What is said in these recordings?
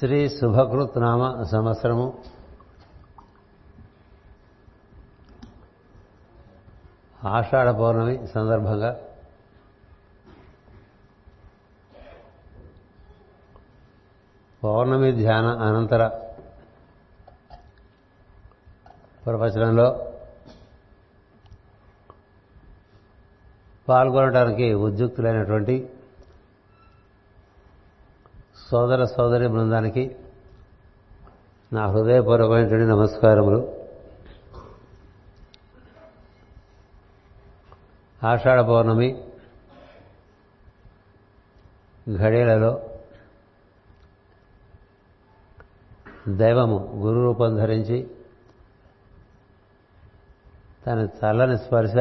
శ్రీ శుభకృత్ నామ సంవత్సరము. ఆషాఢ పౌర్ణమి సందర్భంగా పౌర్ణమి ధ్యాన అనంతర ప్రవచనంలో పాల్గొనడానికి ఉద్యుక్తులైనటువంటి సోదర సోదరి బృందానికి నా హృదయపూర్వకమైనటువంటి నమస్కారములు. ఆషాఢ పౌర్ణమి ఘడీలలో దైవము గురు రూపం ధరించి తన చల్లని స్పర్శ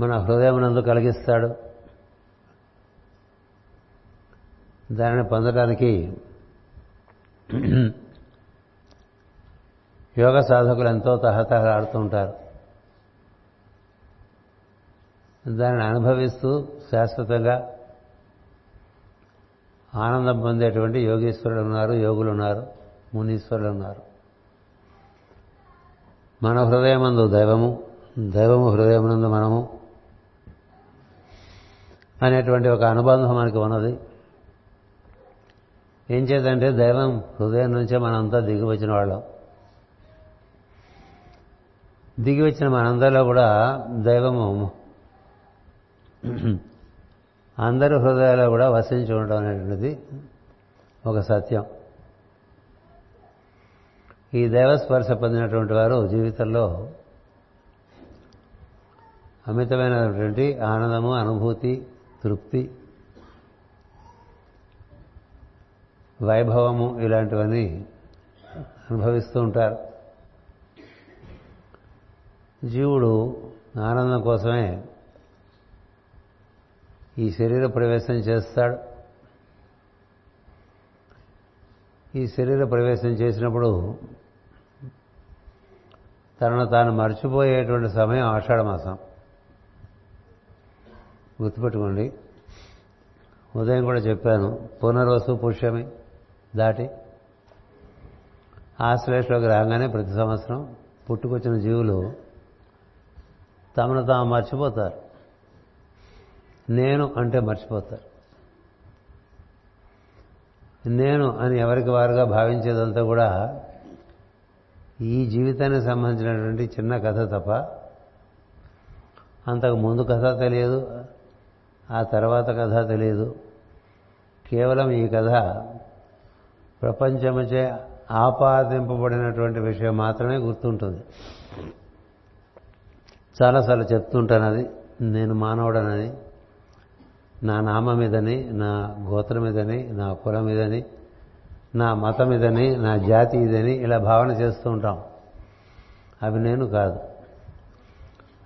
మన హృదయమునందు కలిగిస్తాడు. దానిని పొందడానికి యోగ సాధకులు ఎంతో తహతహలాడుతూ ఉంటారు. దానిని అనుభవిస్తూ శాశ్వతంగా ఆనందం పొందేటువంటి యోగేశ్వరులు ఉన్నారు యోగులు ఉన్నారు మునీశ్వరులు ఉన్నారు. మన హృదయమందు దైవము దైవము హృదయమునందు మనము అనేటువంటి ఒక అనుబంధం మనకి ఉన్నది. ఏం చేద్దంటే దైవం హృదయం నుంచే మనంతా దిగి వచ్చిన వాళ్ళం. దిగి వచ్చిన మనందరిలో కూడా దైవము అందరి హృదయాల్లో కూడా వసించి ఉండడం అనేటువంటిది ఒక సత్యం. ఈ దైవ స్పర్శ పొందినటువంటి వారు జీవితంలో అమితమైనటువంటి ఆనందము అనుభూతి తృప్తి వైభవము ఇలాంటివన్నీ అనుభవిస్తూ ఉంటారు. జీవుడు ఆనందం కోసమే ఈ శరీర ప్రవేశం చేస్తాడు. ఈ శరీర ప్రవేశం చేసినప్పుడు తనను తాను మర్చిపోయేటువంటి సమయం ఆషాఢ మాసం. గుర్తుపెట్టుకోండి. ఉదయం కూడా చెప్పాను పునర్వసు పుష్యమి. దాటి ఆశ్లేషలోకి రాగానే ప్రతి సంవత్సరం పుట్టుకొచ్చిన జీవులు తమను తాము మర్చిపోతారు. నేను అంటే మర్చిపోతారు. నేను అని ఎవరికి వారుగా భావించేదంతా కూడా ఈ జీవితానికి సంబంధించినటువంటి చిన్న కథ తప్ప అంతకు ముందు కథ తెలియదు ఆ తర్వాత కథ తెలియదు. కేవలం ఈ కథ ప్రపంచముచే ఆపాదింపబడినటువంటి విషయం మాత్రమే గుర్తుంటుంది. చాలాసార్లు చెప్తుంటాను అది నేను మానవుడనని నా నామం ఇదని నా గోత్రం ఇదని నా కులం ఇదని నా మతం ఇదని నా జాతి ఇదని ఇలా భావన చేస్తూ ఉంటాం. అవి నేను కాదు.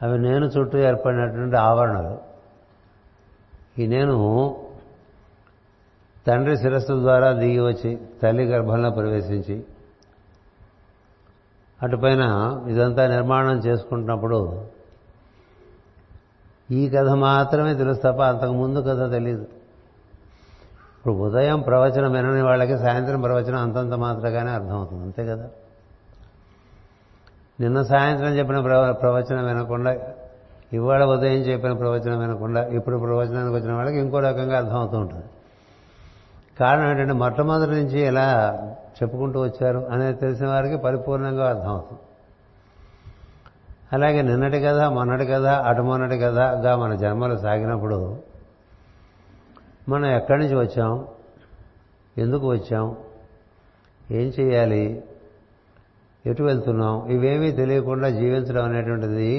అవి నేను చుట్టూ ఏర్పడినటువంటి ఆవరణలు. ఈ నేను తండ్రి శిరస్సు ద్వారా దిగి వచ్చి తల్లి గర్భంలో ప్రవేశించి అటుపైన ఇదంతా నిర్మాణం చేసుకుంటున్నప్పుడు ఈ కథ మాత్రమే తెలుసు తప్ప అంతకుముందు కథ తెలియదు ఇప్పుడు ఉదయం ప్రవచనం వినని వాళ్ళకి సాయంత్రం ప్రవచనం అంతంత మాత్రగానే అర్థమవుతుంది. అంతే కదా? నిన్న సాయంత్రం చెప్పిన ప్రవచనం వినకుండా ఇవాళ ఉదయం చెప్పిన ప్రవచనం వినకుండా ఇప్పుడు ప్రవచనానికి వచ్చిన వాళ్ళకి ఇంకో రకంగా అర్థమవుతూ ఉంటుంది. కారణం ఏంటంటే మొట్టమొదటి నుంచి ఎలా చెప్పుకుంటూ వచ్చారు అనేది తెలిసిన వారికి పరిపూర్ణంగా అర్థమవుతుంది. అలాగే నిన్నటి కథ మొన్నటి కథ అటు మొన్నటి కథగా మన జన్మలు సాగినప్పుడు మనం ఎక్కడి నుంచి వచ్చాం ఎందుకు వచ్చాం ఏం చేయాలి ఎటు వెళ్తున్నాం ఇవేమీ తెలియకుండా జీవించడం అనేటువంటిది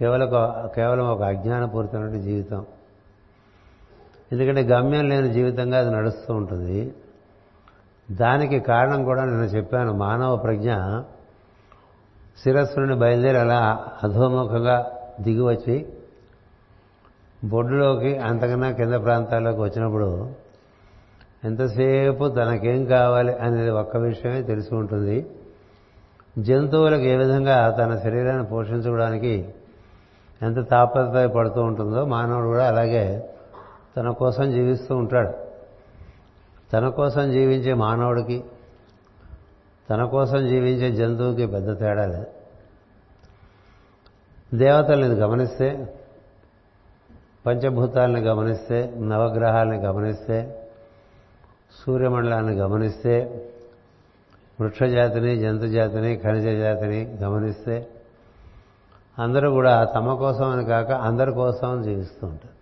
కేవలం కేవలం ఒక అజ్ఞానపూరితమైన జీవితం. ఎందుకంటే గమ్యం లేని జీవితంగా అది నడుస్తూ ఉంటుంది. దానికి కారణం కూడా నేను చెప్పాను. మానవ ప్రజ్ఞ శిరస్సు నుండి బయలుదేరి అలా అధోముఖంగా దిగివచ్చి బొడ్డులోకి అంతకన్నా కింద ప్రాంతాల్లోకి వచ్చినప్పుడు ఎంతసేపు తనకేం కావాలి అనేది ఒక్క విషయమే తెలిసి ఉంటుంది. జంతువులకు ఏ విధంగా తన శరీరాన్ని పోషించుకోవడానికి ఎంత తాపత్రయ పడుతూ ఉంటుందో మానవుడు కూడా అలాగే తన కోసం జీవిస్తూ ఉంటాడు. తన కోసం జీవించే మానవుడికి తన కోసం జీవించే జంతువుకి పెద్ద తేడా లేదు. దేవతల్ని గమనిస్తే పంచభూతాలని గమనిస్తే నవగ్రహాలని గమనిస్తే సూర్యమండలాన్ని గమనిస్తే వృక్షజాతిని జంతుజాతిని ఖనిజ జాతిని గమనిస్తే అందరూ కూడా తమ కోసం అని కాక అందరి కోసం జీవిస్తూ ఉంటారు.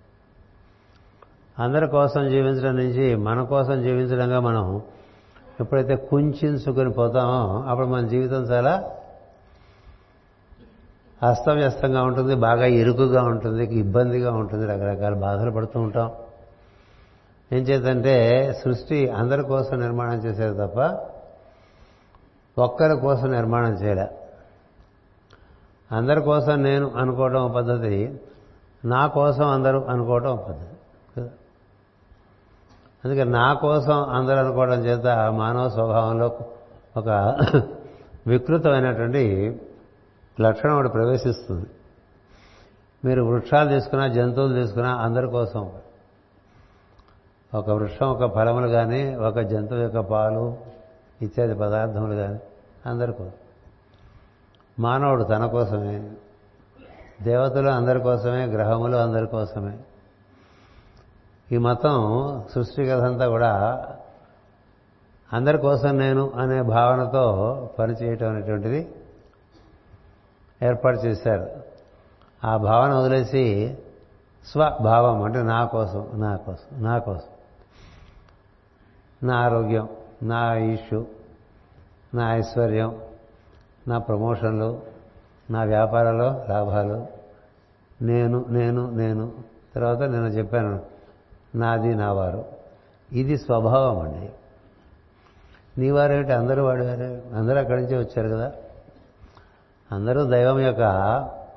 అందరి కోసం జీవించడం నుంచి మన కోసం జీవించడంగా మనం ఎప్పుడైతే కుంచుకొని పోతామో అప్పుడు మన జీవితం చాలా అస్తవ్యస్తంగా ఉంటుంది బాగా ఇరుకుగా ఉంటుంది ఇబ్బందిగా ఉంటుంది రకరకాల బాధలు పడుతూ ఉంటాం. ఏం చేద్దంటే సృష్టి అందరి కోసం నిర్మాణం చేసేది తప్ప ఒక్కరి కోసం నిర్మాణం చేయలే. అందరి కోసం నేను అనుకోవడం పద్ధతి నా కోసం అందరూ అనుకోవడం పద్ధతి. అందుకే నా కోసం అందరూ అనుకోవడం చేత మానవ స్వభావంలో ఒక వికృతమైనటువంటి లక్షణం ఒకటి ప్రవేశిస్తుంది. మీరు వృక్షాలు తీసుకున్నా జంతువులు తీసుకున్నా అందరి కోసం. ఒక వృక్షం ఒక ఫలములు కానీ ఒక జంతువు యొక్క పాలు ఇత్యాది పదార్థములు కానీ అందరి కోసం. మానవుడు తన కోసమే. దేవతలు అందరి కోసమే గ్రహములు అందరి కోసమే. ఈ మతం సృష్టి కథంతా కూడా అందరి కోసం నేను అనే భావనతో పనిచేయటం అనేటువంటిది ఏర్పాటు చేశారు. ఆ భావన వదిలేసి స్వభావం అంటే నా కోసం నా కోసం నా కోసం. నా ఆరోగ్యం నా ఆయుష్ నా ఐశ్వర్యం నా ప్రమోషన్లు నా వ్యాపారాల్లో లాభాలు. నేను నేను నేను. తర్వాత నేను చెప్పాను. నాది నావారు. ఇది స్వభావం అండి. నీవారేమిటి? అందరూ వాడేవారే? అందరూ అక్కడి నుంచే వచ్చారు కదా? అందరూ దైవం యొక్క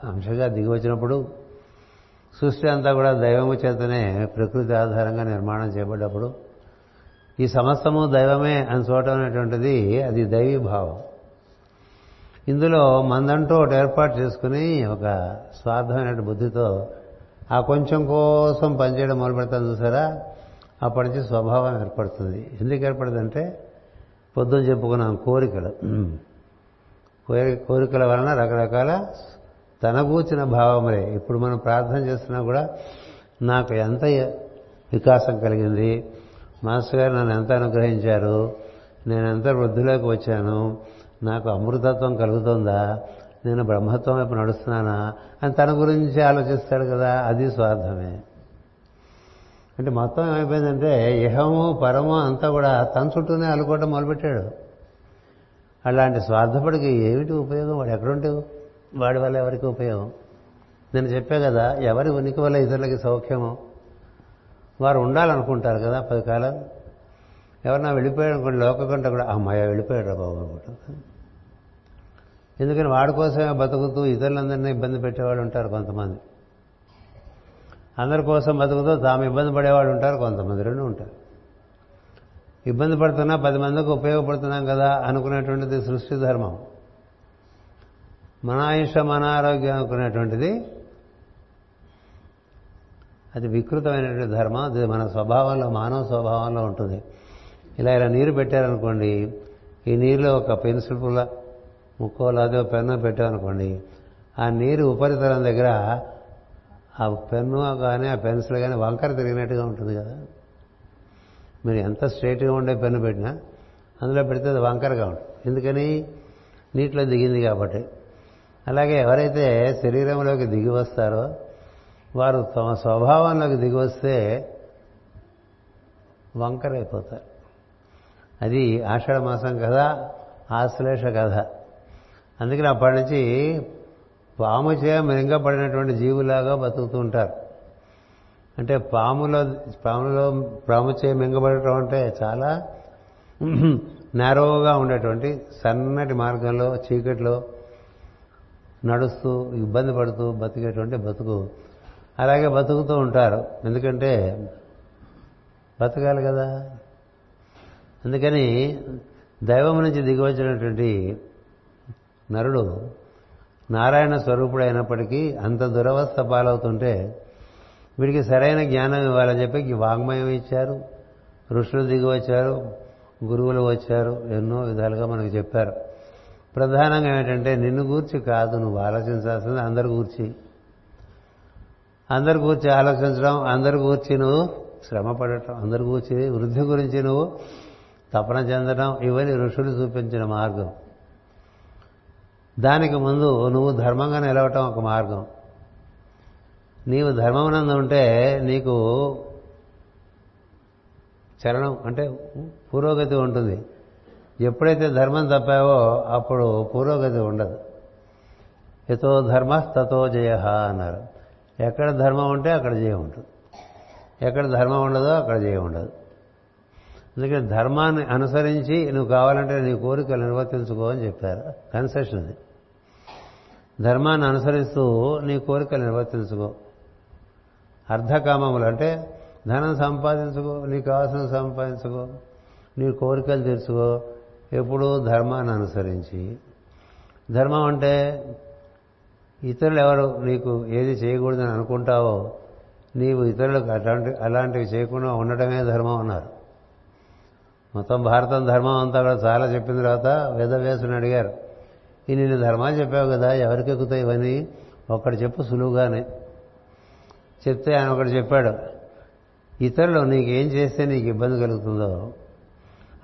అంశంగా దిగి వచ్చినప్పుడు సృష్టి అంతా కూడా దైవము చేతనే ప్రకృతి ఆధారంగా నిర్మాణం చేయబడ్డప్పుడు ఈ సమస్తము దైవమే అని చూడటం అనేటువంటిది అది దైవీ భావం. ఇందులో మందంటూ ఒకటి ఏర్పాటు చేసుకుని ఒక స్వార్థమైన బుద్ధితో ఆ కొంచెం కోసం పనిచేయడం మొదలు పెడతాను చూసారా? అప్పటి నుంచి స్వభావం ఏర్పడుతుంది. ఎందుకు ఏర్పడుతుందంటే పొద్దున చెప్పుకున్నాం కోరికలు. కోరికల వలన రకరకాల తన కూర్చిన భావములే. ఇప్పుడు మనం ప్రార్థన చేస్తున్నా కూడా నాకు ఎంత వికాసం కలిగింది. మాస్టర్ గారు నన్ను ఎంత అనుగ్రహించారు. నేను ఎంత వృద్ధిలోకి వచ్చాను. నాకు అమృతత్వం కలుగుతుందా? నేను బ్రహ్మత్వం వైపు నడుస్తున్నానా అని తన గురించి ఆలోచిస్తాడు కదా అది స్వార్థమే. అంటే మొత్తం ఏమైపోయిందంటే ఇహము పరము అంతా కూడా తన చుట్టూనే అలుకోవడం మొదలుపెట్టాడు. అలాంటి స్వార్థపడికి ఏమిటి ఉపయోగం? వాడు ఎక్కడుంటే వాడి వల్ల ఎవరికి ఉపయోగం? నేను చెప్పే కదా ఎవరి ఉనికి వల్ల ఇతరులకి సౌఖ్యము? వారు ఉండాలనుకుంటారు కదా పది కాలం ఎవరన్నా వెళ్ళిపోయాడు అనుకోండి లోకకంటే కూడా అమ్మాయ వెళ్ళిపోయాడు బాబు అనుకుంటారు ఎందుకని వాడి కోసమే బతుకుతూ ఇతరులందరినీ ఇబ్బంది పెట్టేవాళ్ళు ఉంటారు కొంతమంది. అందరి కోసం బతుకుతూ తాము ఇబ్బంది పడేవాళ్ళు ఉంటారు కొంతమంది. రెండు ఉంటారు. ఇబ్బంది పడుతున్నా పది మందికి ఉపయోగపడుతున్నాం కదా అనుకునేటువంటిది సృష్టి ధర్మం. మన ఆయుష మన ఆరోగ్యం అనుకునేటువంటిది అది వికృతమైనటువంటి ధర్మం. అది మన స్వభావంలో మానవ స్వభావంలో ఉంటుంది. ఇలా ఇలా నీరు పెట్టారనుకోండి ఈ నీరులో ఒక పెన్సిల్ పుల్ల ముక్కోలాగా పెన్ను పెట్టామనుకోండి ఆ నీరు ఉపరితలం దగ్గర ఆ పెన్ను కానీ ఆ పెన్సిల్ కానీ వంకర తిరిగినట్టుగా ఉంటుంది కదా. మీరు ఎంత స్ట్రైట్గా ఉండే పెన్ను పెట్టినా అందులో పెడితే అది వంకరగా ఉంటుంది. ఎందుకని? నీటిలో దిగింది కాబట్టి. అలాగే ఎవరైతే శరీరంలోకి దిగి వస్తారో వారు తమ స్వభావంలోకి దిగి వస్తే వంకరైపోతారు. అది ఆషాఢ మాసం కథ ఆశ్లేష కథ. అందుకని అప్పటి నుంచి పాము చే మింగబడినటువంటి జీవులాగా బతుకుతూ ఉంటారు. అంటే పాములో పాములో పాము చే మింగబడటం అంటే చాలా నేరోగా ఉండేటువంటి సన్నటి మార్గంలో చీకట్లో నడుస్తూ ఇబ్బంది పడుతూ బతికేటువంటి బతుకు. అలాగే బతుకుతూ ఉంటారు. ఎందుకంటే బతకాలి కదా. అందుకని దైవం నుంచి దిగివచ్చినటువంటి నరుడు నారాయణ స్వరూపుడు అయినప్పటికీ అంత దురవస్థ పాలవుతుంటే వీడికి సరైన జ్ఞానం ఇవ్వాలని చెప్పి వాంగ్మయం ఇచ్చారు. ఋషులు దిగి వచ్చారు. గురువులు వచ్చారు. ఎన్నో విధాలుగా మనకు చెప్పారు. ప్రధానంగా ఏంటంటే నిన్ను గూర్చి కాదు నువ్వు ఆలోచించాల్సింది అందరి గూర్చి. అందరి గూర్చి ఆలోచించడం అందరి గూర్చి నువ్వు శ్రమ పడటం అందరి గూర్చి వృద్ధి గురించి నువ్వు తపన చెందడం ఇవన్నీ ఋషులు చూపించిన మార్గం. దానికి ముందు నువ్వు ధర్మంగా నిలవటం ఒక మార్గం. నీవు ధర్మమునందు ఉంటే నీకు చలనం అంటే పురోగతి ఉంటుంది. ఎప్పుడైతే ధర్మం తప్పావో అప్పుడు పురోగతి ఉండదు. ఎతో ధర్మ తతో జయ అన్నారు. ఎక్కడ ధర్మం ఉంటే అక్కడ జయం ఉంటుంది. ఎక్కడ ధర్మం ఉండదో అక్కడ జయం ఉండదు. అందుకని ధర్మాన్ని అనుసరించి నువ్వు కావాలంటే నీ కోరికలు నిర్వర్తించుకో అని చెప్పారు. కన్సెషన్ అది. ధర్మాన్ని అనుసరిస్తూ నీ కోరికలు నిర్వర్తించుకో. అర్ధకామములు అంటే ధనం సంపాదించుకో నీకు కావాల్సిన సంపాదించుకో నీ కోరికలు తీర్చుకో. ఎప్పుడూ ధర్మాన్ని అనుసరించి. ధర్మం అంటే ఇతరులు ఎవరు నీకు ఏది చేయకూడదని అనుకుంటావో నీవు ఇతరులకు అట్లాంటి అలాంటివి చేయకుండా ఉండటమే ధర్మం అన్నారు. మొత్తం భారతం ధర్మం అంతా కూడా చాలా చెప్పిన తర్వాత వేదవ్యాసుని అడిగారు. ఈ నేను ధర్మాలు చెప్పావు కదా ఎవరికి ఎక్కుతాయి ఇవన్నీ? ఒక్కడు చెప్పు సులువుగానే. చెప్తే ఆయన ఒకటి చెప్పాడు ఇతరులు నీకు ఏం చేస్తే నీకు ఇబ్బంది కలుగుతుందో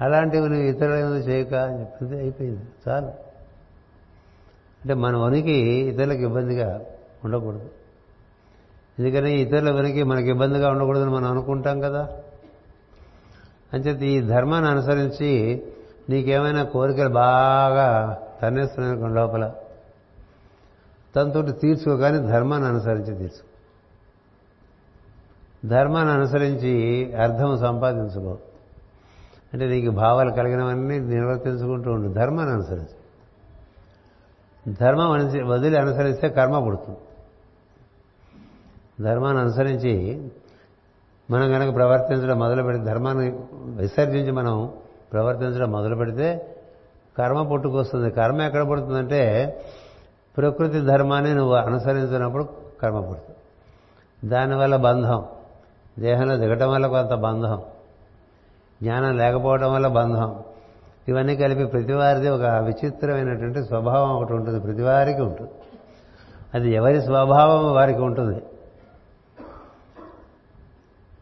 అలాంటివి నువ్వు ఇతరులు చేయక అని చెప్పింది అయిపోయింది. చాలు. అంటే మన ఉనికి ఇతరులకు ఇబ్బందిగా ఉండకూడదు. ఎందుకని ఇతరుల వనికి మనకి ఇబ్బందిగా ఉండకూడదని మనం అనుకుంటాం కదా. అంచేత ఈ ధర్మాన్ని అనుసరించి నీకేమైనా కోరికలు బాగా తన్నేస్తున్నాను లోపల. తనతో తీర్చుకో కానీ ధర్మాన్ని అనుసరించి తీర్చుకో. ధర్మాన్ని అనుసరించి అర్థం సంపాదించుకో. అంటే నీకు భావాలు కలిగినవన్నీ నిర్వర్తించుకుంటూ ఉండు. ధర్మాన్ని అనుసరించి. ధర్మం అనుసరి వదిలి అనుసరిస్తే కర్మ పుడుతుంది. ధర్మాన్ని అనుసరించి మనం కనుక ప్రవర్తించడం మొదలు పెడితే ధర్మాన్ని విసర్జించి మనం ప్రవర్తించడం మొదలు పెడితే కర్మ పుట్టుకొస్తుంది. కర్మ ఎక్కడ పుడుతుందంటే ప్రకృతి ధర్మాన్ని నువ్వు అనుసరించినప్పుడు కర్మ పుడుతుంది. దానివల్ల బంధం. దేహంలో దిగటం వల్ల కొంత బంధం. జ్ఞానం లేకపోవడం వల్ల బంధం. ఇవన్నీ కలిపి ప్రతివారిది ఒక విచిత్రమైనటువంటి స్వభావం ఒకటి ఉంటుంది. ప్రతివారికి ఉంటుంది. అది ఎవరి స్వభావం వారికి ఉంటుంది.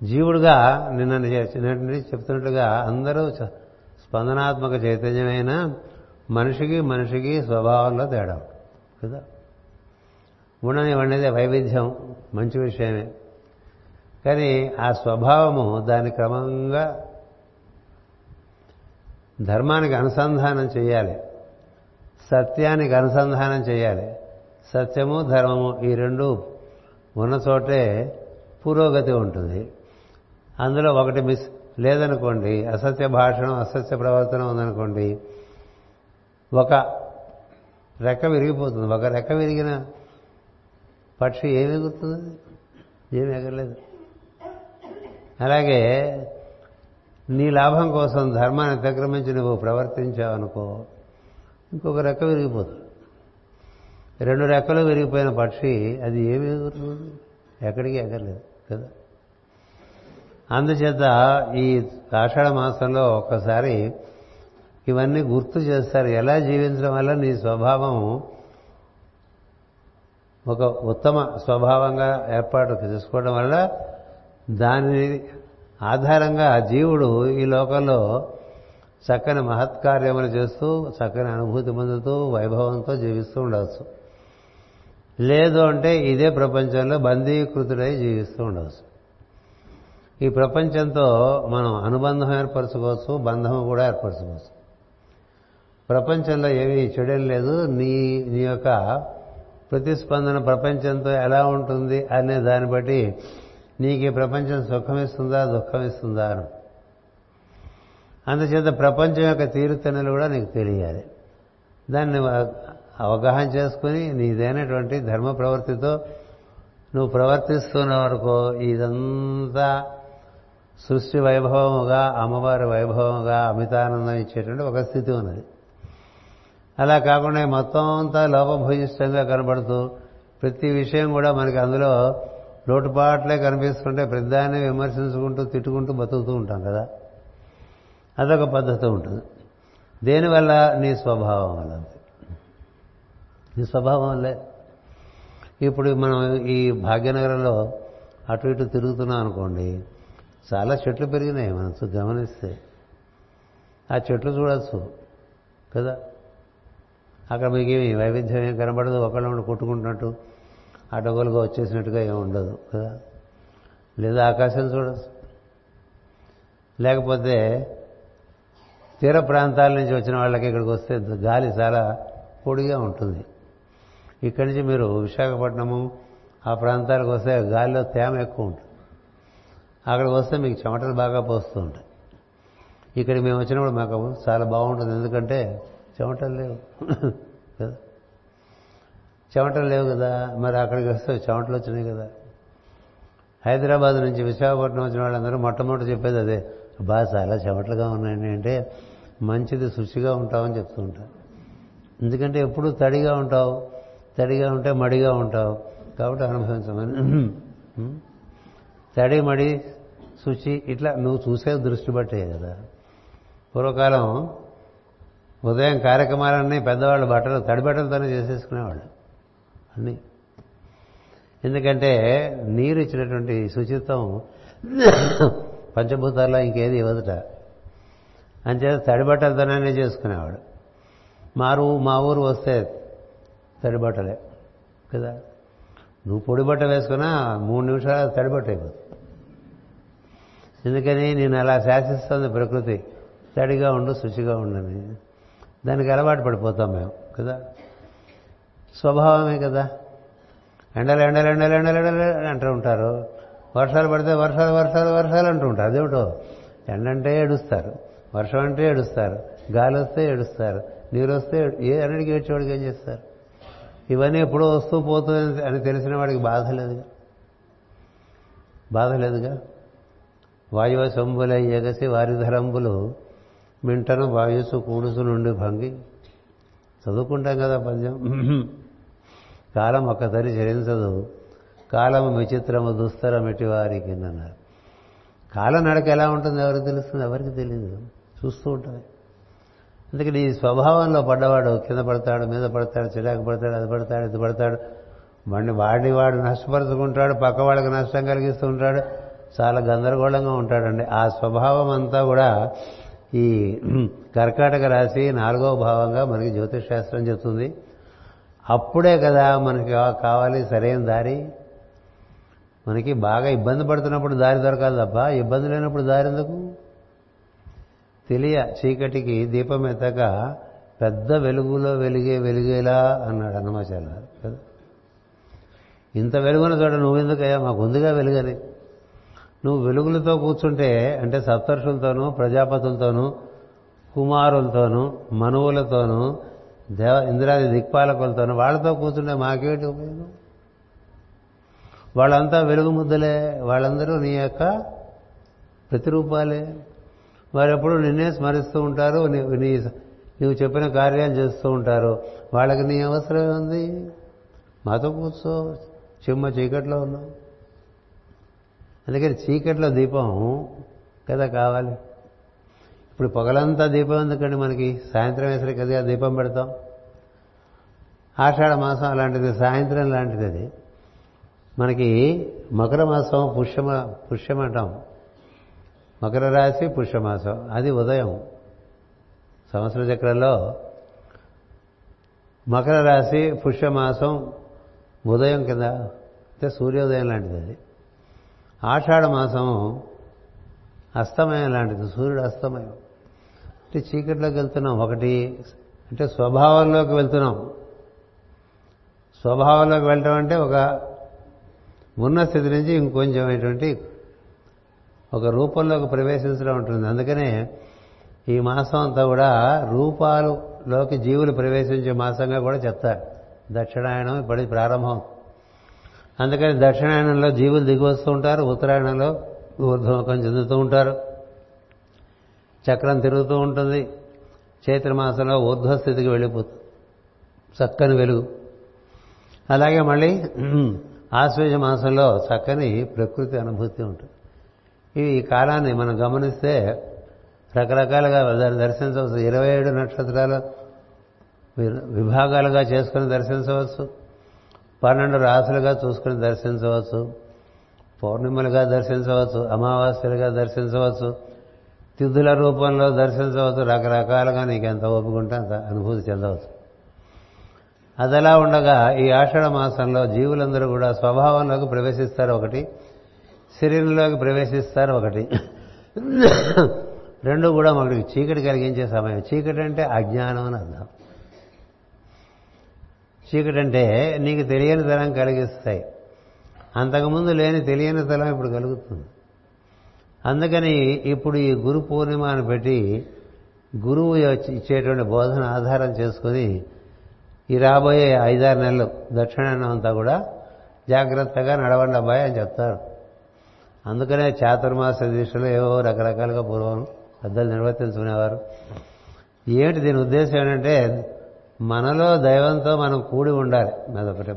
జీవుడుగా నిన్న నిన్నటి చెప్తున్నట్లుగా అందరూ స్పందనాత్మక చైతన్యమైన మనిషికి మనిషికి స్వభావంలో తేడా. కదా? ఉండనివ్వండిదే వైవిధ్యం మంచి విషయమే. కానీ ఆ స్వభావము దాని క్రమంగా ధర్మానికి అనుసంధానం చేయాలి. సత్యానికి అనుసంధానం చేయాలి. సత్యము ధర్మము ఈ రెండు ఉన్న చోటే పురోగతి ఉంటుంది. అందులో ఒకటి మిస్ లేదనుకోండి అసత్య భాషణం అసత్య ప్రవర్తన ఉందనుకోండి ఒక రెక్క విరిగిపోతుంది. ఒక రెక్క విరిగిన పక్షి ఏమి ఎగురుతుంది? ఏమి ఎగరలేదు. అలాగే నీ లాభం కోసం ధర్మాన్ని అతిక్రమించి నువ్వు ప్రవర్తించావనుకో ఇంకొక రెక్క విరిగిపోతుంది. రెండు రెక్కలు విరిగిపోయిన పక్షి అది ఏమి ఎగురుతుంది? ఎక్కడికి ఎగరలేదు కదా? అందుచేత ఈ ఆషాఢ మాసంలో ఒక్కసారి ఇవన్నీ గుర్తు చేస్తారు. ఎలా జీవించడం వల్ల నీ స్వభావం ఒక ఉత్తమ స్వభావంగా ఏర్పాటు చేసుకోవడం వల్ల దాని ఆధారంగా జీవుడు ఈ లోకంలో చక్కని మహత్కార్యములు చేస్తూ చక్కని అనుభూతి పొందుతూ వైభవంతో జీవిస్తూ ఉండవచ్చు. లేదు అంటే ఇదే ప్రపంచంలో బందీకృతుడై జీవిస్తూ ఉండవచ్చు. ఈ ప్రపంచంతో మనం అనుబంధం ఏర్పరచుకోవచ్చు బంధం కూడా ఏర్పరచుకోవచ్చు. ప్రపంచంలో ఏమీ చెడేం లేదు. నీ నీ యొక్క ప్రతిస్పందన ప్రపంచంతో ఎలా ఉంటుంది అనే దాన్ని బట్టి నీకు ఈ ప్రపంచం సుఖమిస్తుందా దుఃఖమిస్తుందా అని. అందుచేత ప్రపంచం యొక్క తీరుతెన్నులు కూడా నీకు తెలియాలి. దాన్ని అవగాహన చేసుకుని నీదైనటువంటి ధర్మ ప్రవృత్తితో నువ్వు ప్రవర్తిస్తున్న వరకు ఇదంతా సృష్టి వైభవముగా అమ్మవారి వైభవముగా అమితానందం ఇచ్చేటువంటి ఒక స్థితి ఉన్నది. అలా కాకుండా మొత్తం అంతా లోపభూయిష్టంగా కనబడుతూ ప్రతి విషయం కూడా మనకి అందులో లోటుపాట్లే కనిపిస్తుంటే ప్రతిదాన్ని విమర్శించుకుంటూ తిట్టుకుంటూ బతుకుతూ ఉంటాం కదా. అదొక పద్ధతి ఉంటుంది. దేనివల్ల? నీ స్వభావం వల్ల. నీ స్వభావం వల్లే. ఇప్పుడు మనం ఈ భాగ్యనగరంలో అటు ఇటు తిరుగుతున్నాం అనుకోండి చాలా చెట్లు పెరిగినాయి మనం గమనిస్తే. ఆ చెట్లు చూడొచ్చు కదా? అక్కడ మీకు ఏమి వైవిధ్యం ఏం కనబడదు ఒకళ్ళు ఒకళ్ళు కొట్టుకుంటున్నట్టు అటగోలుగా వచ్చేసినట్టుగా ఏమి ఉండదు కదా? లేదా ఆకాశం చూడొచ్చు. లేకపోతే తీర ప్రాంతాల నుంచి వచ్చిన వాళ్ళకి ఇక్కడికి వస్తే గాలి చాలా పొడిగా ఉంటుంది. ఇక్కడి నుంచి మీరు విశాఖపట్నము ఆ ప్రాంతాలకు వస్తే గాలిలో తేమ ఎక్కువ ఉంటుంది. అక్కడికి వస్తే మీకు చెమటలు బాగా పోస్తూ ఉంటాయి. ఇక్కడ మేము వచ్చినప్పుడు మాకు చాలా బాగుంటుంది. ఎందుకంటే చెమటలు లేవు. కదా చెమటలు లేవు కదా. మరి అక్కడికి వస్తే చెమటలు వచ్చినాయి కదా. హైదరాబాద్ నుంచి విశాఖపట్నం వచ్చిన వాళ్ళందరూ మొట్టమొదటి చెప్పేది అదే. బాగా చాలా చెమటలుగా ఉన్నాయండి అంటే మంచిది శుచిగా ఉంటామని చెప్తూ ఉంటారు. ఎందుకంటే ఎప్పుడు తడిగా ఉంటావు. తడిగా ఉంటే మడిగా ఉంటావు. కాబట్టి అనుభవించమని. తడి మడి శుచి ఇట్లా నువ్వు చూసే దృష్టి బట్టే కదా. పూర్వకాలం ఉదయం కార్యక్రమాలన్నీ పెద్దవాళ్ళు బట్టలు తడి బట్టలతోనే చేసేసుకునేవాళ్ళు. అన్నీ. ఎందుకంటే నీరు ఇచ్చినటువంటి శుచిత్వం పంచభూతాల్లో ఇంకేది ఇవ్వదుట. అంచేత తడి బట్టలతోనే చేసుకునేవాడు మారు మా ఊరు వస్తే తడి బట్టలే కదా. నువ్వు పొడి బట్ట వేసుకున్నా మూడు నిమిషాలు తడి బట్ట అయిపోతుంది ఎందుకని నేను అలా శాసిస్తుంది ప్రకృతి. తడిగా ఉండు శుచిగా ఉండని. దానికి అలవాటు పడిపోతాం మేము కదా? స్వభావమే కదా? ఎండలు ఎండలు ఎండలు ఎండలు ఎండలు అంటూ ఉంటారు. వర్షాలు పడితే వర్షాలు వర్షాలు వర్షాలు అంటూ ఉంటారు. అదేమిటో? ఎండంటే ఏడుస్తారు. వర్షం అంటే ఏడుస్తారు. గాలి వస్తే ఏడుస్తారు. నీరు వస్తే ఏ అన్నిటికీ ఏడ్చేవాడికి ఏం చేస్తారు? ఇవన్నీ ఎప్పుడో వస్తూ పోతుంది అని తెలిసిన వాడికి బాధ లేదుగా? బాధ లేదుగా? వాయువ శంభుల ఎగసి వారిధరంబులు మింటను వాయుసు కూడుసు నుండి భంగి. చదువుకుంటాం కదా పద్యం. కాలం ఒక్కసారి చెల్లించదు కాలము విచిత్రము దుస్తరం ఎట్టి వారికి అన్నారు. కాలం నడక ఎలా ఉంటుంది ఎవరికి తెలుస్తుంది? ఎవరికి తెలియదు చూస్తూ ఉంటుంది. అందుకని ఈ స్వభావంలో పడ్డవాడు కింద పడతాడు మీద పడతాడు చిరాకు పడతాడు అది పడతాడు ఇది పడతాడు. వాడిని వాడిని వాడు నష్టపరుచుకుంటాడు పక్క వాళ్ళకి నష్టం కలిగిస్తూ ఉంటాడు. చాలా గందరగోళంగా ఉంటాడండి. ఆ స్వభావం అంతా కూడా ఈ కర్కాటక రాశి నాలుగో భావంగా మనకి జ్యోతిష్ శాస్త్రం చెప్తుంది. అప్పుడే కదా మనకి కావాలి సరైన దారి. మనకి బాగా ఇబ్బంది పడుతున్నప్పుడు దారి దొరకాలి తప్ప ఇబ్బంది లేనప్పుడు దారి ఎందుకు? తెలియ చీకటికి దీపం ఎత్తక పెద్ద వెలుగులో వెలిగే వెలిగేలా అన్నాడు అన్నమాచార్య కదా? ఇంత వెలుగున చోట నువ్వెందుకయ్యా? మాకు ఉందిగా వెలుగని నువ్వు వెలుగులతో కూర్చుంటే అంటే సప్తర్షులతోనూ ప్రజాపతులతోనూ కుమారులతోనూ మనువులతోనూ దేవ ఇంద్రాది దిక్పాలకులతోనూ వాళ్ళతో కూర్చుంటే మాకేమిటి ఉపయోగం? వాళ్ళంతా వెలుగు ముద్దలే. వాళ్ళందరూ నీ యొక్క ప్రతిరూపాలే. వారెప్పుడు నిన్నే స్మరిస్తూ ఉంటారు నీ- నీ నువ్వు చెప్పిన కార్యాలు చేస్తూ ఉంటారు. వాళ్ళకి నీ అవసరం ఉంది మాతో కూర్చో. చిమ్మ చీకట్లో ఉన్నావు. అందుకని చీకట్లో దీపం కదా కావాలి. ఇప్పుడు పొగలంతా దీపం ఎందుకండి మనకి? సాయంత్రం వేసరికి కదా దీపం పెడతాం. ఆషాఢ మాసం అలాంటిది సాయంత్రం లాంటిది అది. మనకి మకర మాసం పుష్యమ పుష్యం అంటాం మకర రాశి పుష్యమాసం అది ఉదయం. సంవత్సర చక్రంలో మకర రాశి పుష్యమాసం ఉదయం కింద అంటే సూర్యోదయం లాంటిది అది. ఆషాఢ మాసం అస్తమయం లాంటిది సూర్యుడు అస్తమయం. అంటే చీకట్లోకి వెళ్తున్నాం ఒకటి అంటే స్వభావంలోకి వెళ్తున్నాం. స్వభావంలోకి వెళ్ళటం అంటే ఒక ఉన్న స్థితి నుంచి ఇంకొంచెమైనటువంటి ఒక రూపంలోకి ప్రవేశించడం ఉంటుంది. అందుకనే ఈ మాసం అంతా కూడా రూపాలులోకి జీవులు ప్రవేశించే మాసంగా కూడా చెప్తారు. దక్షిణాయనం ఇప్పటి ప్రారంభం. అందుకని దక్షిణాయనంలో జీవులు దిగివస్తూ ఉంటారు ఉత్తరాయణంలో ఊర్ధ్వముఖం చెందుతూ ఉంటారు. చక్రం తిరుగుతూ ఉంటుంది. చైత్రమాసంలో ఊర్ధ్వస్థితికి వెళ్ళిపోతుంది. చక్కని వెలుగు. అలాగే మళ్ళీ ఆశ్వేజ మాసంలో చక్కని ప్రకృతి అనుభూతి ఉంటుంది. ఈ కాలాన్ని మనం గమనిస్తే రకరకాలుగా దాన్ని దర్శించవచ్చు. ఇరవై ఏడు నక్షత్రాలు విభాగాలుగా చేసుకుని దర్శించవచ్చు. పన్నెండు రాసులుగా చూసుకుని దర్శించవచ్చు. పౌర్ణిమలుగా దర్శించవచ్చు. అమావాస్యలుగా దర్శించవచ్చు. తిథుల రూపంలో దర్శించవచ్చు. రకరకాలుగా నీకు ఎంత ఒప్పుకుంటే అంత అనుభూతి చెందవచ్చు. అదలా ఉండగా ఈ ఆషాఢ మాసంలో జీవులందరూ కూడా స్వభావంలోకి ప్రవేశిస్తారు ఒకటి శరీరంలోకి ప్రవేశిస్తారు ఒకటి. రెండు కూడా మనకి చీకటి కలిగించే సమయం. చీకటి అంటే అజ్ఞానం అని అర్థం. చీకటంటే నీకు తెలియని తరం కలిగిస్తాయి. అంతకుముందు లేని తెలియని తలం ఇప్పుడు కలుగుతుంది. అందుకని ఇప్పుడు ఈ గురు పూర్ణిమ అని పెట్టి గురువు ఇచ్చేటువంటి బోధన ఆధారం చేసుకుని ఈ రాబోయే ఐదారు నెలలు దక్షిణాయనం అంతా కూడా జాగ్రత్తగా నడవండి అబ్బాయి అని చెప్తారు. అందుకనే చాతుర్మాస దీక్షలు ఏవో రకరకాలుగా పూర్వం పెద్దలు నిర్వర్తించుకునేవారు. ఏమిటి దీని ఉద్దేశం ఏంటంటే మనలో దైవంతో మనం కూడి ఉండాలి అదొకటే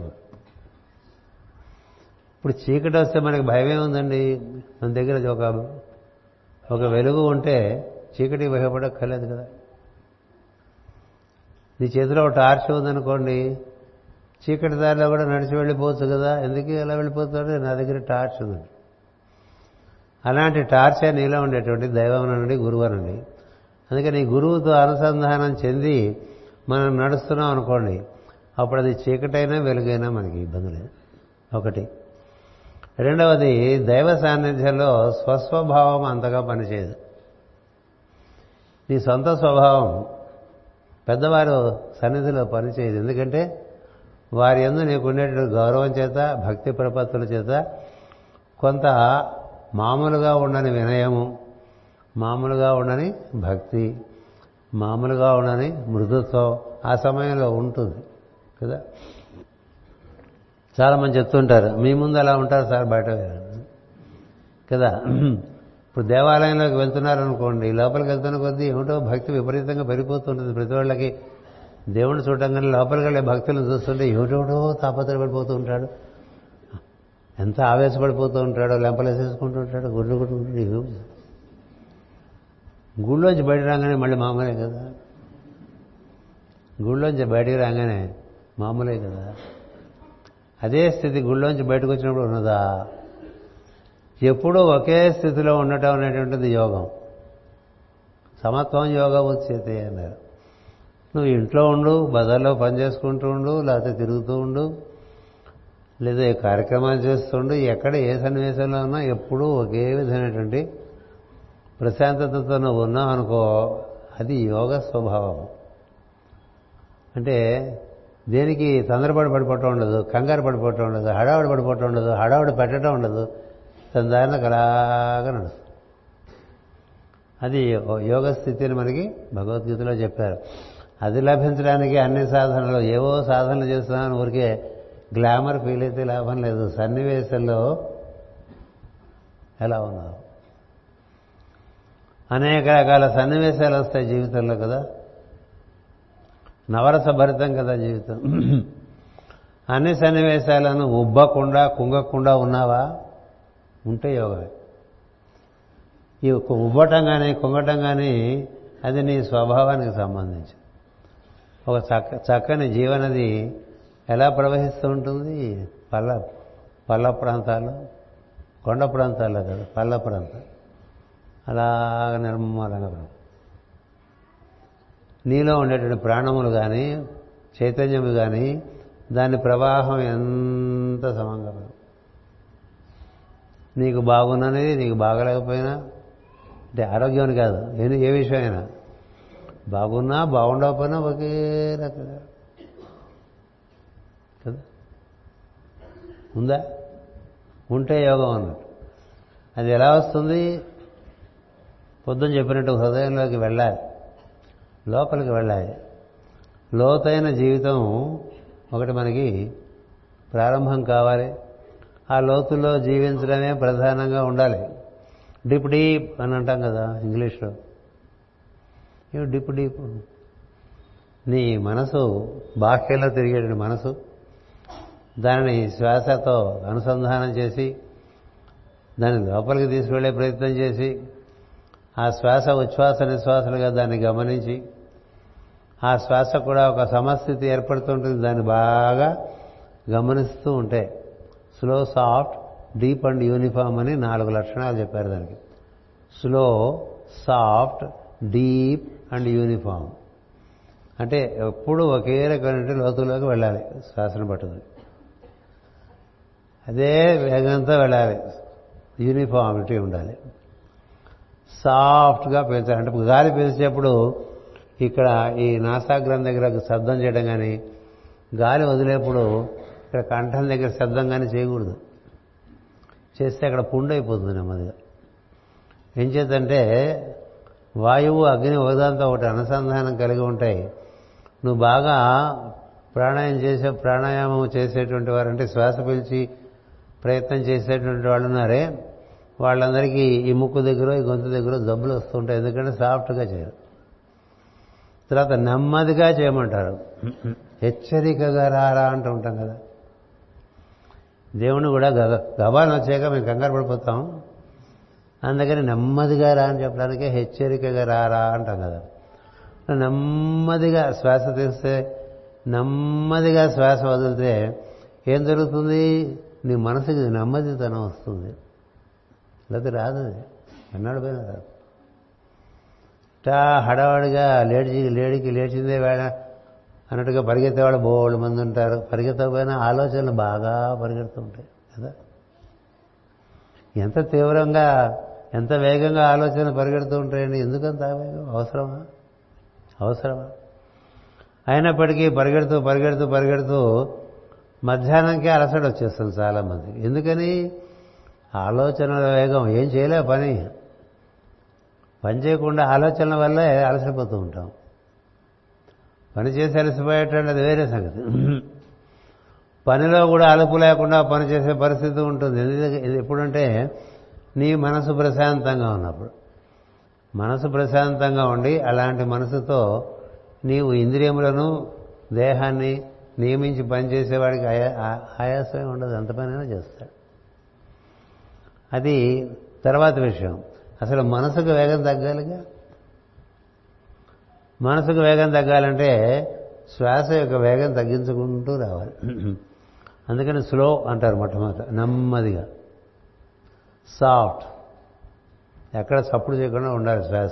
ఇప్పుడు చీకటి వస్తే మనకి భయమే ఉందండి. మన దగ్గర ఒక ఒక వెలుగు ఉంటే చీకటి భయపడక్కర్లేదు కదా. నీ చేతిలో ఒక టార్చ్ ఉందనుకోండి చీకటి దారిలో కూడా నడిచి వెళ్ళిపోవచ్చు కదా. ఎందుకు ఎలా వెళ్ళిపోతాడు నా దగ్గర టార్చ్ ఉందండి. అలాంటి టార్చే నీలో ఉండేటువంటి దైవం నుండి గురువు అనండి అందుకని గురువుతో అనుసంధానం చెంది మనం నడుస్తున్నాం అనుకోండి అప్పుడు అది చీకటైనా వెలుగైనా మనకి ఇబ్బంది లేదు. ఒకటి. రెండవది దైవ సాన్నిధ్యంలో స్వస్వభావం అంతగా పనిచేయదు. నీ సొంత స్వభావం పెద్దవారు సన్నిధిలో పనిచేయదు. ఎందుకంటే వారి ఎందు నీకుండేటువంటి గౌరవం చేత భక్తి ప్రపత్తుల చేత కొంత మామూలుగా ఉండని వినయము మామూలుగా ఉండని భక్తి మామూలుగా ఉండని మృదుత్వం ఆ సమయంలో ఉంటుంది కదా? చాలామంది చెప్తుంటారు మీ ముందు అలా ఉంటారు సార్ బయట కదా? ఇప్పుడు దేవాలయంలోకి వెళ్తున్నారనుకోండి లోపలికి వెళ్తున్న కొద్దీ ఏమిటో భక్తి విపరీతంగా పెరిగిపోతుంటుంది. ప్రతి వాళ్ళకి దేవుణ్ణి చూడగానే లోపలికి వెళ్ళే భక్తులను చూస్తుంటే ఏమిటోటో తాపత్రపడిపోతూ ఉంటాడు. ఎంత ఆవేశపడిపోతూ ఉంటాడో లెంపలేసేసుకుంటూ ఉంటాడు గుడ్లు గుడ్లు గుళ్ళోంచి బయట రాగానే మళ్ళీ మామూలే కదా. గుళ్ళోంచి బయటికి రాగానే మామూలే కదా. అదే స్థితి గుళ్ళోంచి బయటకు వచ్చినప్పుడు ఉన్నదా? ఎప్పుడూ ఒకే స్థితిలో ఉండటం అనేటువంటిది యోగం. సమత్వం యోగం ఉచ్యతే అన్నారు. నువ్వు ఇంట్లో ఉండు బజార్లో పని చేసుకుంటూ ఉండు లేకపోతే తిరుగుతూ ఉండు లేదా ఏ కార్యక్రమాలు చేస్తుండు ఎక్కడ ఏ సన్నివేశంలో ఉన్నా ఎప్పుడూ ఒకే విధమైనటువంటి ప్రశాంతతతో నువ్వు ఉన్నావు అనుకో అది యోగ స్వభావం. అంటే దేనికి తొందరపడి పడిపోవటం ఉండదు కంగారు పడిపోవటం ఉండదు హడావుడి పడిపోవటం ఉండదు హడావుడి పెట్టడం ఉండదు తన దారిన అలాగా నడుస్తుంది. అది యోగ స్థితిని మనకి భగవద్గీతలో చెప్పారు. అది లభించడానికి అన్ని సాధనలు ఏవో సాధనలు చేస్తున్నాను ఊరికే గ్లామర్ ఫీల్ అయితే లాభం లేదు. సన్నివేశంలో ఎలా ఉన్నారు అనేక రకాల సన్నివేశాలు వస్తాయి జీవితంలో కదా. నవరస భరితం కదా జీవితం. అన్ని సన్నివేశాలను ఉబ్బకుండా కుంగకుండా ఉన్నావా? ఉంటే యోగమే. ఈ ఉబ్బటం కానీ కుంగటం కానీ అది నీ స్వభావానికి సంబంధించి. ఒక చక్క చక్కని జీవనది ఎలా ప్రవహిస్తూ ఉంటుంది? పల్ల పల్ల ప్రాంతాలు కొండ ప్రాంతాల్లో కదా పల్ల ప్రాంతాలు అలాగ నిర్మలంగా నీలో ఉండేటువంటి ప్రాణములు కానీ చైతన్యము కానీ దాని ప్రవాహం ఎంత సమంగా నీకు బాగున్నది నీకు బాగలేకపోయినా అంటే ఆరోగ్యం కాదు ఏ ఏ విషయమైనా. బాగున్నా బాగుండకపోయినా ఒకే రకంగా. కదా? ఉందా? ఉంటే యోగం అన్నట్టు. అది ఎలా వస్తుంది? పొద్దున చెప్పినట్టు హృదయంలోకి వెళ్ళాలి. లోపలికి వెళ్ళాలి. లోతైన జీవితం ఒకటి మనకి ప్రారంభం కావాలి. ఆ లోతుల్లో జీవించడమే ప్రధానంగా ఉండాలి. డిప్ డీప్ అని అంటాం కదా ఇంగ్లీష్లో. Dip deep? నీ మనసు బాహ్యంలో తిరిగేటువంటి మనసు. దానిని శ్వాసతో అనుసంధానం చేసి దాన్ని లోపలికి తీసుకువెళ్ళే ప్రయత్నం చేసి ఆ శ్వాస ఉచ్ఛ్వాస నిశ్వాసలుగా దాన్ని గమనించి ఆ శ్వాస కూడా ఒక సమస్థితి ఏర్పడుతుంటుంది. దాన్ని బాగా గమనిస్తూ ఉంటే slow soft deep and uniform అని నాలుగు లక్షణాలు చెప్పారు దానికి. Slow soft deep and uniform అంటే ఎప్పుడు ఒకే రకమైన లోతులోకి వెళ్ళాలి. శ్వాసన పట్టుకుని. అదే వేగంతో వెళ్ళాలి. యూనిఫామిటీ ఉండాలి. సాఫ్ట్గా పీల్చాలి అంటే గాలి పీల్చేప్పుడు ఇక్కడ ఈ నాసాగ్రం దగ్గర శబ్దం చేయడం కానీ గాలి వదిలేప్పుడు ఇక్కడ కంఠం దగ్గర శబ్దం కానీ చేయకూడదు. చేస్తే అక్కడ పుండు అయిపోతుంది నెమ్మదిగా. ఏం చేద్దంటే వాయువు అగ్ని ఒకదాంతో ఒకటి అనుసంధానం కలిగి ఉంటాయి నువ్వు బాగా ప్రాణాయామం చేసే ప్రాణాయామం చేసేటువంటి వారంటే శ్వాస పిలిచి ప్రయత్నం చేసేటువంటి వాళ్ళు ఉన్నారే వాళ్ళందరికీ ఈ ముక్కు దగ్గర ఈ గొంతు దగ్గర జబ్బులు వస్తుంటాయి. ఎందుకంటే సాఫ్ట్గా చేయరు. తర్వాత నెమ్మదిగా చేయమంటారు. హెచ్చరికగా రారా అంటూ ఉంటాం కదా. దేవుని కూడా గగ గబాన్ వచ్చాక మేము కంగారు పడిపోతాం. అందుకని నెమ్మదిగా రా అని చెప్పడానికే హెచ్చరికగా రారా అంటాం కదా. నెమ్మదిగా శ్వాస తీస్తే నెమ్మదిగా శ్వాస వదిలితే ఏం జరుగుతుంది? నీ మనసుకి నెమ్మదితనం వస్తుంది. లేకపోతే రాదు. అది ఎన్నాడు పోయినా రాదు. ఇట్టా హడావాడిగా లేడిచి లేడికి లేచిందే వేళ అన్నట్టుగా పరిగెత్తేవాళ్ళు బోళ్ళు మంది ఉంటారు. పరిగెత్తకపోయినా ఆలోచనలు బాగా పరిగెడుతూ ఉంటాయి. కదా? ఎంత తీవ్రంగా ఎంత వేగంగా ఆలోచనలు పరిగెడుతూ ఉంటాయండి. ఎందుకంత వేగం? అవసరమా? అవసరమా? అయినప్పటికీ పరిగెడుతూ పరిగెడుతూ పరిగెడుతూ మధ్యాహ్నంకే అలసట వచ్చేస్తుంది చాలామంది ఎందుకని? ఆలోచనల వేగం. ఏం చేయలే పని. పని చేయకుండా ఆలోచనల వల్లే అలసిపోతూ ఉంటాం. పని చేసి అలసిపోయేటండి అది వేరే సంగతి. పనిలో కూడా అలుపు లేకుండా పని చేసే పరిస్థితి ఉంటుంది. ఇది ఎప్పుడంటే నీ మనసు ప్రశాంతంగా ఉన్నప్పుడు. మనసు ప్రశాంతంగా ఉండి అలాంటి మనసుతో నీవు ఇంద్రియములను దేహాన్ని నియమించి పనిచేసేవాడికి ఆయా ఆయాసమే ఉండదు. ఎంత పనైనా చేస్తాడు. అది తర్వాత విషయం. అసలు మనసుకు వేగం తగ్గాలిగా? మనసుకు వేగం తగ్గాలంటే శ్వాస యొక్క వేగం తగ్గించుకుంటూ రావాలి. అందుకని స్లో అంటారు మొట్టమొదట నెమ్మదిగా. సాఫ్ట్. ఎక్కడ సప్పుడు చేయకుండా ఉండాలి శ్వాస.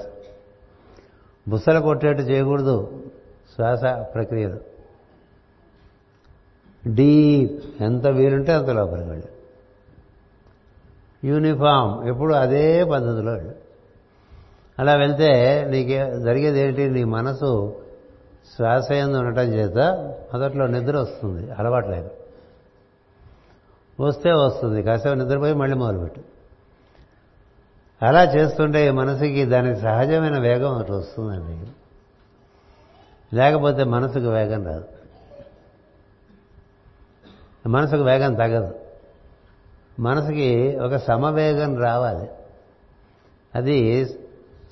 బుసలు కొట్టేట్టు చేయకూడదు శ్వాస ప్రక్రియలు డీప్. ఎంత వీలుంటే అంత లోపలికి వెళ్ళి యూనిఫామ్. ఎప్పుడు అదే పద్ధతిలో అలా వెళ్తే నీకే జరిగేది ఏంటి? నీ మనసు శ్వాస ఉండటం చేత మొదట్లో నిద్ర వస్తుంది. అలవాట్లేదు వస్తే వస్తుంది. కాసేపు నిద్రపోయి మళ్ళీ మొదలుపెట్టు. అలా చేస్తుంటే మనసుకి దానికి సహజమైన వేగం అట్లా వస్తుందండి. లేకపోతే మనసుకు వేగం రాదు. మనసుకు వేగం తగదు. మనసుకి ఒక సమవేగం రావాలి. అది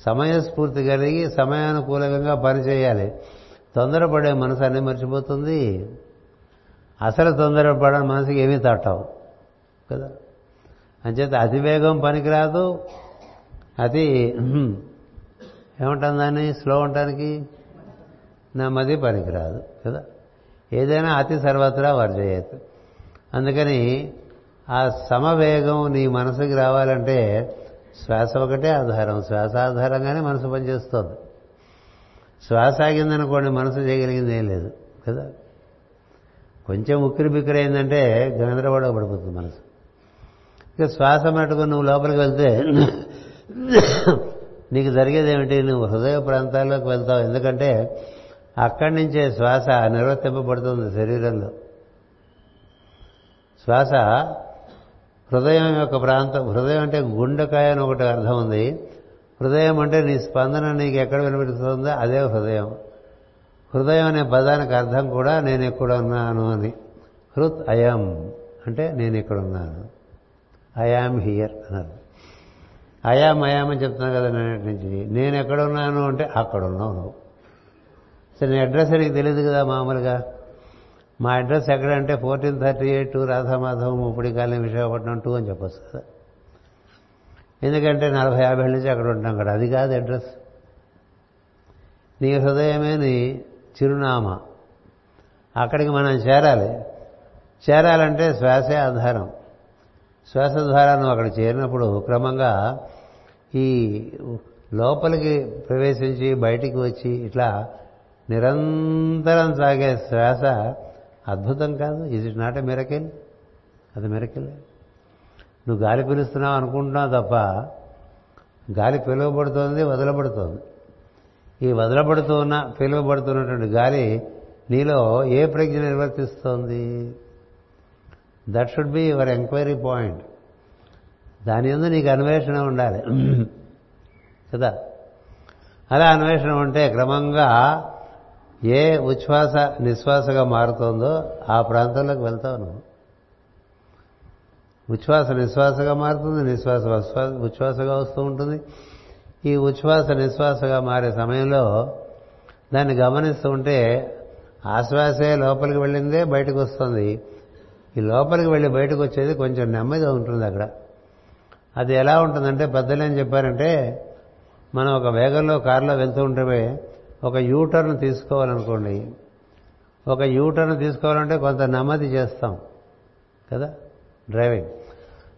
సమయస్ఫూర్తి కలిగి సమయానుకూలంగా పనిచేయాలి తొందరపడే మనసు అన్నీ మర్చిపోతుంది. అసలు తొందరపడని మనసుకి ఏమీ తట్టవు. కదా? అంచేత అతివేగం పనికిరాదు. అతి ఏమంటాం దాన్ని? స్లో ఉండటానికి నెమ్మది పనికిరాదు. కదా? ఏదైనా అతి సర్వత్రా వర్జయత్. అందుకని ఆ సమవేగం నీ మనసుకి రావాలంటే శ్వాస ఒకటే ఆధారం. శ్వాస ఆధారంగానే మనసు పనిచేస్తుంది. శ్వాస ఆగిందనుకోండి మనసు చేయగలిగింది ఏం లేదు కదా? కొంచెం ఉక్కిరి బిక్కిరి అయిందంటే గందరగోళ పడిపోతుంది మనసు. ఇక శ్వాస మటుకు నువ్వు లోపలికి వెళ్తే నీకు జరిగేది ఏమిటి? నువ్వు హృదయ ప్రాంతాల్లోకి వెళ్తావు. ఎందుకంటే అక్కడి నుంచే శ్వాస నిర్వర్తింపబడుతుంది శరీరంలో. శ్వాస హృదయం యొక్క ప్రాంతం హృదయం అంటే గుండెకాయ అని ఒకటి అర్థం ఉంది. హృదయం అంటే నీ స్పందన నీకు ఎక్కడ వినిపిస్తుందో అదే హృదయం. హృదయం అనే పదానికి అర్థం కూడా నేను ఎక్కడ ఉన్నాను అని. హృత్ అయం అంటే నేను ఇక్కడ ఉన్నాను. ఐఆమ్ హియర్ అన్నారు అయాం అయాం అని చెప్తున్నాను కదా నేను నుంచి. నేను ఎక్కడ ఉన్నాను అంటే అక్కడ ఉన్నావు నువ్వు. సరే నీ అడ్రస్ నీకు తెలియదు కదా మామూలుగా. మా అడ్రస్ ఎక్కడంటే fourteen thirty eight Radhamadhavam Muppadi colony Visakhapatnam two అని చెప్పొచ్చు కదా ఎందుకంటే నలభై యాభై నుంచి అక్కడ ఉంటాం కదా అది కాదు అడ్రస్. నీ హృదయమే నీ చిరునామా. అక్కడికి మనం చేరాలి. చేరాలంటే శ్వాసే ఆధారం. శ్వాస ద్వారా నువ్వు అక్కడ చేరినప్పుడు క్రమంగా ఈ లోపలికి ప్రవేశించి బయటికి వచ్చి ఇట్లా నిరంతరం సాగే శ్వాస అద్భుతం కాదు. ఇది ఇట్ నాట్ ఎ మిరకిల్ అది మిరకిల్ నువ్వు గాలి పిలుస్తున్నావు అనుకుంటున్నావు తప్ప గాలి పిలువబడుతోంది వదలబడుతోంది. ఈ వదలబడుతున్న పిలువబడుతున్నటువంటి గాలి నీలో ఏ ప్రజ్ఞ నిర్వర్తిస్తోంది? That should be your enquiry point దాని ఎందు నీకు అన్వేషణ ఉండాలి. కదా? అలా అన్వేషణ ఉంటే క్రమంగా ఏ ఉచ్ఛ్వాస నిశ్వాసగా మారుతోందో ఆ ప్రాంతంలోకి వెళ్తావు నువ్వు. ఉచ్ఛ్వాస నిశ్వాసగా మారుతుంది నిశ్వాస ఉచ్ఛ్వాసగా వస్తూ ఉంటుంది. ఈ ఉచ్ఛ్వాస నిశ్వాసగా మారే సమయంలో దాన్ని గమనిస్తూ ఉంటే ఆశ్వాసే లోపలికి వెళ్ళిందే బయటకు వస్తుంది. ఈ లోపలికి వెళ్ళి బయటకు వచ్చేది కొంచెం నెమ్మదిగా ఉంటుంది అక్కడ. అది ఎలా ఉంటుందంటే పెద్దలేని చెప్పారంటే మనం ఒక వేగంలో కారులో వెళ్తూ ఉంటే ఒక యూటర్న్ తీసుకోవాలనుకోండి ఒక యూటర్న్ తీసుకోవాలంటే కొంత నెమ్మది చేస్తాం కదా? డ్రైవింగ్.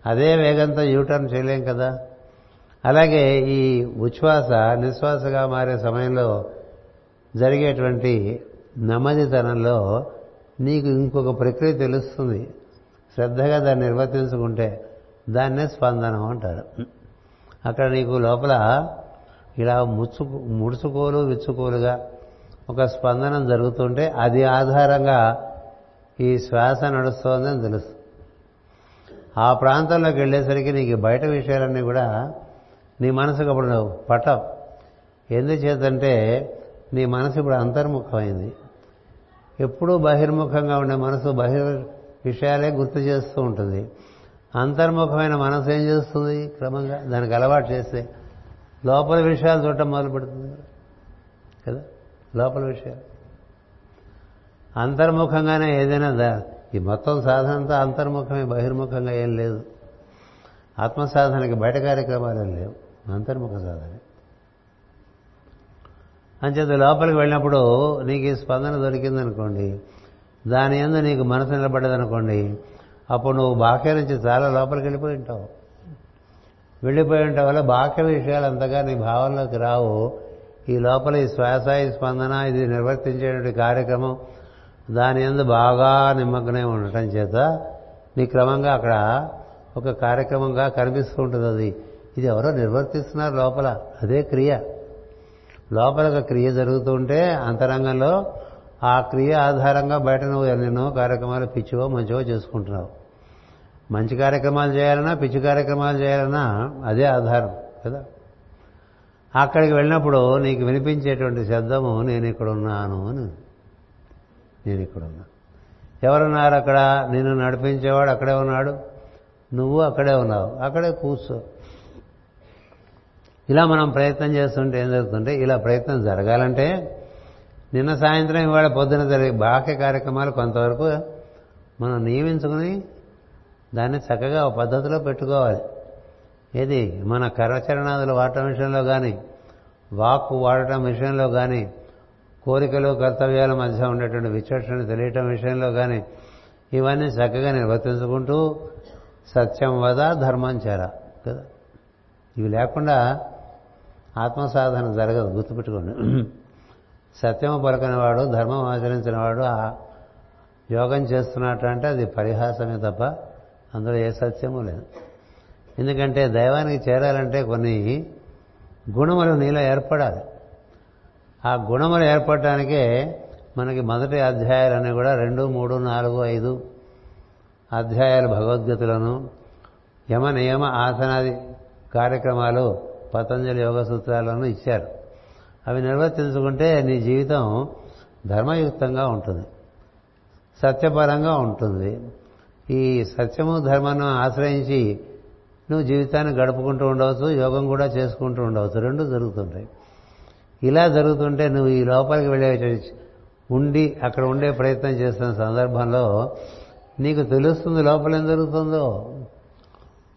అదే వేగంతో యూటర్న్ చేయలేం కదా? అలాగే ఈ ఉచ్ఛ్వాస నిశ్వాసగా మారే సమయంలో జరిగేటువంటి నెమ్మదితనంలో నీకు ఇంకొక ప్రక్రియ తెలుస్తుంది. శ్రద్ధగా దాన్ని నిర్వర్తించుకుంటే దాన్నే స్పందనం అంటారు. అక్కడ నీకు లోపల ఇలా ముచ్చుకు ముడుచుకోలు విచ్చుకోలుగా ఒక స్పందనం జరుగుతుంటే అది ఆధారంగా ఈ శ్వాస నడుస్తోందని తెలుసు. ఆ ప్రాంతంలోకి వెళ్ళేసరికి నీకు బయట విషయాలన్నీ కూడా నీ మనసుకు అప్పుడు పటం ఎందుచేతంటే నీ మనసు ఇప్పుడు అంతర్ముఖమైంది. ఎప్పుడూ బహిర్ముఖంగా ఉండే మనసు బహిర్ విషయాలే గుర్తు చేస్తూ ఉంటుంది. అంతర్ముఖమైన మనసు ఏం చేస్తుంది? క్రమంగా దానికి అలవాటు చేస్తే లోపల విషయాలు చూడటం మొదలు పెడుతుంది కదా? లోపల విషయాలు. అంతర్ముఖంగానే ఏదైనా ఈ మొత్తం సాధనంతా అంతర్ముఖమే బహిర్ముఖంగా ఏం లేదు. ఆత్మ సాధనకి బయట కార్యక్రమాలు ఏం లేవు. అంతర్ముఖ సాధన. అంచేత లోపలికి వెళ్ళినప్పుడు నీకు ఈ స్పందన దొరికిందనుకోండి దాని ఎందు నీకు మనసు నిలబడ్డదనుకోండి అప్పుడు నువ్వు బాహ్య నుంచి చాలా లోపలికి వెళ్ళిపోయి ఉంటావు. వెళ్ళిపోయి వల్ల బాహ్య విషయాలు అంతగా నీ భావనలోకి రావు. ఈ లోపల ఈ శ్వాస ఈ స్పందన ఇది నిర్వర్తించేటువంటి కార్యక్రమం దాని ఎందు బాగా నిమగ్నమై ఉండటం చేత నీ క్రమంగా అక్కడ ఒక కార్యక్రమంగా కనిపిస్తూ ఉంటుంది అది. ఇది ఎవరో నిర్వర్తిస్తున్నారు లోపల. అదే క్రియ. లోపల ఒక క్రియ జరుగుతుంటే అంతరంగంలో ఆ క్రియ ఆధారంగా బయట నువ్వు ఎన్నెన్నో కార్యక్రమాలు పిచ్చివో మంచివో చేసుకుంటున్నావు. మంచి కార్యక్రమాలు చేయాలన్నా పిచ్చి కార్యక్రమాలు చేయాలన్నా అదే ఆధారం కదా? అక్కడికి వెళ్ళినప్పుడు నీకు వినిపించేటువంటి శబ్దము నేను ఇక్కడ ఉన్నాను అని. నేను ఇక్కడ ఉన్నా. ఎవరున్నారు అక్కడ? నిన్ను నడిపించేవాడు అక్కడే ఉన్నాడు. నువ్వు అక్కడే ఉన్నావు. అక్కడే కూర్చో. ఇలా మనం ప్రయత్నం చేస్తుంటే ఏం జరుగుతుంటే ఇలా ప్రయత్నం జరగాలంటే నిన్న సాయంత్రం ఇవాళ పొద్దున జరిగే బాహ్య కార్యక్రమాలు కొంతవరకు మనం నియమించుకుని దాన్ని చక్కగా ఒక పద్ధతిలో పెట్టుకోవాలి. ఏది? మన కరచరణాదులు వాడటం విషయంలో కానీ వాక్కు వాడటం విషయంలో కానీ కోరికలు కర్తవ్యాల మధ్య ఉండేటువంటి విచక్షణ తెలియటం విషయంలో కానీ ఇవన్నీ చక్కగా నిర్వర్తించుకుంటూ సత్యం వద ధర్మం చేర కదా? ఇవి లేకుండా ఆత్మసాధన జరగదు గుర్తుపెట్టుకోండి. సత్యము పలకనివాడు ధర్మం ఆచరించినవాడు ఆ యోగం చేస్తున్నట్టు అంటే అది పరిహాసమే తప్ప అందులో ఏ సత్యము లేదు. ఎందుకంటే దైవానికి చేరాలంటే కొన్ని గుణములు నీలో ఏర్పడాలి. ఆ గుణములు ఏర్పడటానికే మనకి మొదటి అధ్యాయాలన్నీ కూడా రెండు మూడు నాలుగు ఐదు అధ్యాయాలు భగవద్గీతలను యమ నియమ ఆసనాది కార్యక్రమాలు పతంజలి యోగ సూత్రాలను ఇచ్చారు. అవి నిర్వర్తించుకుంటే నీ జీవితం ధర్మయుక్తంగా ఉంటుంది సత్యపరంగా ఉంటుంది. ఈ సత్యము ధర్మాన్ని ఆశ్రయించి నువ్వు జీవితాన్ని గడుపుకుంటూ ఉండవచ్చు యోగం కూడా చేసుకుంటూ ఉండవచ్చు. రెండు జరుగుతుంటాయి. ఇలా జరుగుతుంటే నువ్వు ఈ లోపలికి వెళ్ళే ఉండి అక్కడ ఉండే ప్రయత్నం చేస్తున్న సందర్భంలో నీకు తెలుస్తుంది లోపల ఏం జరుగుతుందో?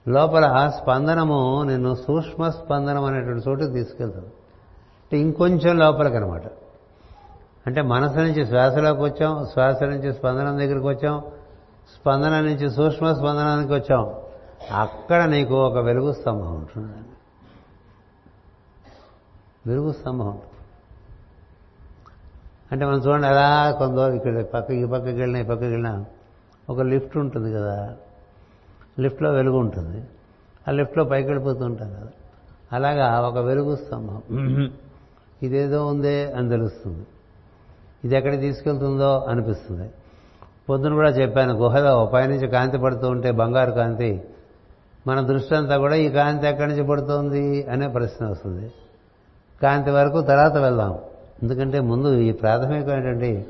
లోపల ఆ స్పందనము నిన్ను సూక్ష్మ స్పందనం అనేటువంటి చోటుకి తీసుకెళ్తుంది. అంటే ఇంకొంచెం లోపలికి అనమాట అంటే మనసు నుంచి శ్వాసలోకి వచ్చాం శ్వాస నుంచి స్పందనం దగ్గరికి వచ్చాం స్పందన నుంచి సూక్ష్మ స్పందనానికి వచ్చాం. అక్కడ నీకు ఒక వెలుగు స్తంభం ఉంటుంది. వెలుగు స్తంభం ఉంటుంది. అంటే మనం చూడండి అలా కొంత ఇక్కడ పక్క ఈ పక్కకి వెళ్ళినా ఈ పక్కకి వెళ్ళినా ఒక లిఫ్ట్ ఉంటుంది కదా. లిఫ్ట్లో వెలుగు ఉంటుంది. ఆ లిఫ్ట్లో పైకి వెళ్ళిపోతూ ఉంటాం కదా. అలాగా ఒక వెలుగు స్తంభం. ఇదేదో ఉందే అని తెలుస్తుంది. ఇది ఎక్కడికి తీసుకెళ్తుందో అనిపిస్తుంది. పొద్దున కూడా చెప్పాను గుహలో పైనుంచి కాంతి పడుతూ ఉంటే బంగారు కాంతి. మన దృష్టి అంతా కూడా ఈ కాంతి ఎక్కడి నుంచి పడుతోంది? అనే ప్రశ్న వస్తుంది. కాంతి వరకు తర్వాత వెళ్దాం. ఎందుకంటే ముందు ఈ ప్రాథమికమైనటువంటి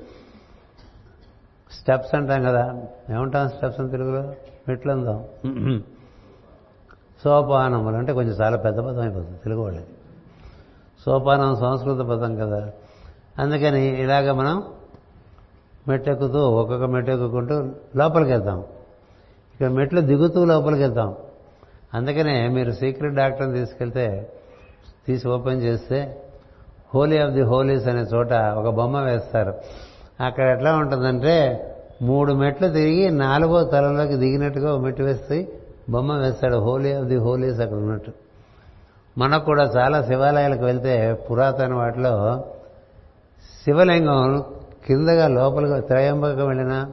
స్టెప్స్ అంటాం కదా. ఏమంటాం స్టెప్స్ అని తెలుగులో? మెట్లు అందాం. సోపానములు అంటే కొంచెం చాలా పెద్ద పదం అయిపోతుంది తెలుగు వాళ్ళకి సోపానం సంస్కృత పదం కదా. అందుకని ఇలాగ మనం మెట్టెక్కుతూ ఒక్కొక్క మెట్టు ఎక్కుకుంటూ లోపలికి వెళ్తాం ఇక్కడ మెట్లు దిగుతూ లోపలికి వెళ్తాం అందుకనే మీరు సీక్రెట్ డాక్టర్ని తీసుకెళ్తే తీసి ఓపెన్ చేస్తే హోలీ ఆఫ్ ది హోలీస్ అనే చోట ఒక బొమ్మ వేస్తారు. అక్కడ ఎట్లా ఉంటుందంటే మూడు మెట్లు తిరిగి నాలుగో తలంలోకి దిగినట్టుగా మెట్టు వేస్తే బొమ్మ వేస్తాడు హోలీ ఆఫ్ ది హోలీస్ అక్కడ ఉన్నట్టు. మనకు కూడా చాలా శివాలయాలకు వెళ్తే పురాతన వాటిలో శివలింగం కిందగా లోపలికి త్రయంబకం వెళ్ళినా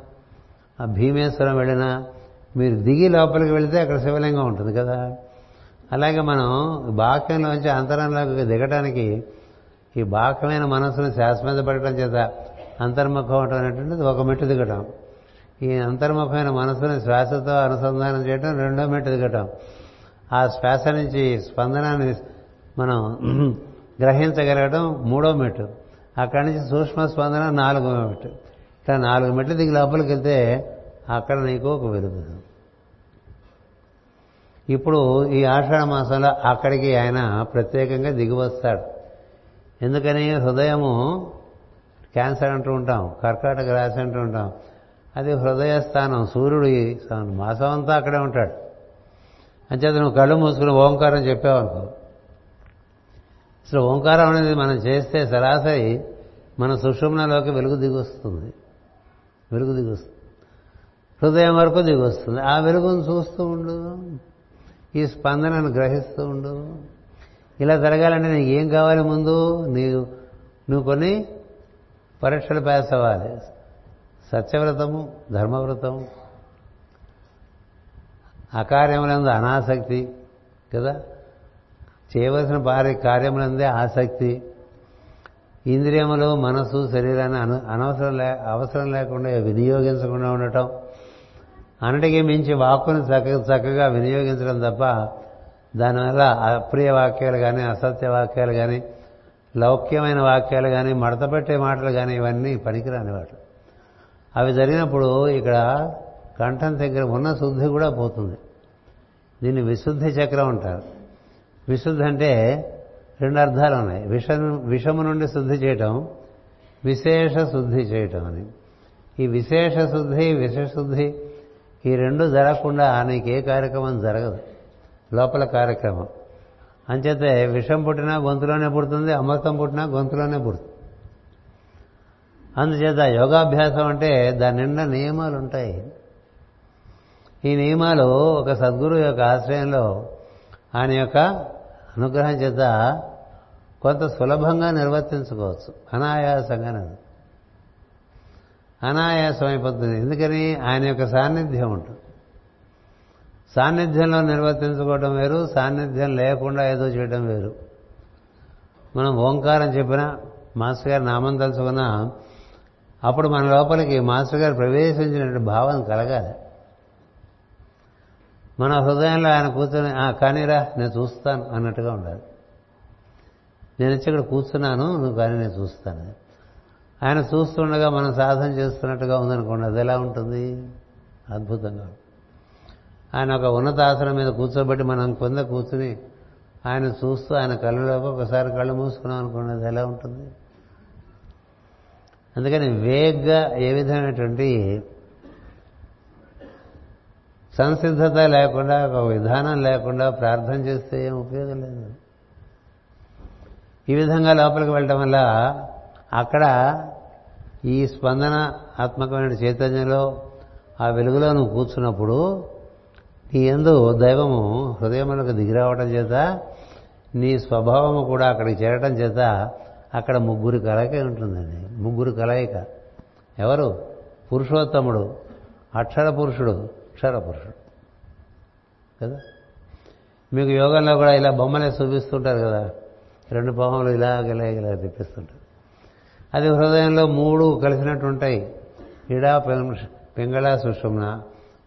ఆ భీమేశ్వరం వెళ్ళినా మీరు దిగి లోపలికి వెళితే అక్కడ శివలింగం ఉంటుంది కదా. అలాగే మనం బాక్యంలోంచి అంతరంలోకి దిగటానికి ఈ బాహ్యమైన మనసును శాశ్వత పడటం చేత అంతర్ముఖం అవటం అనేటువంటిది ఒక మెట్టు దిగటం. ఈ అంతర్ముఖమైన మనసుని శ్వాసతో అనుసంధానం చేయటం రెండో మెట్టు దిగటం. ఆ శ్వాస నుంచి స్పందనాన్ని మనం గ్రహించగలగడం మూడో మెట్టు. అక్కడి నుంచి సూక్ష్మ స్పందన నాలుగు మెట్లు. ఇట్లా నాలుగు మెట్లు దిగి లోపలికి వెళ్తే అక్కడ నీకు ఒక వెలుగు. ఇప్పుడు ఈ ఆషాఢ మాసంలో అక్కడికి ఆయన ప్రత్యేకంగా దిగి వస్తాడు. ఎందుకని? హృదయము క్యాన్సర్ అంటూ ఉంటాం కర్కాటక రాశి అంటూ ఉంటాం. అది హృదయ స్థానం సూర్యుడు మాసం అంతా అక్కడే ఉంటాడు. అంచేత నువ్వు కళ్ళు మూసుకుని ఓంకారం చెప్పావనుకో అసలు ఓంకారం అనేది మనం చేస్తే సరాసరి మన సుషుమ్నలోకి వెలుగు దిగొస్తుంది. వెలుగు దిగొస్తుంది. హృదయం వరకు దిగొస్తుంది. ఆ వెలుగును చూస్తూ ఉండు. ఈ స్పందనను గ్రహిస్తూ ఉండు. ఇలా జరగాలంటే నీకు ఏం కావాలి ముందు? నీవు నువ్వు కొన్ని పరీక్షలు పాస్ అవ్వాలి. సత్యవ్రతము ధర్మవ్రతము అకార్యములందు అనాసక్తి కదా? చేయవలసిన భార్య కార్యములందే ఆసక్తి. ఇంద్రియములు మనసు శరీరాన్ని అను అనవసరం లే అవసరం లేకుండా వినియోగించకుండా ఉండటం. అన్నిటికీ మించి వాక్కుని చక్క చక్కగా వినియోగించడం తప్ప దానివల్ల అప్రియ వాక్యాలు కానీ అసత్య వాక్యాలు కానీ లౌక్యమైన వాక్యాలు కానీ మడతపెట్టే మాటలు కానీ ఇవన్నీ పనికిరాని వాటి అవి జరిగినప్పుడు ఇక్కడ కంఠం దగ్గర ఉన్న శుద్ధి కూడా పోతుంది. దీన్ని విశుద్ధి చక్రం అంటారు. విశుద్ధి అంటే రెండు అర్థాలు ఉన్నాయి. విష విషము నుండి శుద్ధి చేయటం విశేష శుద్ధి చేయటం అని ఈ విశేష శుద్ధి విశేషశుద్ధి ఈ రెండు జరగకుండా ఆయనకి ఏ కార్యక్రమం జరగదు. లోపల కార్యక్రమం. అంచేతే విషం పుట్టినా గొంతులోనే పుడుతుంది అమృతం పుట్టినా గొంతులోనే పుడుతుంది. అందుచేత యోగాభ్యాసం అంటే దాని నిండా నియమాలు ఉంటాయి. ఈ నియమాలు ఒక సద్గురు యొక్క ఆశ్రయంలో ఆయన యొక్క అనుగ్రహం చేత కొంత సులభంగా నిర్వర్తించుకోవచ్చు. అనాయాసంగా అనాయాసం అయిపోతుంది ఎందుకని? ఆయన యొక్క సాన్నిధ్యం ఉంటుంది సాన్నిధ్యంలో నిర్వర్తించుకోవడం వేరు సాన్నిధ్యం లేకుండా ఏదో చేయడం వేరు. మనం ఓంకారం చెప్పినా మాస్టర్ గారు నామం తలుచుకున్నా అప్పుడు మన లోపలికి మాస్టర్ గారు ప్రవేశించినటువంటి భావం కలగాలి. మన హృదయంలో ఆయన కూర్చొని కానీరా నేను చూస్తాను అన్నట్టుగా ఉండాలి. నేను వచ్చి ఇక్కడ కూర్చున్నాను నువ్వు కానీ నేను చూస్తాను ఆయన చూస్తుండగా మనం సాధన చేస్తున్నట్టుగా ఉందనుకోండి అది ఎలా ఉంటుంది? అద్భుతంగా ఆయన ఒక ఉన్నత ఆసనం మీద కూర్చోబెట్టి మనం కొంద కూర్చుని ఆయన చూస్తూ ఆయన కళ్ళలోకి ఒకసారి కళ్ళు మూసుకున్నాం అనుకోండి అది ఎలా ఉంటుంది? అందుకని వేగ్గా ఏ విధమైనటువంటి సంసిద్ధత లేకుండా ఒక విధానం లేకుండా ప్రార్థన చేస్తే ఏం ఉపయోగం లేదు. ఈ విధంగా లోపలికి వెళ్ళటం వల్ల అక్కడ ఈ స్పందన ఆత్మకమైన చైతన్యంలో ఆ వెలుగులో నువ్వు కూర్చున్నప్పుడు నీ ఎందు దైవము హృదయములకు దిగిరావటం చేత నీ స్వభావము కూడా అక్కడికి చేరటం చేత అక్కడ ముగ్గురు కలయిక ఉంటుందండి. ముగ్గురు కలయిక. ఎవరు? పురుషోత్తముడు అక్షర పురుషుడు. అక్షర పురుషుడు కదా? మీకు యోగంలో కూడా ఇలా బొమ్మలే చూపిస్తుంటారు కదా? రెండు పాములు ఇలాగ ఇలా ఇలా తెప్పిస్తుంటారు. అది హృదయంలో మూడు కలిసినట్టు ఉంటాయి. ఇడా పింగళ సుషుమ్న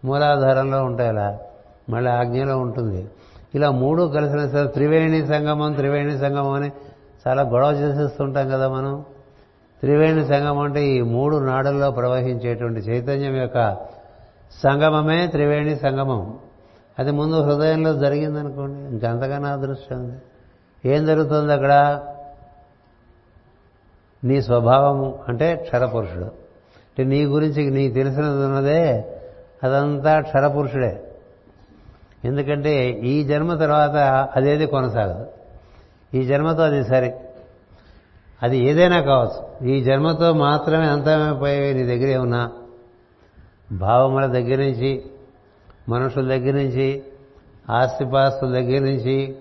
మూలాధారంలో ఉంటాయి అలా. మళ్ళీ ఆజ్ఞలో ఉంటుంది. ఇలా మూడు కలిసిన సరే త్రివేణి సంగమం త్రివేణి సంగమం అని చాలా గొడవ చేసేస్తుంటాం కదా మనం. త్రివేణి సంగమం అంటే ఈ మూడు నాడుల్లో ప్రవహించేటువంటి చైతన్యం యొక్క సంగమమే త్రివేణి సంగమం. అది ముందు హృదయంలో జరిగిందనుకోండి ఇంకంతకన్నా అదృష్టం ఉంది ఏం జరుగుతుంది అక్కడ? నీ స్వభావము అంటే క్షరపురుషుడు. అంటే నీ గురించి నీకు తెలిసినది ఉన్నదే అదంతా క్షరపురుషుడే. ఎందుకంటే ఈ జన్మ తర్వాత అదేది కొనసాగదు. ఈ జన్మతో అది సరే అది ఏదైనా కావచ్చు. ఈ జన్మతో మాత్రమే అంతమైపోయేవి నీ దగ్గర ఏమన్నా? భావముల దగ్గర నుంచి మనుషుల దగ్గర నుంచి ఆస్తిపాస్తుల దగ్గర నుంచి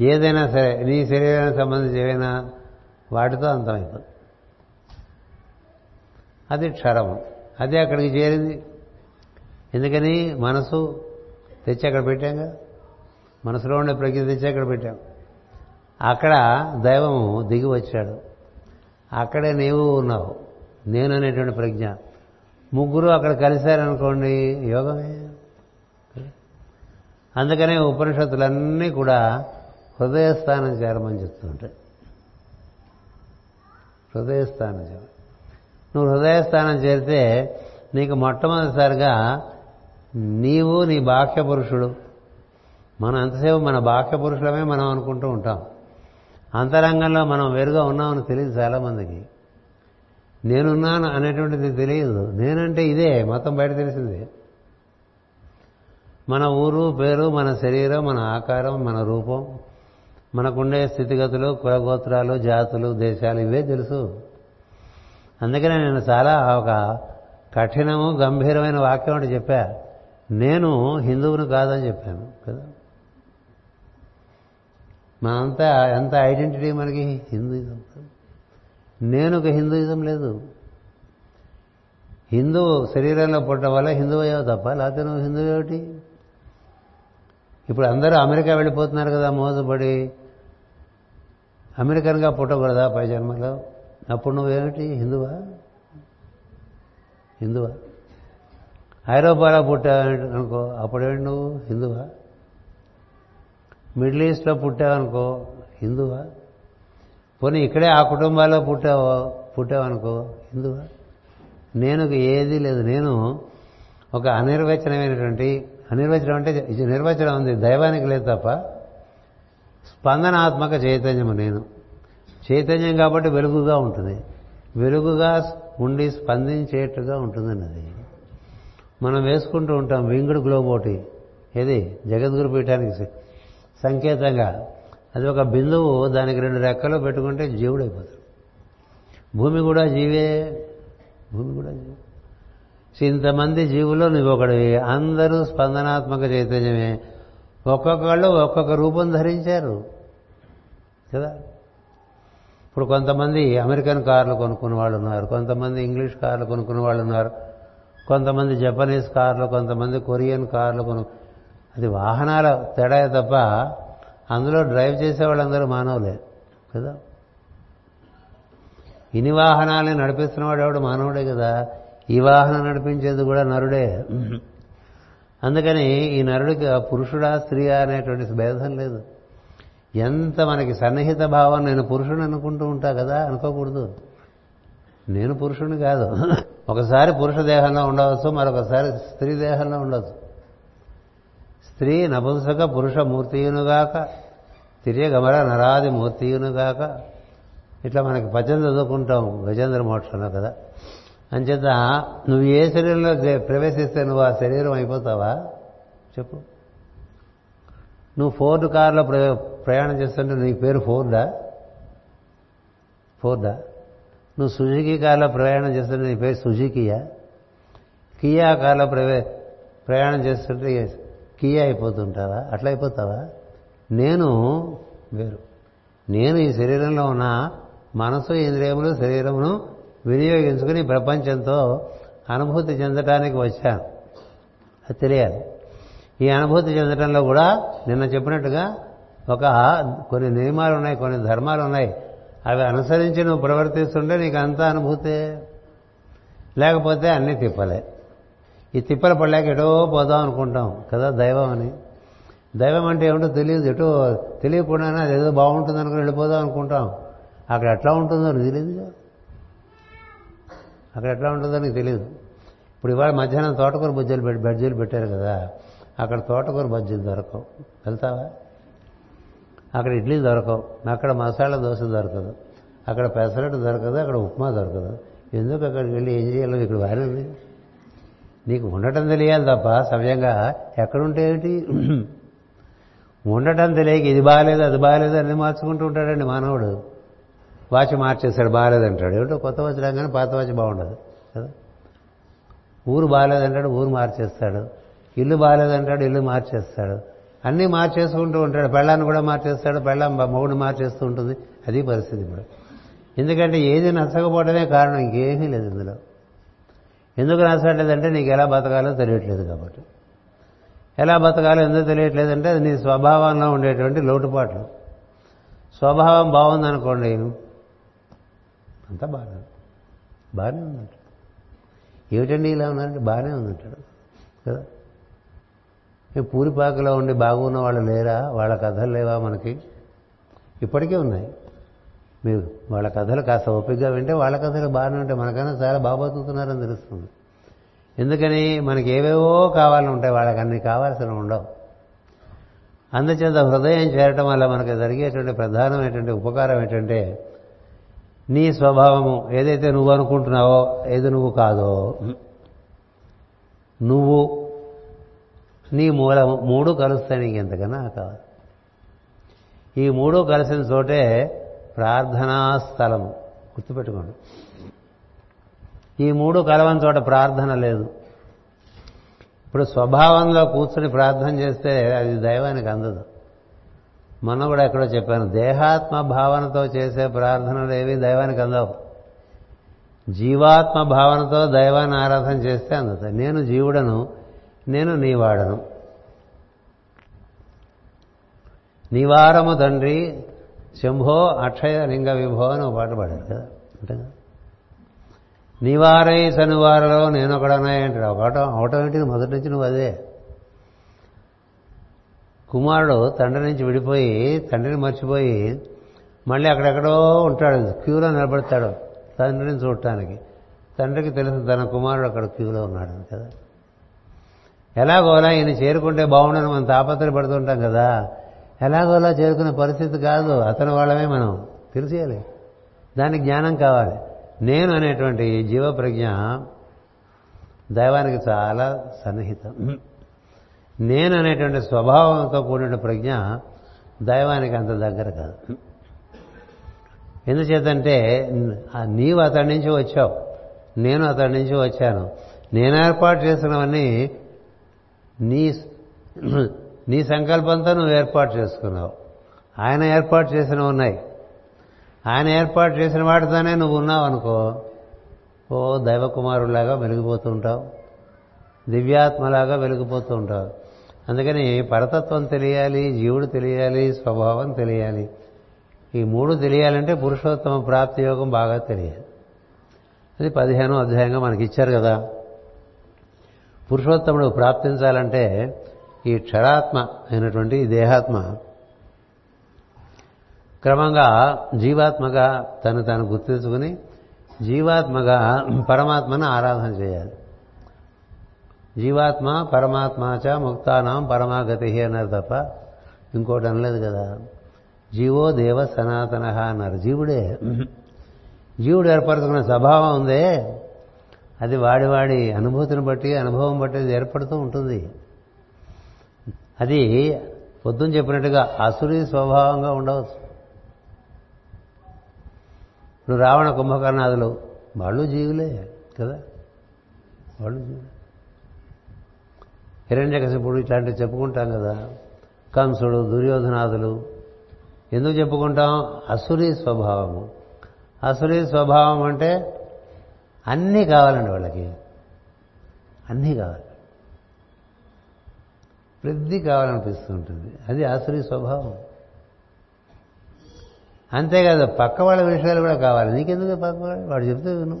ఏదైనా సరే నీ శరీరానికి సంబంధించి ఏవైనా వాటితో అంతమైపోతుంది అది క్షరము. అది అక్కడికి చేరింది. ఎందుకని? మనసు తెచ్చి అక్కడ పెట్టాం కదా. మనసులో ఉండే ప్రజ్ఞ తెచ్చి అక్కడ పెట్టాం. అక్కడ దైవము దిగి వచ్చాడు. అక్కడే నీవు ఉన్నావు. నేను అనేటువంటి ప్రజ్ఞ. ముగ్గురు అక్కడ కలిశారనుకోండి యోగమే. అందుకనే ఉపనిషత్తులన్నీ కూడా హృదయస్థానం చేరమని చెప్తుంటాయి హృదయస్థానం చేర. నువ్వు హృదయస్థానం చేరితే నీకు మొట్టమొదటిసారిగా నీవు నీ బాహ్య పురుషుడు మనం ఎంతసేపు మన బాహ్య పురుషులమే మనం అనుకుంటూ ఉంటాం. అంతరంగంలో మనం వేరుగా ఉన్నామని తెలియదు చాలామందికి. నేనున్నాను అనేటువంటిది తెలియదు. నేనంటే ఇదే మొత్తం బయట తెలిసింది. మన ఊరు పేరు మన శరీరం మన ఆకారం మన రూపం మనకుండే స్థితిగతులు కులగోత్రాలు జాతులు దేశాలు ఇవే తెలుసు. అందుకనే నేను చాలా ఒక కఠినము గంభీరమైన వాక్యం అంటే చెప్పా. నేను హిందువును కాదని చెప్పాను కదా? మనంతా ఎంత ఐడెంటిటీ మనకి? హిందూ నేను ఒక హిందూయిజం లేదు. హిందూ శరీరంలో పుట్టడం వల్ల హిందువు అయ్యావు తప్ప లేకపోతే నువ్వు హిందువు ఏమిటి ఇప్పుడు అందరూ అమెరికా వెళ్ళిపోతున్నారు కదా మోసపడి. అమెరికన్గా పుట్టకూడదా పై జన్మలో? అప్పుడు నువ్వేమిటి? హిందువా? హిందువా? ఐరోపాలో పుట్టావు అనుకో అప్పుడేంటి నువ్వు? హిందువా? మిడిల్ ఈస్ట్లో పుట్టావనుకో హిందువా? పోనీ ఇక్కడే ఆ కుటుంబాల్లో పుట్టావో పుట్టావనుకో. ఎందుకు? నేను ఏది లేదు. నేను ఒక అనిర్వచనమైనటువంటి అనిర్వచనం అంటే నిర్వచనం ఉంది. దైవానికి లేదు తప్ప స్పందనాత్మక చైతన్యము నేను. చైతన్యం కాబట్టి వెలుగుగా ఉంటుంది. వెలుగుగా ఉండి స్పందించేట్టుగా ఉంటుందన్నది. మనం వేసుకుంటూ ఉంటాం. వింగుడు గ్లోబ్ ఒకటి. ఏది? జగద్గురు పీఠానికి సంకేతంగా. అది ఒక బిందువు దానికి రెండు రెక్కలు పెట్టుకుంటే జీవుడు అయిపోతాడు. భూమి కూడా జీవే. భూమి కూడా జీవే. ఇంతమంది జీవులో నువ్వు ఒకటి అందరూ స్పందనాత్మక చైతన్యమే. ఒక్కొక్కళ్ళు ఒక్కొక్క రూపం ధరించారు. కదా? ఇప్పుడు కొంతమంది అమెరికన్ కార్లు కొనుక్కున్న వాళ్ళు ఉన్నారు. కొంతమంది ఇంగ్లీష్ కార్లు కొనుక్కున్న వాళ్ళు ఉన్నారు. కొంతమంది జపనీస్ కార్లు కొంతమంది కొరియన్ కార్లు కొను అది వాహనాల తేడా తప్ప అందులో డ్రైవ్ చేసే వాళ్ళందరూ మానవులే కదా? ఇన్ని వాహనాలని నడిపిస్తున్నవాడు ఎవడు? మానవుడే కదా. ఈ వాహనం నడిపించేది కూడా నరుడే. అందుకని ఈ నరుడికి పురుషుడా స్త్రీయా అనేటువంటి భేదం లేదు. ఎంత మనకి సన్నిహిత భావం నేను పురుషుడు అనుకుంటూ ఉంటా కదా అనుకోకూడదు. నేను పురుషుని కాదు. ఒకసారి పురుష దేహంలో ఉండవచ్చు మరొకసారి స్త్రీ దేహంలో ఉండవచ్చు. స్త్రీ నపుంసక పురుష మూర్తియునుగాక తిరియగమర నరాది మూర్తియునుగాక. ఇట్లా మనకి పద్యం చదువుకుంటాం గజేంద్ర మోక్షంలో కదా. అంచేత నువ్వు ఏ శరీరంలో ప్రవేశిస్తే నువ్వు ఆ శరీరం అయిపోతావా? చెప్పు. నువ్వు ఫోర్డ్ కార్లో ప్రయాణం చేస్తుంటే నీ పేరు ఫోర్డా? ఫోర్డా. నువ్వు సుజుకి కార్లో ప్రయాణం చేస్తుంటే నీ పేరు సుజుకియా? కియా కార్లో ప్రయాణం చేస్తుంటే కీ అయిపోతుంటావా? అట్లా అయిపోతావా? నేను వేరు. నేను ఈ శరీరంలో ఉన్న మనసు ఇంద్రియములు శరీరమును వినియోగించుకుని ప్రపంచంతో అనుభూతి చెందటానికి వచ్చాను అది తెలియాలి. ఈ అనుభూతి చెందటంలో కూడా నిన్న చెప్పినట్టుగా ఒక కొన్ని నియమాలు ఉన్నాయి కొన్ని ధర్మాలు ఉన్నాయి. అవి అనుసరించి నువ్వు ప్రవర్తిస్తుంటే నీకు అంతా అనుభూతే. లేకపోతే అన్నీ తిప్పలే. ఈ తిప్పలు పడలేక ఎటో పోదాం అనుకుంటాం కదా దైవం అని. దైవం అంటే ఏమిటో తెలియదు. ఎటో తెలియకుండానే అది ఏదో బాగుంటుంది అనుకుని వెళ్ళిపోదాం అనుకుంటాం. అక్కడ ఎట్లా ఉంటుందో నీకు తెలియదు అక్కడ ఎట్లా ఉంటుందో నీకు తెలియదు. ఇప్పుడు ఇవాళ మధ్యాహ్నం తోటకూర బజ్జీలు పెట్టి బజ్జీలు పెట్టారు కదా. అక్కడ తోటకూర బజ్జీలు దొరకవు. వెళ్తావా? అక్కడ ఇడ్లీ దొరకవు. అక్కడ మసాలా దోశ దొరకదు. అక్కడ పెసరట్టు దొరకదు. అక్కడ ఉప్మా దొరకదు. ఎందుకు అక్కడికి వెళ్ళి ఏం చేయాలో ఇక్కడ వారింది? నీకు ఉండటం తెలియాలి తప్ప సవ్యంగా ఎక్కడుంటే ఏంటి? ఉండటం తెలియక ఇది బాగాలేదు అది బాగాలేదు అన్ని మార్చుకుంటూ ఉంటాడండి మానవుడు. వాచ్ మార్చేస్తాడు బాగాలేదంటాడు ఏమిటో కొత్త వాచ్ రాగానే పాత వాచ్ బాగుండదు కదా? ఊరు బాగాలేదంటాడు ఊరు మార్చేస్తాడు. ఇల్లు బాగాలేదంటాడు ఇల్లు మార్చేస్తాడు. అన్నీ మార్చేసుకుంటూ ఉంటాడు. పెళ్ళాన్ని కూడా మార్చేస్తాడు పెళ్ళాం మొగుడు మార్చేస్తూ ఉంటుంది. అది పరిస్థితి ఇప్పుడు. ఎందుకంటే ఏది నచ్చకపోవడమే కారణం ఇంకేమీ లేదు ఇందులో. ఎందుకు నచ్చట్లేదంటే నీకు ఎలా బతకాలో తెలియట్లేదు కాబట్టి. ఎలా బతకాలో ఎందుకు తెలియట్లేదంటే అది నీ స్వభావంలో ఉండేటువంటి లోటుపాట్లు. స్వభావం బాగుందనుకోండి అంతా బాగానే బాగానే ఉందంట. ఏమిటండి ఇలా ఉన్నారంటే బాగానే ఉందంటాడు. కదా? పూరిపాకలో ఉండి బాగున్న వాళ్ళు లేరా? వాళ్ళ కథలు లేవా మనకి? ఇప్పటికే ఉన్నాయి. మీరు వాళ్ళ కథలు కాస్త ఓపికగా వింటే వాళ్ళ కథలు బాగానే ఉంటాయి. మనకన్నా చాలా బాగా బతుకుతున్నారని తెలుస్తుంది. ఎందుకని? మనకి ఏవేవో కావాలని ఉంటాయి. వాళ్ళకి అన్ని కావాల్సిన ఉండవు. అందుచేత హృదయం చేరటం వల్ల మనకి జరిగేటువంటి ప్రధానమైనటువంటి ఉపకారం ఏంటంటే నీ స్వభావము ఏదైతే నువ్వు అనుకుంటున్నావో ఏది నువ్వు కాదో నువ్వు నీ మూలము మూడు కలుస్తాయి నీకు ఎంతకన్నా కావాలి. ఈ మూడు కలిసిన చోటే ప్రార్థనా స్థలము. గుర్తుపెట్టుకోండి. ఈ మూడు కలవని చోట ప్రార్థన లేదు. ఇప్పుడు స్వభావంలో కూర్చొని ప్రార్థన చేస్తే అది దైవానికి అందదు. మనం కూడా ఎక్కడో చెప్పాను దేహాత్మ భావనతో చేసే ప్రార్థనలు ఏవి దైవానికి అందవు. జీవాత్మ భావనతో దైవాన్ని ఆరాధన చేస్తే అందుతాయి. నేను జీవుడను నేను నీవాడను. నివారము తండ్రి శంభో అక్షయ లింగ విభో అని ఒక పాట పాడారు కదా అంటే నివారై శనివారలో నేను ఒకడనాయి ఒకటం అవటం ఏంటి మొదటి నుంచి నువ్వు అదే. కుమారుడు తండ్రి నుంచి విడిపోయి తండ్రిని మర్చిపోయి మళ్ళీ అక్కడెక్కడో ఉంటాడు. క్యూలో నిలబడతాడు తండ్రిని చూడటానికి. తండ్రికి తెలుసు తన కుమారుడు అక్కడ క్యూలో ఉన్నాడు కదా. ఎలాగోలా ఈయన చేరుకుంటే బాగుండని మనం తాపత్రపడుతుంటాం కదా. ఎలాగోలా చేరుకునే పరిస్థితి కాదు. అతని వాళ్ళమే మనం. తెలిసేయాలి. దానికి జ్ఞానం కావాలి. నేను అనేటువంటి జీవ ప్రజ్ఞ దైవానికి చాలా సన్నిహితం. నేను అనేటువంటి స్వభావంతో కూడిన ప్రజ్ఞ దైవానికి అంత దగ్గర కాదు. ఎందుచేతంటే నీవు అతడి నుంచి వచ్చావు. నేను అతడి నుంచి వచ్చాను. నేను ఏర్పాటు చేసినవన్నీ నీ నీ సంకల్పంతో నువ్వు ఏర్పాటు చేసుకున్నావు. ఆయన ఏర్పాటు చేసినవి ఉన్నాయి. ఆయన ఏర్పాటు చేసిన వాటితోనే నువ్వు ఉన్నావు అనుకో ఓ దైవకుమారులాగా వెలిగిపోతూ ఉంటావు దివ్యాత్మలాగా వెలిగిపోతూ ఉంటావు అందుకని పరతత్వం తెలియాలి జీవుడు తెలియాలి స్వభావం తెలియాలి. ఈ మూడు తెలియాలంటే పురుషోత్తమ ప్రాప్తి యోగం బాగా తెలియాలి. అది పదిహేనో అధ్యాయంగా మనకి ఇచ్చారు కదా. పురుషోత్తముడు ప్రాప్తించాలంటే ఈ క్షరాత్మ అయినటువంటి ఈ దేహాత్మ క్రమంగా జీవాత్మగా తను తాను గుర్తించుకుని జీవాత్మగా పరమాత్మను ఆరాధన చేయాలి. జీవాత్మ పరమాత్మాచ ముక్తానాం పరమాగతి అన్నారు తప్ప ఇంకోటి అనలేదు కదా. జీవో దేవ సనాతన అన్నారు. జీవుడే. జీవుడు ఏర్పరచుకున్న స్వభావం ఉందే. అది వాడి వాడి అనుభూతిని బట్టి అనుభవం బట్టి అది ఏర్పడుతూ ఉంటుంది. అది పొద్దున చెప్పినట్టుగా అసురి స్వభావంగా ఉండవచ్చు. ఇప్పుడు రావణ కుంభకర్ణాదులు వాళ్ళు జీవులే కదా? వాళ్ళు జీవులే. హిరణ్యకశిపుడు ఇట్లాంటివి చెప్పుకుంటాం కదా? కంసుడు దుర్యోధనాదులు ఎందుకు చెప్పుకుంటాం? అసురి స్వభావము. అసురి స్వభావం అంటే అన్నీ కావాలండి వాళ్ళకి. అన్నీ కావాలి. ప్రతి కావాలనిపిస్తుంటుంది అది ఆసురి స్వభావం. అంతేకాదు పక్క వాళ్ళ విషయాలు కూడా కావాలి. నీకెందుకు పక్క వాళ్ళు? వాడు చెప్తే విను.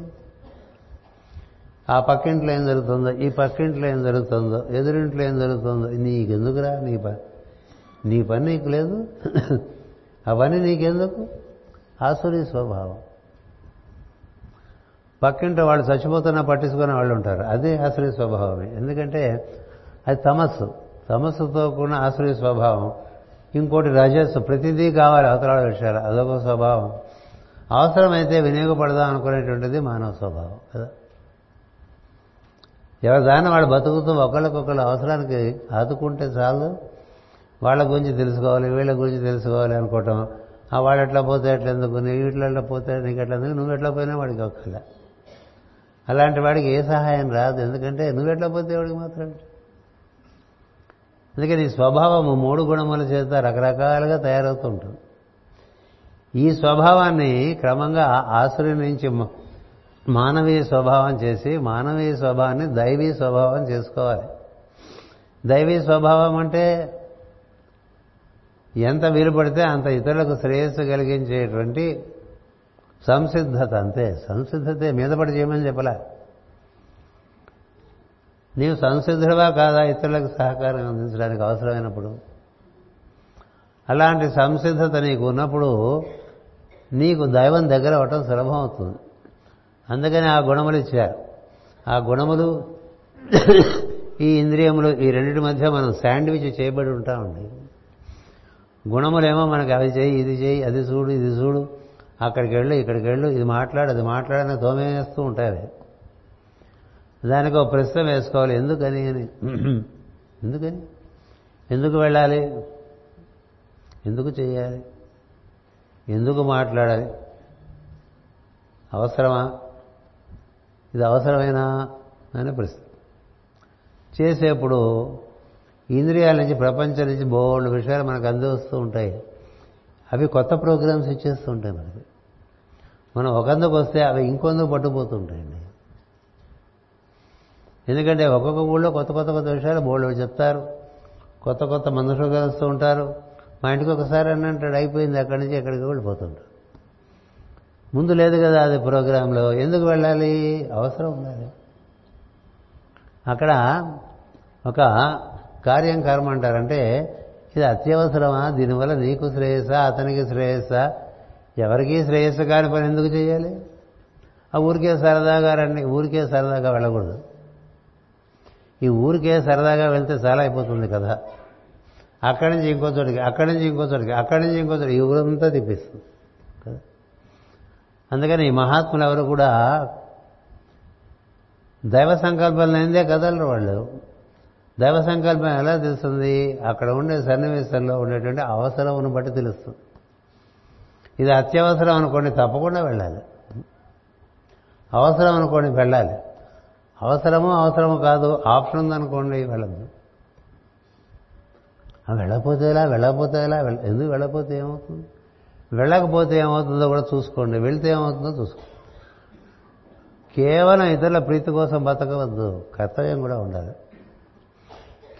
ఆ పక్కింట్లో ఏం జరుగుతుందో ఈ పక్కింట్లో ఏం జరుగుతుందో ఎదురింట్లో ఏం జరుగుతుందో నీకెందుకురా? నీ పని నీ పని నీకు లేదు. అవన్నీ నీకెందుకు? ఆసురి స్వభావం. పక్కింటి వాళ్ళు చచ్చిపోతున్నా పట్టించుకునే వాళ్ళు ఉంటారు. అదే ఆసురి స్వభావమే. ఎందుకంటే అది తమస్సు. తమస్సుతో కూడిన ఆశ్రయ స్వభావం. ఇంకోటి రజస్సు. ప్రతిదీ కావాలి అవతరాల విషయాలు. అదొక స్వభావం. అవసరమైతే వినియోగపడదాం అనుకునేటువంటిది మానవ స్వభావం. కదా? ఎవరిదాన్ని వాడు బతుకుతూ ఒకళ్ళకొకళ్ళు అవసరానికి ఆదుకుంటే చాలు. వాళ్ళ గురించి తెలుసుకోవాలి వీళ్ళ గురించి తెలుసుకోవాలి అనుకోవటం. ఆ వాళ్ళు ఎట్లా పోతే ఎట్లా ఎందుకు? నీ ఇట్లా పోతే నీకు ఎట్లా ఎందుకు? నువ్వు ఎట్లా పోయినా వాడికి ఒక్కల అలాంటి వాడికి ఏ సహాయం రాదు. ఎందుకంటే నువ్వు ఎట్లా పోతే వాడికి మాత్రం. అందుకని స్వభావము మూడు గుణముల చేత రకరకాలుగా తయారవుతుంటుంది. ఈ స్వభావాన్ని క్రమంగా ఆసురి నుంచి మానవీయ స్వభావం చేసి మానవీయ స్వభావాన్ని దైవీ స్వభావం చేసుకోవాలి. దైవీ స్వభావం అంటే ఎంత వీలు పడితే అంత ఇతరులకు శ్రేయస్సు కలిగించేటువంటి సంసిద్ధత అంతే. సంసిద్ధతే మీద పడి చేయమని చెప్పలే. నీవు సంసిద్ధుడవా కాదా? ఇతరులకు సహకారం అందించడానికి అవసరమైనప్పుడు. అలాంటి సంసిద్ధత నీకు ఉన్నప్పుడు నీకు దైవం దగ్గర అవటం సులభం అవుతుంది. అందుకని ఆ గుణములు ఇచ్చారు. ఆ గుణములు ఈ ఇంద్రియములు ఈ రెండింటి మధ్య మనం శాండ్విచ్ చేయబడి ఉంటామండి గుణములేమో మనకి అవి చేయి ఇది చేయి అది చూడు ఇది చూడు. అక్కడికి వెళ్ళు ఇక్కడికి వెళ్ళు ఇది మాట్లాడు అది మాట్లాడని తోమేస్తూ ఉంటాయి దానికి ఒక ప్రశ్న వేసుకోవాలి. ఎందుకని అని? ఎందుకని? ఎందుకు వెళ్ళాలి? ఎందుకు చేయాలి ఎందుకు మాట్లాడాలి? అవసరమా? ఇది అవసరమేనా? అనే ప్రశ్న. చేసేప్పుడు ఇంద్రియాల నుంచి ప్రపంచం నుంచి బోల్డ్ విషయాలు మనకు అందిస్తూ ఉంటాయి. అవి కొత్త ప్రోగ్రామ్స్ ఇచ్చేస్తూ ఉంటాయి మనకి. మనం ఒకందుకు వస్తే అవి ఇంకొందుకు పట్టుకుపోతుంటాయండి ఎందుకంటే ఒక్కొక్క ఊళ్ళో కొత్త కొత్త కొత్త విషయాలు బోళ్ళు చెప్తారు. కొత్త కొత్త మనుషులు కలుస్తూ ఉంటారు. మా ఇంటికి ఒకసారి అని అంటాడు అయిపోయింది అక్కడి నుంచి ఎక్కడికి వెళ్ళిపోతుంటాడు. ముందు లేదు కదా అది ప్రోగ్రాంలో. ఎందుకు వెళ్ళాలి? అవసరం ఉండాలి అక్కడ ఒక కార్యం కర్మ అంటారంటే ఇది అత్యవసరమా? దీనివల్ల నీకు శ్రేయస్స? అతనికి శ్రేయస్సా? ఎవరికీ శ్రేయస్సు కాని పని ఎందుకు చేయాలి? ఆ ఊరికే సరదాగా రండి. ఊరికే సరదాగా వెళ్ళకూడదు. ఈ ఊరికే సరదాగా వెళ్తే చాలా అయిపోతుంది కదా. అక్కడి నుంచి ఇంకో చోటికి అక్కడి నుంచి ఇంకో చోటికి అక్కడి నుంచి ఇంకో చోటికి ఈ ఊరంతా తిప్పిస్తుంది కదా. అందుకని ఈ మహాత్ములు ఎవరు కూడా దైవ సంకల్పం లేనిదే కదలరు వాళ్ళు. దైవ సంకల్పం ఎలా తెలుస్తుంది? అక్కడ ఉండే సన్నివేశంలో ఉండేటువంటి అవసరమును బట్టి తెలుస్తుంది. ఇది అత్యవసరం అనుకోండి తప్పకుండా వెళ్ళాలి. అవసరం అనుకోండి వెళ్ళాలి. అవసరము అవసరము కాదు ఆప్షన్ ఉందనుకోండి వెళ్ళద్దు. వెళ్ళకపోతే ఎలా? వెళ్ళకపోతే ఎలా? ఎందుకు వెళ్ళకపోతే ఏమవుతుంది? వెళ్ళకపోతే ఏమవుతుందో కూడా చూసుకోండి. వెళ్తే ఏమవుతుందో చూసుకోండి. కేవలం ఇతరుల ప్రీతి కోసం బతకవద్దు. కర్తవ్యం కూడా ఉండాలి.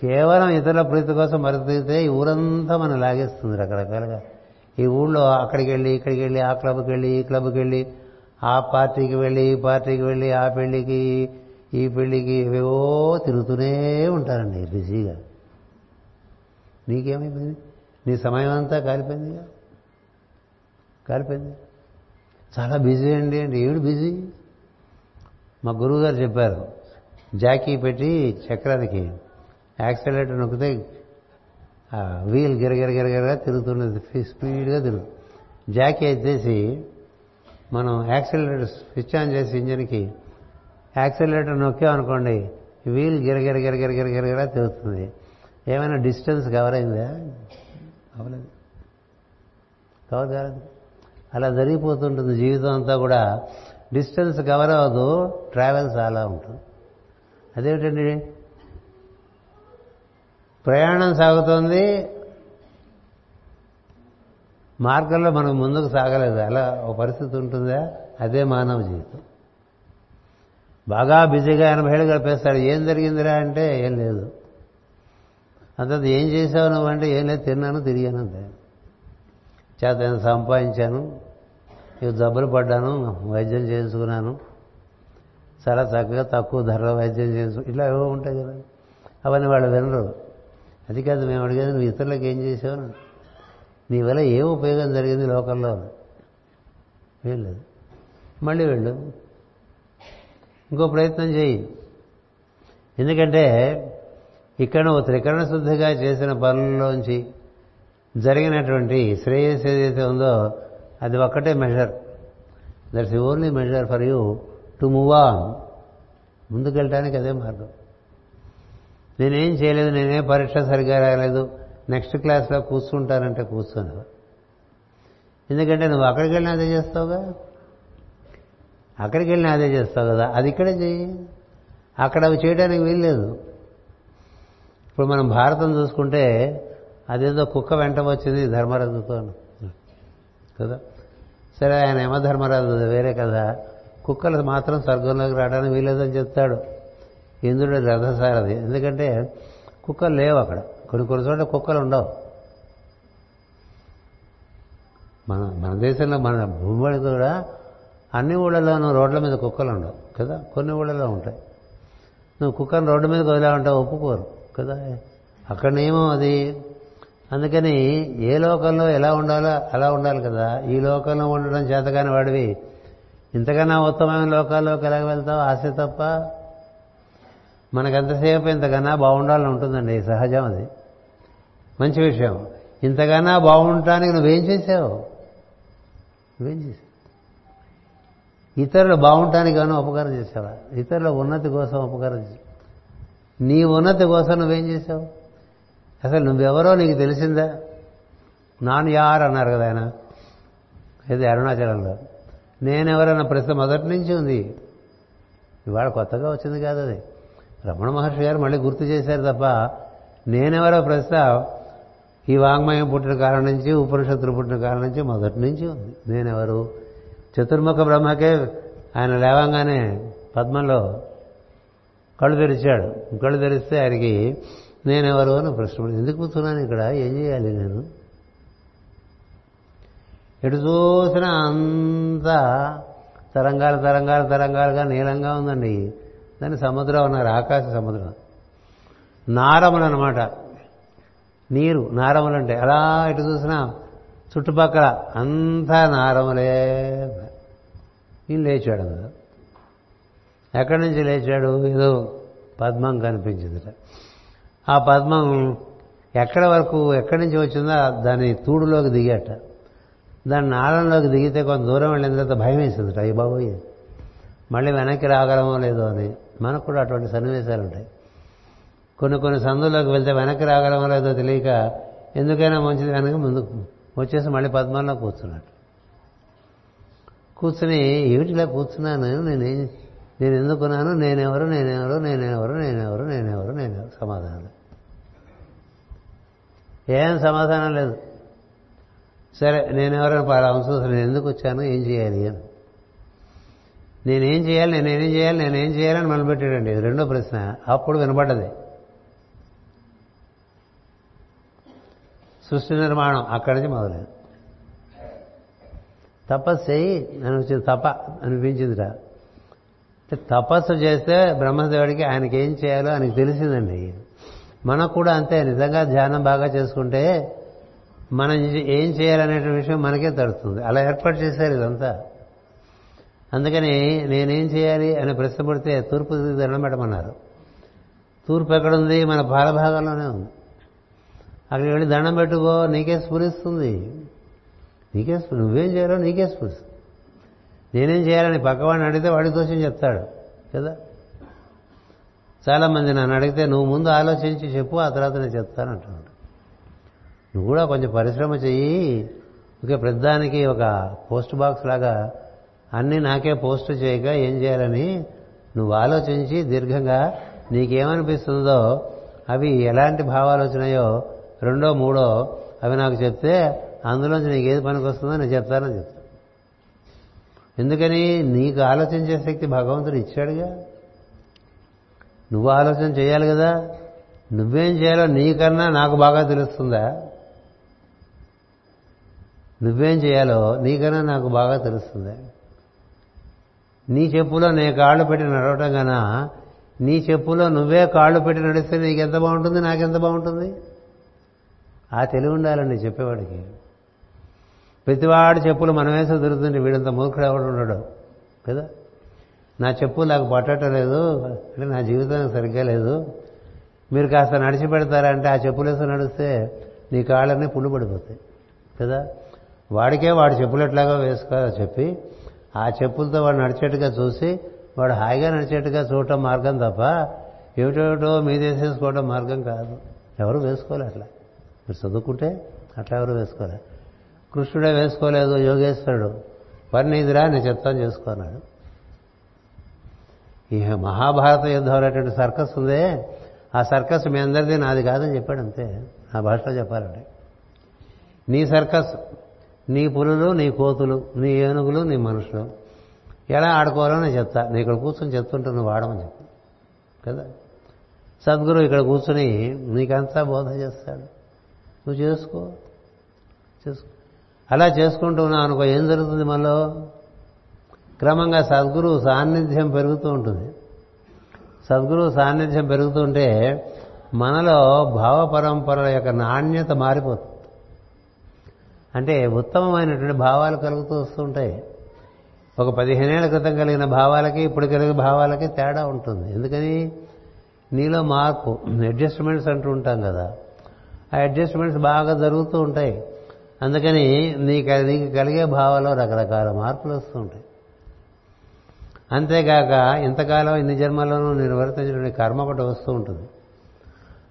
కేవలం ఇతరుల ప్రీతి కోసం బతికితే ఈ ఊరంతా మనం లాగేస్తుంది రకరకాలుగా. ఈ ఊళ్ళో అక్కడికి వెళ్ళి ఇక్కడికి వెళ్ళి ఆ క్లబ్కి వెళ్ళి ఈ క్లబ్కి వెళ్ళి ఆ పార్టీకి వెళ్ళి ఈ పార్టీకి వెళ్ళి ఆ పెళ్ళికి ఈ పెళ్ళికి ఏవేవో తిరుగుతూనే ఉంటారండి బిజీగా. నీకేమైపోయింది నీ సమయం అంతా కాలిపోయిందిగా కాలిపోయింది? చాలా బిజీ అండి. అంటే ఏమిటి బిజీ? మా గురువు గారు చెప్పారు జాకీ పెట్టి చక్రానికి యాక్సిలేటర్ నొక్కితే వీల్ గిరగిర గిరగిరగా తిరుగుతున్నది. స్పీడ్గా తిరుగు. జాకీ ఎత్తేసి మనం యాక్సిలేటర్ స్విచ్ ఆన్ చేసి ఇంజన్కి యాక్సిలేటర్ నొక్కామనుకోండి వీల్ గిరగిర గిరగిర గిరగిరగా తిరుగుతుంది ఏమైనా డిస్టెన్స్ కవర్ అయిందా? అవలేదు కవర్ కాలేదు. అలా జరిగిపోతుంటుంది జీవితం అంతా కూడా. డిస్టెన్స్ కవర్ అవ్వదు ట్రావెల్స్ అలా ఉంటుంది. అదేమిటండి? ప్రయాణం సాగుతోంది. మార్గంలో మనం ముందుకు సాగలేదు. అలా ఒక పరిస్థితి ఉంటుందా? అదే మానవ జీవితం. బాగా బిజీగా ఎనభై ఏళ్ళు గడిపేస్తాడు. ఏం జరిగిందిరా అంటే ఏం లేదు. అంత ఏం చేసావు నువ్వు అంటే ఏం లేదు తిన్నాను తిరిగాను అంతే. చేత నేను సంపాదించాను ఇవి జబ్బులు పడ్డాను వైద్యం చేయించుకున్నాను. చాలా చక్కగా తక్కువ ధరలో వైద్యం చేయించు ఇలా ఏవో ఉంటాయి కదా. అవన్నీ వాళ్ళు వినరు. అది కాదు మేము అడిగేది నువ్వు ఇతరులకు ఏం చేసావు? నీ వల్ల ఏ ఉపయోగం జరిగింది లోకల్లో ఏం లేదు. మళ్ళీ వెళ్ళు. ఇంకో ప్రయత్నం చేయి. ఎందుకంటే ఇక్కడ నువ్వు త్రికరణ శుద్ధిగా చేసిన పనుల్లోంచి జరిగినటువంటి శ్రేయస్ ఏదైతే ఉందో అది ఒక్కటే measure that's only measure for you to move on ముందుకెళ్ళటానికి అదే మార్గం. నేనేం చేయలేదు నేనే పరీక్ష సరిగా రాలేదు నెక్స్ట్ క్లాస్లో కూర్చుంటానంటే కూర్చున్నావు ఎందుకంటే నువ్వు అక్కడికి వెళ్ళినా అదే చేస్తావుగా? అక్కడికి వెళ్ళినా అదే చేస్తావు కదా. అది ఇక్కడే చెయ్యి? అక్కడ అవి చేయడానికి వీల్లేదు. ఇప్పుడు మనం భారతం చూసుకుంటే అదేదో కుక్క వెంట వచ్చింది ధర్మరాజుతో కదా? సరే ఆయన యమధర్మరాజు వేరే కదా. కుక్కలు మాత్రం స్వర్గంలోకి రావడానికి వీలేదని చెప్తాడు. ఇంద్రుడు రథసారథి. ఎందుకంటే కుక్కలు లేవు అక్కడ. కొన్ని కొన్ని చోట్ల కుక్కలు ఉండవు. మన మన దేశంలో మన భూమి కూడా అన్ని ఊళ్ళలోనూ రోడ్ల మీద కుక్కలు ఉండవు కదా? కొన్ని ఊళ్ళలో ఉంటాయి. నువ్వు కుక్కను రోడ్డు మీద వదిలా ఉంటావు ఒప్పుకోరు కదా? అక్కడ నియమం అది. అందుకని ఏ లోకంలో ఎలా ఉండాలో అలా ఉండాలి కదా. ఈ లోకంలో ఉండడం చేతగాని వాడివి. ఇంతకన్నా ఉత్తమమైన లోకాల్లోకి ఎలా వెళ్తావు? ఆశ తప్ప మనకెంతసేపు ఇంతకన్నా బాగుండాలని ఉంటుందండి. సహజం అది. మంచి విషయం. ఇంతకన్నా బాగుండటానికి నువ్వేం చేసావు? నువ్వేం చేసావు? ఇతరులు బాగుండటానికి ఏమైనా ఉపకారం చేసావా? ఇతరుల ఉన్నతి కోసం ఉపకారం చేసావు నీ ఉన్నతి కోసం నువ్వేం చేసావు? అసలు నువ్వెవరో నీకు తెలిసిందా? నాన్ యార్ అన్నారు కదా ఆయన. ఇది అరుణాచలంలో. నేనెవరన్న ప్రశ్న మొదటి నుంచి ఉంది. ఇవాళ కొత్తగా వచ్చింది కాదు అది. రమణ మహర్షి గారు మళ్ళీ గుర్తు చేశారు తప్ప నేనెవరో ప్రశ్న ఈ వాంగ్మయం పుట్టిన కారణం నుంచి ఉపనిషత్తులు పుట్టిన కారణం నుంచి మొదటి నుంచి ఉంది. నేనెవరు? చతుర్ముఖ బ్రహ్మకే ఆయన లేవంగానే పద్మంలో కళ్ళు తెరిచాడు. కళ్ళు తెరిస్తే ఆయనకి నేనెవరు అని ప్రశ్న ఎందుకు కూర్చున్నాను ఇక్కడ? ఏం చేయాలి నేను? ఎటు చూసినా అంతా తరంగాలు తరంగాలు తరంగాలుగా నీలంగా ఉందండి. దాన్ని సముద్రం అన్నారు ఆకాశ సముద్రం. నారములు అనమాట నీరు నారములు అంటే అలా ఎటు చూసినా చుట్టుపక్కల అంతా నారములే. ఈయన లేచాడు అందులో. ఎక్కడి నుంచి లేచాడు? ఏదో పద్మం కనిపించిందిట. ఆ పద్మం ఎక్కడి వరకు ఎక్కడి నుంచి వచ్చిందో దాని తూడులోకి దిగాట. దాని నారంలోకి దిగితే కొంత దూరం వెళ్ళిన తర్వాత భయం వేసిందిట. అయ్యి బాబోయ్ మళ్ళీ వెనక్కి రాగలమో లేదో అని. మనకు కూడా అటువంటి సన్నివేశాలు ఉంటాయి. కొన్ని కొన్ని సందుల్లోకి వెళ్తే వెనక్కి రాగలమో లేదో తెలియక ఎందుకైనా మంచిది వెనక ముందుకు వచ్చేసి మళ్ళీ పద్మంలో కూర్చున్నట్టు కూర్చుని ఏమిటిలా కూర్చున్నాను? నేనేం నేను ఎందుకున్నాను నేనెవరు? నేనెవరు? నేనెవరు? నేనెవరు? నేనెవరు? నేనెవరు? సమాధానం ఏం సమాధానం లేదు. సరే నేనెవరైనా పలా అవసరం నేను ఎందుకు వచ్చాను? ఏం చేయాలి అని. నేనేం చేయాలి? నేనేం చేయాలి? నేనేం చేయాలని మొదలుపెట్టాడండి. ఇది రెండో ప్రశ్న అప్పుడు వినపడ్డది సృష్టి నిర్మాణం అక్కడి నుంచి మొదలైంది తపస్సు చేయి అనిపించింది వచ్చింది తప అనిపించిందిరా. తపస్సు చేస్తే బ్రహ్మదేవుడికి ఆయనకి ఏం చేయాలో ఆయనకి తెలిసిందండి. మనకు కూడా అంతే నిజంగా ధ్యానం బాగా చేసుకుంటే మనం ఏం చేయాలనే విషయం మనకే తడుతుంది అలా ఏర్పాటు చేశారు ఇదంతా. అందుకని నేనేం చేయాలి అని ప్రశ్న పడితే తూర్పు దండం పెట్టమన్నారు. తూర్పు ఎక్కడుంది? మన బాలభాగంలోనే ఉంది. అక్కడికి వెళ్ళి దండం పెట్టుకో నీకే స్ఫురిస్తుంది. నీకే నువ్వేం చేయాలో నీకే స్ఫురిస్తుంది. నేనేం చేయాలని పక్కవాడిని అడిగితే వాడి దోషం చెప్తాడు కదా? చాలామంది నన్ను అడిగితే నువ్వు ముందు ఆలోచించి చెప్పు ఆ తర్వాత నేను చెప్తాను అంటున్నాడు నువ్వు కూడా కొంచెం పరిశ్రమ చెయ్యి. ఒక ప్రతిదానికి ఒక పోస్ట్ బాక్స్ లాగా అన్నీ నాకే పోస్ట్ చేయక ఏం చేయాలని నువ్వు ఆలోచించి దీర్ఘంగా నీకేమనిపిస్తుందో అవి ఎలాంటి భావాలు వచ్చినాయో రెండో మూడో అవి నాకు చెప్తే అందులోంచి నీకు ఏది పనికి వస్తుందో నేను చెప్తానని చెప్తాను ఎందుకని? నీకు ఆలోచించే శక్తి భగవంతుడు ఇచ్చాడుగా. నువ్వు ఆలోచన చేయాలి కదా. నువ్వేం చేయాలో నీకన్నా నాకు బాగా తెలుస్తుందా? నువ్వేం చేయాలో నీకన్నా నాకు బాగా తెలుస్తుంది? నీ చెప్పులో నే కాళ్ళు పెట్టి నడవటం కన్నా నీ చెప్పులో నువ్వే కాళ్ళు పెట్టి నడిస్తే నీకెంత బాగుంటుంది నాకెంత బాగుంటుంది? ఆ తెలివి ఉండాలండి చెప్పేవాడికి. ప్రతివాడి చెప్పులు మనం దొరుకుతుంది వీడంత మూర్ఖుడు ఎవడు ఉండడు కదా? నా చెప్పు నాకు పట్టడం లేదు అంటే నా జీవితం సరిగ్గా లేదు. మీరు కాస్త నడిచి పెడతారంటే ఆ చెప్పులేసి నడిస్తే నీ కాళ్ళన్నీ పుల్లు పడిపోతాయి కదా? వాడికే వాడు చెప్పులు ఎట్లాగో వేసుకోవాలో చెప్పి ఆ చెప్పులతో వాడు నడిచేట్టుగా చూసి వాడు హాయిగా నడిచేట్టుగా చూడటం మార్గం తప్ప ఏమిటేమిటో మీదేసేసుకోవడం మార్గం కాదు. ఎవరు వేసుకోవాలి అట్లా. మీరు చదువుకుంటే అట్లా ఎవరు వేసుకోలే. కృష్ణుడే వేసుకోలేదు యోగేశ్వరుడు. వారిని ఇదిరా నేను చెప్తాను చేసుకున్నాడు ఈ మహాభారత యుద్ధం అనేటువంటి సర్కస్ ఉందే. ఆ సర్కస్ మీ అందరిది నాది కాదని చెప్పాడు అంతే. నా భాషలో చెప్పాలంటే. నీ సర్కస్ నీ పులులు నీ కోతులు నీ ఏనుగులు నీ మనుషులు. ఎలా ఆడుకోవాలో నేను చెప్తా. నేను ఇక్కడ కూర్చొని చెప్తుంటే నువ్వు ఆడమని చెప్పు. కదా? సద్గురు ఇక్కడ కూర్చొని నీకంతా బోధ చేస్తాడు. నువ్వు చేసుకో. చేసుకో. అలా చేసుకుంటూ ఉన్నావు అనుకో ఏం జరుగుతుంది మనలో? క్రమంగా సద్గురువు సాన్నిధ్యం పెరుగుతూ ఉంటుంది. సద్గురువు సాన్నిధ్యం పెరుగుతుంటే మనలో భావ పరంపరల యొక్క నాణ్యత మారిపోతుంది. అంటే ఉత్తమమైనటువంటి భావాలు కలుగుతూ వస్తుంటాయి ఒక పదిహేనేళ్ళ క్రితం కలిగిన భావాలకి ఇప్పుడు కలిగిన భావాలకి తేడా ఉంటుంది. ఎందుకని? నీలో మార్పు అడ్జస్ట్మెంట్స్ అంటూ ఉంటాం కదా. ఆ అడ్జస్ట్మెంట్స్ బాగా జరుగుతూ ఉంటాయి. అందుకని నీకు నీకు కలిగే భావాల్లో రకరకాల మార్పులు వస్తూ ఉంటాయి. అంతేకాక ఇంతకాలం ఇన్ని జన్మల్లోనూ నిర్వర్తించిన కర్మ ఒకటి వస్తూ ఉంటుంది.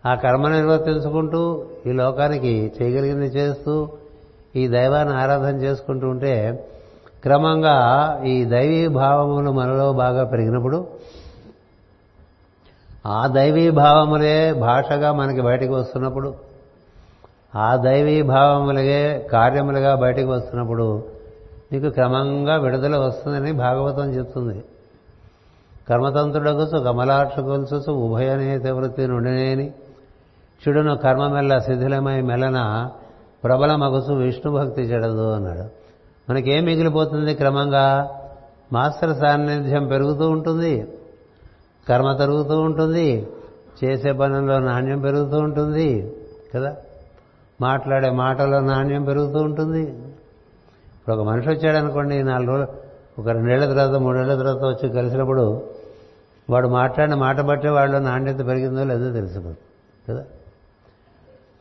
ఆ కర్మ నిర్వర్తించుకుంటూ ఈ లోకానికి చేయగలిగింది చేస్తూ ఈ దైవాన్ని ఆరాధన చేసుకుంటూ ఉంటే క్రమంగా ఈ దైవీ భావములు మనలో బాగా పెరిగినప్పుడు ఆ దైవీ భావములే భాషగా మనకి బయటకు వస్తున్నప్పుడు ఆ దైవీ భావములగే కార్యములుగా బయటకు వస్తున్నప్పుడు నీకు క్రమంగా విడుదల వస్తుందని భాగవతం చెప్తుంది. కర్మతంత్రుడగుసు కమలాక్షకుల్సు ఉభయనేత వృత్తి నుండినేని. చెడును కర్మమెల్ల శిథిలమై మెలన ప్రబల మగసు విష్ణు భక్తి చెడదు అన్నాడు. మనకేం మిగిలిపోతుంది? క్రమంగా మాస్టర్ సాన్నిధ్యం పెరుగుతూ ఉంటుంది. కర్మ తరుగుతూ ఉంటుంది. చేసే పనుల్లో నాణ్యం పెరుగుతూ ఉంటుంది. కదా? మాట్లాడే మాటలో నాణ్యం పెరుగుతూ ఉంటుంది. ఇప్పుడు ఒక మనిషి వచ్చాడు అనుకోండి నాలుగు రోజులు ఒక రెండేళ్ళ తర్వాత మూడేళ్ళ తర్వాత వచ్చి కలిసినప్పుడు వాడు మాట్లాడిన మాట బట్టే వాళ్ళు నాణ్యత పెరిగిందో లేదో తెలిసిపోతుంది కదా?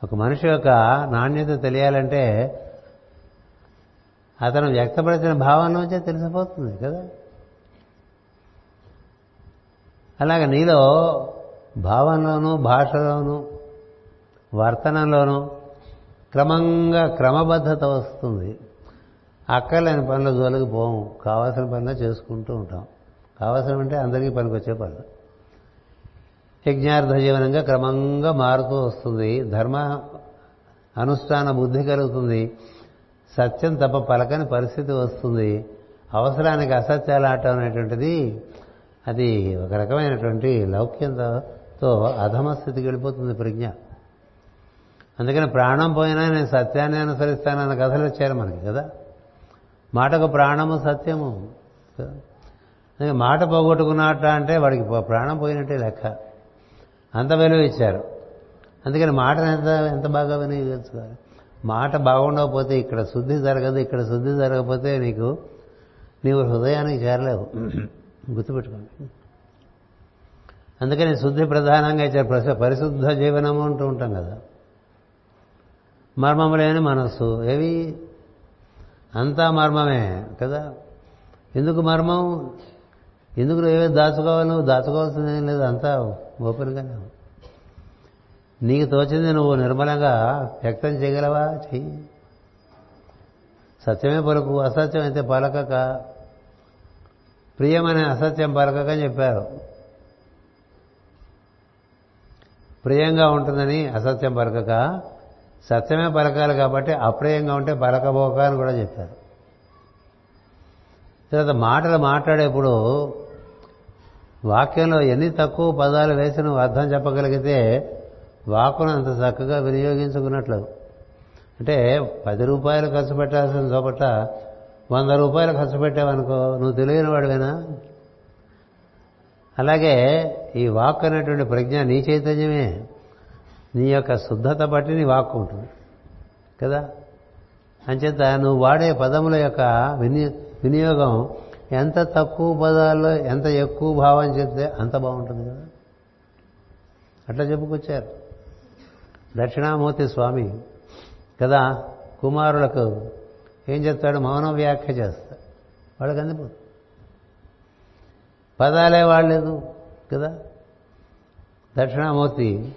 ఒక మనిషి యొక్క నాణ్యత తెలియాలంటే అతను వ్యక్తపరిచిన భావనలోంచే తెలిసిపోతుంది కదా? అలాగే నీలో భావంలోనూ భాషలోనూ వర్తనంలోనూ క్రమంగా క్రమబద్ధత వస్తుంది. అక్కర్లేని పనులు జోలికి పోము. కావాల్సిన పనులు చేసుకుంటూ ఉంటాం. కావాల్సిన అంటే అందరికీ పనికొచ్చే పనులు. యజ్ఞార్థ జీవనంగా క్రమంగా మారుతూ వస్తుంది. ధర్మ అనుష్ఠాన బుద్ధి కలుగుతుంది. సత్యం తప్ప పలకని పరిస్థితి వస్తుంది. అవసరానికి అసత్యాలు ఆటం అనేటువంటిది అది ఒక రకమైనటువంటి లౌక్యంతో అధమ స్థితికి వెళ్ళిపోతుంది ప్రజ్ఞ. అందుకని ప్రాణం పోయినా నేను సత్యాన్ని అనుసరిస్తానన్న కథలు వచ్చారు మనకి కదా? మాటకు ప్రాణము సత్యము. అందుకే మాట పోగొట్టుకున్నట్ట అంటే వాడికి ప్రాణం పోయినట్టే లెక్క. అంత విలువ ఇచ్చారు. అందుకని మాటను ఎంత ఎంత బాగా వినియోగించుకోవాలి మాట బాగుండకపోతే ఇక్కడ శుద్ధి జరగదు ఇక్కడ శుద్ధి జరగకపోతే నీకు నీవు హృదయానికి చేరలేవు. గుర్తుపెట్టుకోండి. అందుకని శుద్ధి ప్రధానంగా ఇచ్చారు. పరిశుద్ధ జీవనము అంటూ ఉంటాం కదా? మర్మము లేని మనస్సు. ఏవి? అంతా మర్మమే కదా? ఎందుకు మర్మం? ఎందుకు నువ్వు దాచుకోవాలి? నువ్వు దాచుకోవాల్సిందేం లేదు అంతా ఓపెన్గానే నీకు తోచింది నువ్వు నిర్మలంగా వ్యక్తం చేయగలవా? చెయ్యి. సత్యమే పలుకు అసత్యం అయితే పలకక. ప్రియమనే అసత్యం పలకక అని చెప్పారు. ప్రియంగా ఉంటుందని అసత్యం పలకక. సత్యమే పలకాలి కాబట్టి అప్రయంగా ఉంటే పలకబోక అని కూడా చెప్పారు తర్వాత మాటలు మాట్లాడేప్పుడు వాక్యంలో ఎన్ని తక్కువ పదాలు వేసి నువ్వు అర్థం చెప్పగలిగితే వాక్కును అంత చక్కగా వినియోగించుకున్నట్లు అంటే పది రూపాయలు ఖర్చు పెట్టాల్సిన చోపట వంద రూపాయలు ఖర్చు పెట్టావనుకో నువ్వు తెలియని వాడివేనా? అలాగే ఈ వాక్ అనేటువంటి ప్రజ్ఞ నీ చైతన్యమే. నీ యొక్క శుద్ధత బట్టి నీ వాక్కు ఉంటుంది. కదా? అంచేత నువ్వు వాడే పదముల యొక్క విని వినియోగం ఎంత తక్కువ పదాల్లో ఎంత ఎక్కువ భావం చెప్తే అంత బాగుంటుంది కదా? అట్లా చెప్పుకొచ్చారు. దక్షిణామూర్తి స్వామి కదా కుమారులకు ఏం చెప్తాడు? మౌన వ్యాఖ్య చేస్తాడు వాళ్ళకి అందిపోతుంది పదాలే వాడలేదు కదా? దక్షిణామూర్తి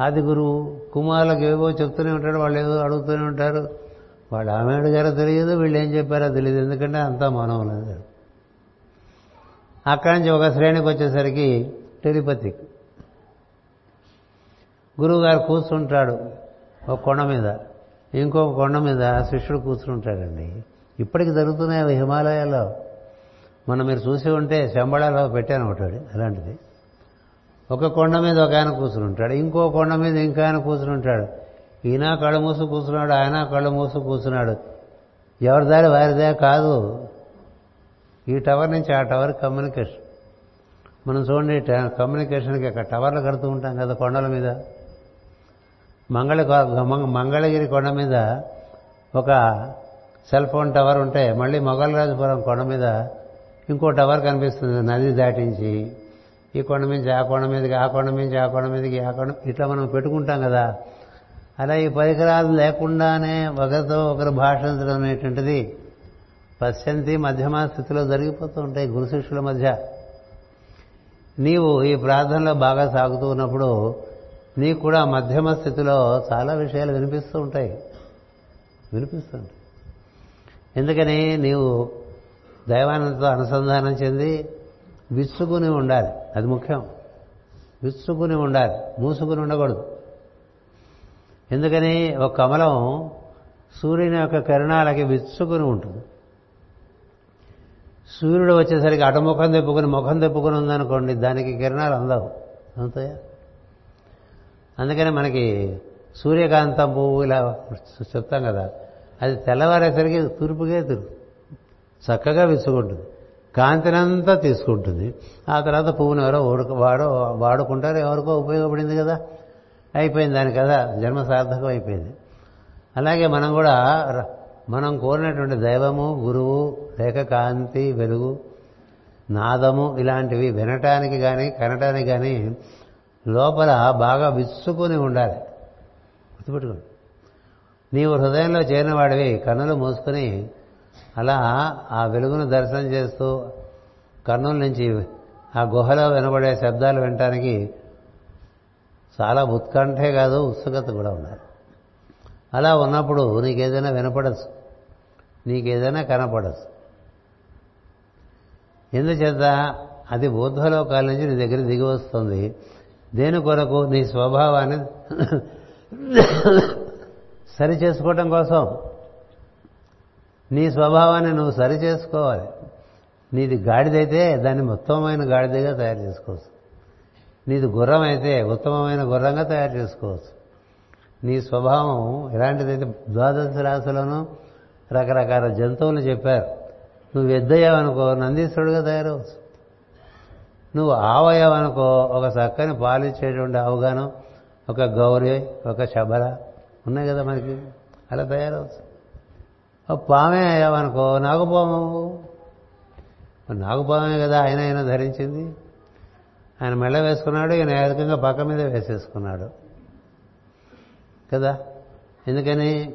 ఆది గురువు కుమారులకు ఏవో చెప్తూనే ఉంటాడు వాళ్ళు ఏదో అడుగుతూనే ఉంటారు. వాళ్ళు ఆమె అడిగారో తెలియదు వీళ్ళు ఏం చెప్పారో తెలియదు. ఎందుకంటే అంతా మౌనం లేదు అక్కడి నుంచి ఒక శ్రేణికి వచ్చేసరికి టెలిపతిక్ గురువుగారు కూర్చుంటాడు ఒక కొండ మీద. ఇంకో కొండ మీద శిష్యుడు కూర్చుంటాడండి. ఇప్పటికి జరుగుతున్నాయి అవి హిమాలయాల్లో. మనం మీరు చూసి ఉంటే శంబళాలో పెట్టాను ఒకటి అలాంటిది. ఒక కొండ మీద ఒక ఆయన కూర్చుని ఉంటాడు ఇంకో కొండ మీద ఇంకో ఆయన కూర్చుని ఉంటాడు ఈయన కళ్ళు మూసు కూర్చున్నాడు ఆయన కళ్ళు మూసు కూర్చున్నాడు. ఎవరి దారి వారిదే కాదు. ఈ టవర్ నుంచి ఆ టవర్ కమ్యూనికేషన్. మనం చూడండి కమ్యూనికేషన్కి అక్కడ టవర్లు కడుతూ ఉంటాం కదా కొండల మీద. మంగళ మంగళగిరి కొండ మీద ఒక సెల్ ఫోన్ టవర్ ఉంటే మళ్ళీ మొగలరాజపురం కొండ మీద ఇంకో టవర్ కనిపిస్తుంది నది దాటించి. ఈ కొండ నుంచి ఆ కొండ మీదకి ఆ కొండ నుంచి ఆ కొండ మీదకి ఆ కొండ ఇట్లా మనం పెట్టుకుంటాం కదా. అలా ఈ పరికరాలు లేకుండానే ఒకరితో ఒకరు భాషించడం అనేటువంటిది పశ్చంతి మధ్యమ స్థితిలో జరిగిపోతూ ఉంటాయి గురు శిష్యుల మధ్య. నీవు ఈ ప్రార్థనలో బాగా సాగుతూ ఉన్నప్పుడు నీకు కూడా మధ్యమ స్థితిలో చాలా విషయాలు వినిపిస్తూ ఉంటాయి. వినిపిస్తుంటాయి ఎందుకని నీవు దైవానందతో అనుసంధానం చెంది విచ్చుకుని ఉండాలి. అది ముఖ్యం. విచ్చుకుని ఉండాలి. మూసుకుని ఉండకూడదు. ఎందుకని ఒక కమలం సూర్యుని యొక్క కిరణాలకి విచ్చుకుని ఉంటుంది. సూర్యుడు వచ్చేసరికి అటు ముఖం తెప్పుకుని ముఖం తెప్పుకుని ఉందనుకోండి దానికి కిరణాలు అందవు. అవుతాయా అందుకని మనకి సూర్యకాంతం పువ్వు ఇలా చెప్తాం కదా. అది తెల్లవారేసరికి తూర్పుగే తిరుగు చక్కగా విసుకుంటుంది కాంతినంతా తీసుకుంటుంది. ఆ తర్వాత పువ్వును ఎవరో ఓడుకు వాడో వాడుకుంటారు ఎవరికో ఉపయోగపడింది కదా. అయిపోయింది దాని కదా జన్మ సార్థకం అయిపోయింది. అలాగే మనం కూడా ర- మనం కోరినటువంటి దైవము గురువు లేక కాంతి వెలుగు నాదము ఇలాంటివి వినటానికి కానీ కనటానికి కానీ లోపల బాగా విచ్చుకుని ఉండాలి. గుర్తుపెట్టుకోండి. నీవు హృదయంలో చేరిన వాడివి కన్నులు మూసుకొని అలా ఆ వెలుగును దర్శనం చేస్తూ కన్నుల నుంచి ఆ గుహలో వినబడే శబ్దాలు వినటానికి చాలా ఉత్కంఠే కాదు ఉత్సుకత కూడా ఉండాలి. అలా ఉన్నప్పుడు నీకేదైనా వినపడచ్చు నీకేదైనా కనపడచ్చు ఎందుచేత అది బోధలోకాల నుంచి నీ దగ్గర దిగి వస్తుంది. దేని కొరకు? నీ స్వభావాన్ని సరి చేసుకోవటం కోసం. నీ స్వభావాన్ని నువ్వు సరి చేసుకోవాలి నీది గాడిదైతే దాన్ని ఉత్తమమైన గాడిదగా తయారు చేసుకోవచ్చు. నీది గుర్రం అయితే ఉత్తమమైన గుర్రంగా తయారు చేసుకోవచ్చు. నీ స్వభావం ఎలాంటిదైతే ద్వాదశ రాశులను రకరకాల జంతువులు చెప్పారు. నువ్వు ఎద్దయ్యావనుకో నందీశ్వరుడుగా తయారవచ్చు నువ్వు ఆవయ్యావనుకో ఒక చక్కని పాలిచ్చేటువంటి ఆవుగాను ఒక గౌరి ఒక శబర ఉన్నాయి కదా మనకి. అలా తయారవచ్చు పామే అయ్యావనుకో నాగుపాము. నాగుపామే కదా ఆయన ఆయన ధరించింది. ఆయన మెళ్ళ వేసుకున్నాడు ఈయన ఏకంగా పక్క మీద వేసేసుకున్నాడు. కదా? ఎందుకని?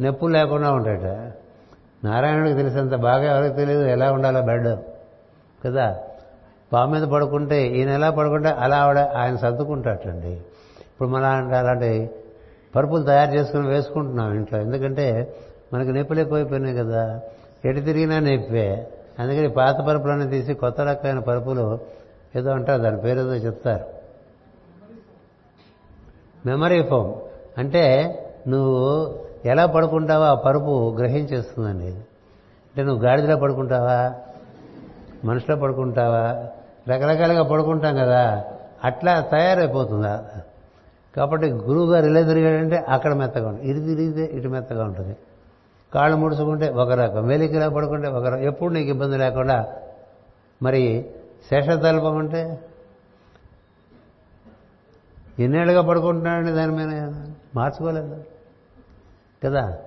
నొప్పులు లేకుండా ఉంటాట నారాయణుడికి తెలిసినంత బాగా ఎవరికి తెలియదు ఎలా ఉండాలో బెడ్. కదా? పాము మీద పడుకుంటే ఈయన ఎలా పడుకుంటే అలా ఆవిడ ఆయన సర్దుకుంటాటండి ఇప్పుడు మన అలాంటి పరుపులు తయారు చేసుకుని వేసుకుంటున్నాం ఇంట్లో. ఎందుకంటే మనకి నొప్పులు ఎక్కువైపోయినాయి కదా. ఎటు తిరిగినా నొప్పే అందుకని పాత పరుపులన్నీ తీసి కొత్త రకమైన పరుపులు ఏదో అంటారు దాని పేరు ఏదో చెప్తారు. మెమరీ ఫోమ్ అంటే నువ్వు ఎలా పడుకుంటావో ఆ పరుపు గ్రహించేస్తుందండి. అంటే నువ్వు గాడిదలో పడుకుంటావా? మనిషిలో పడుకుంటావా? రకరకాలుగా పడుకుంటాం కదా. అట్లా తయారైపోతుందా? కాబట్టి గురువు గారు ఇలా తిరిగాడంటే అక్కడ మెత్తగా ఉంటుంది. ఇది తిరిగితే ఇటు మెత్తగా ఉంటుంది. కాళ్ళు ముడుచుకుంటే ఒక రకం వెలికిలా పడుకుంటే ఒక రకం. ఎప్పుడు నీకు ఇబ్బంది లేకుండా మరి శేషతల్పం అంటే ఎన్నేళ్ళుగా పడుకుంటున్నాడండి దాని మీద? మార్చుకోలేదు. కదా?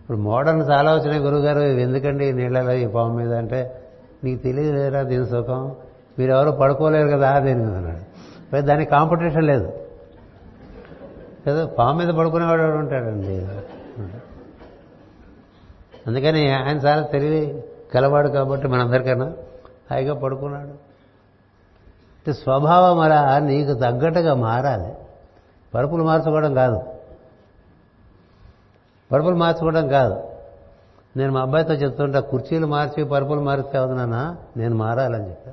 ఇప్పుడు మోడర్న్ చాలా వచ్చినాయి గురువుగారు ఇవి ఎందుకండి నీళ్ళలో ఈ పాము మీద? అంటే నీకు తెలియలేరా దీని సుఖం? మీరు ఎవరు పడుకోలేరు కదా దీని మీద అన్నాడు. దానికి కాంపిటీషన్ లేదు. కదా? పాము మీద పడుకునేవాడు ఎవడు ఉంటాడండి? అందుకని ఆయన చాలా తెలివి కలవాడు కాబట్టి మనందరికన్నా హాయిగా పడుకున్నాడు. స్వభావం అలా నీకు తగ్గట్టుగా మారాలి. పరుపులు మార్చుకోవడం కాదు. పరుపులు మార్చుకోవడం కాదు. నేను మా అబ్బాయితో చెప్తుంటా కుర్చీలు మార్చి పరుపులు మారిస్తే అవుతున్నానా నేను మారాలని చెప్పా.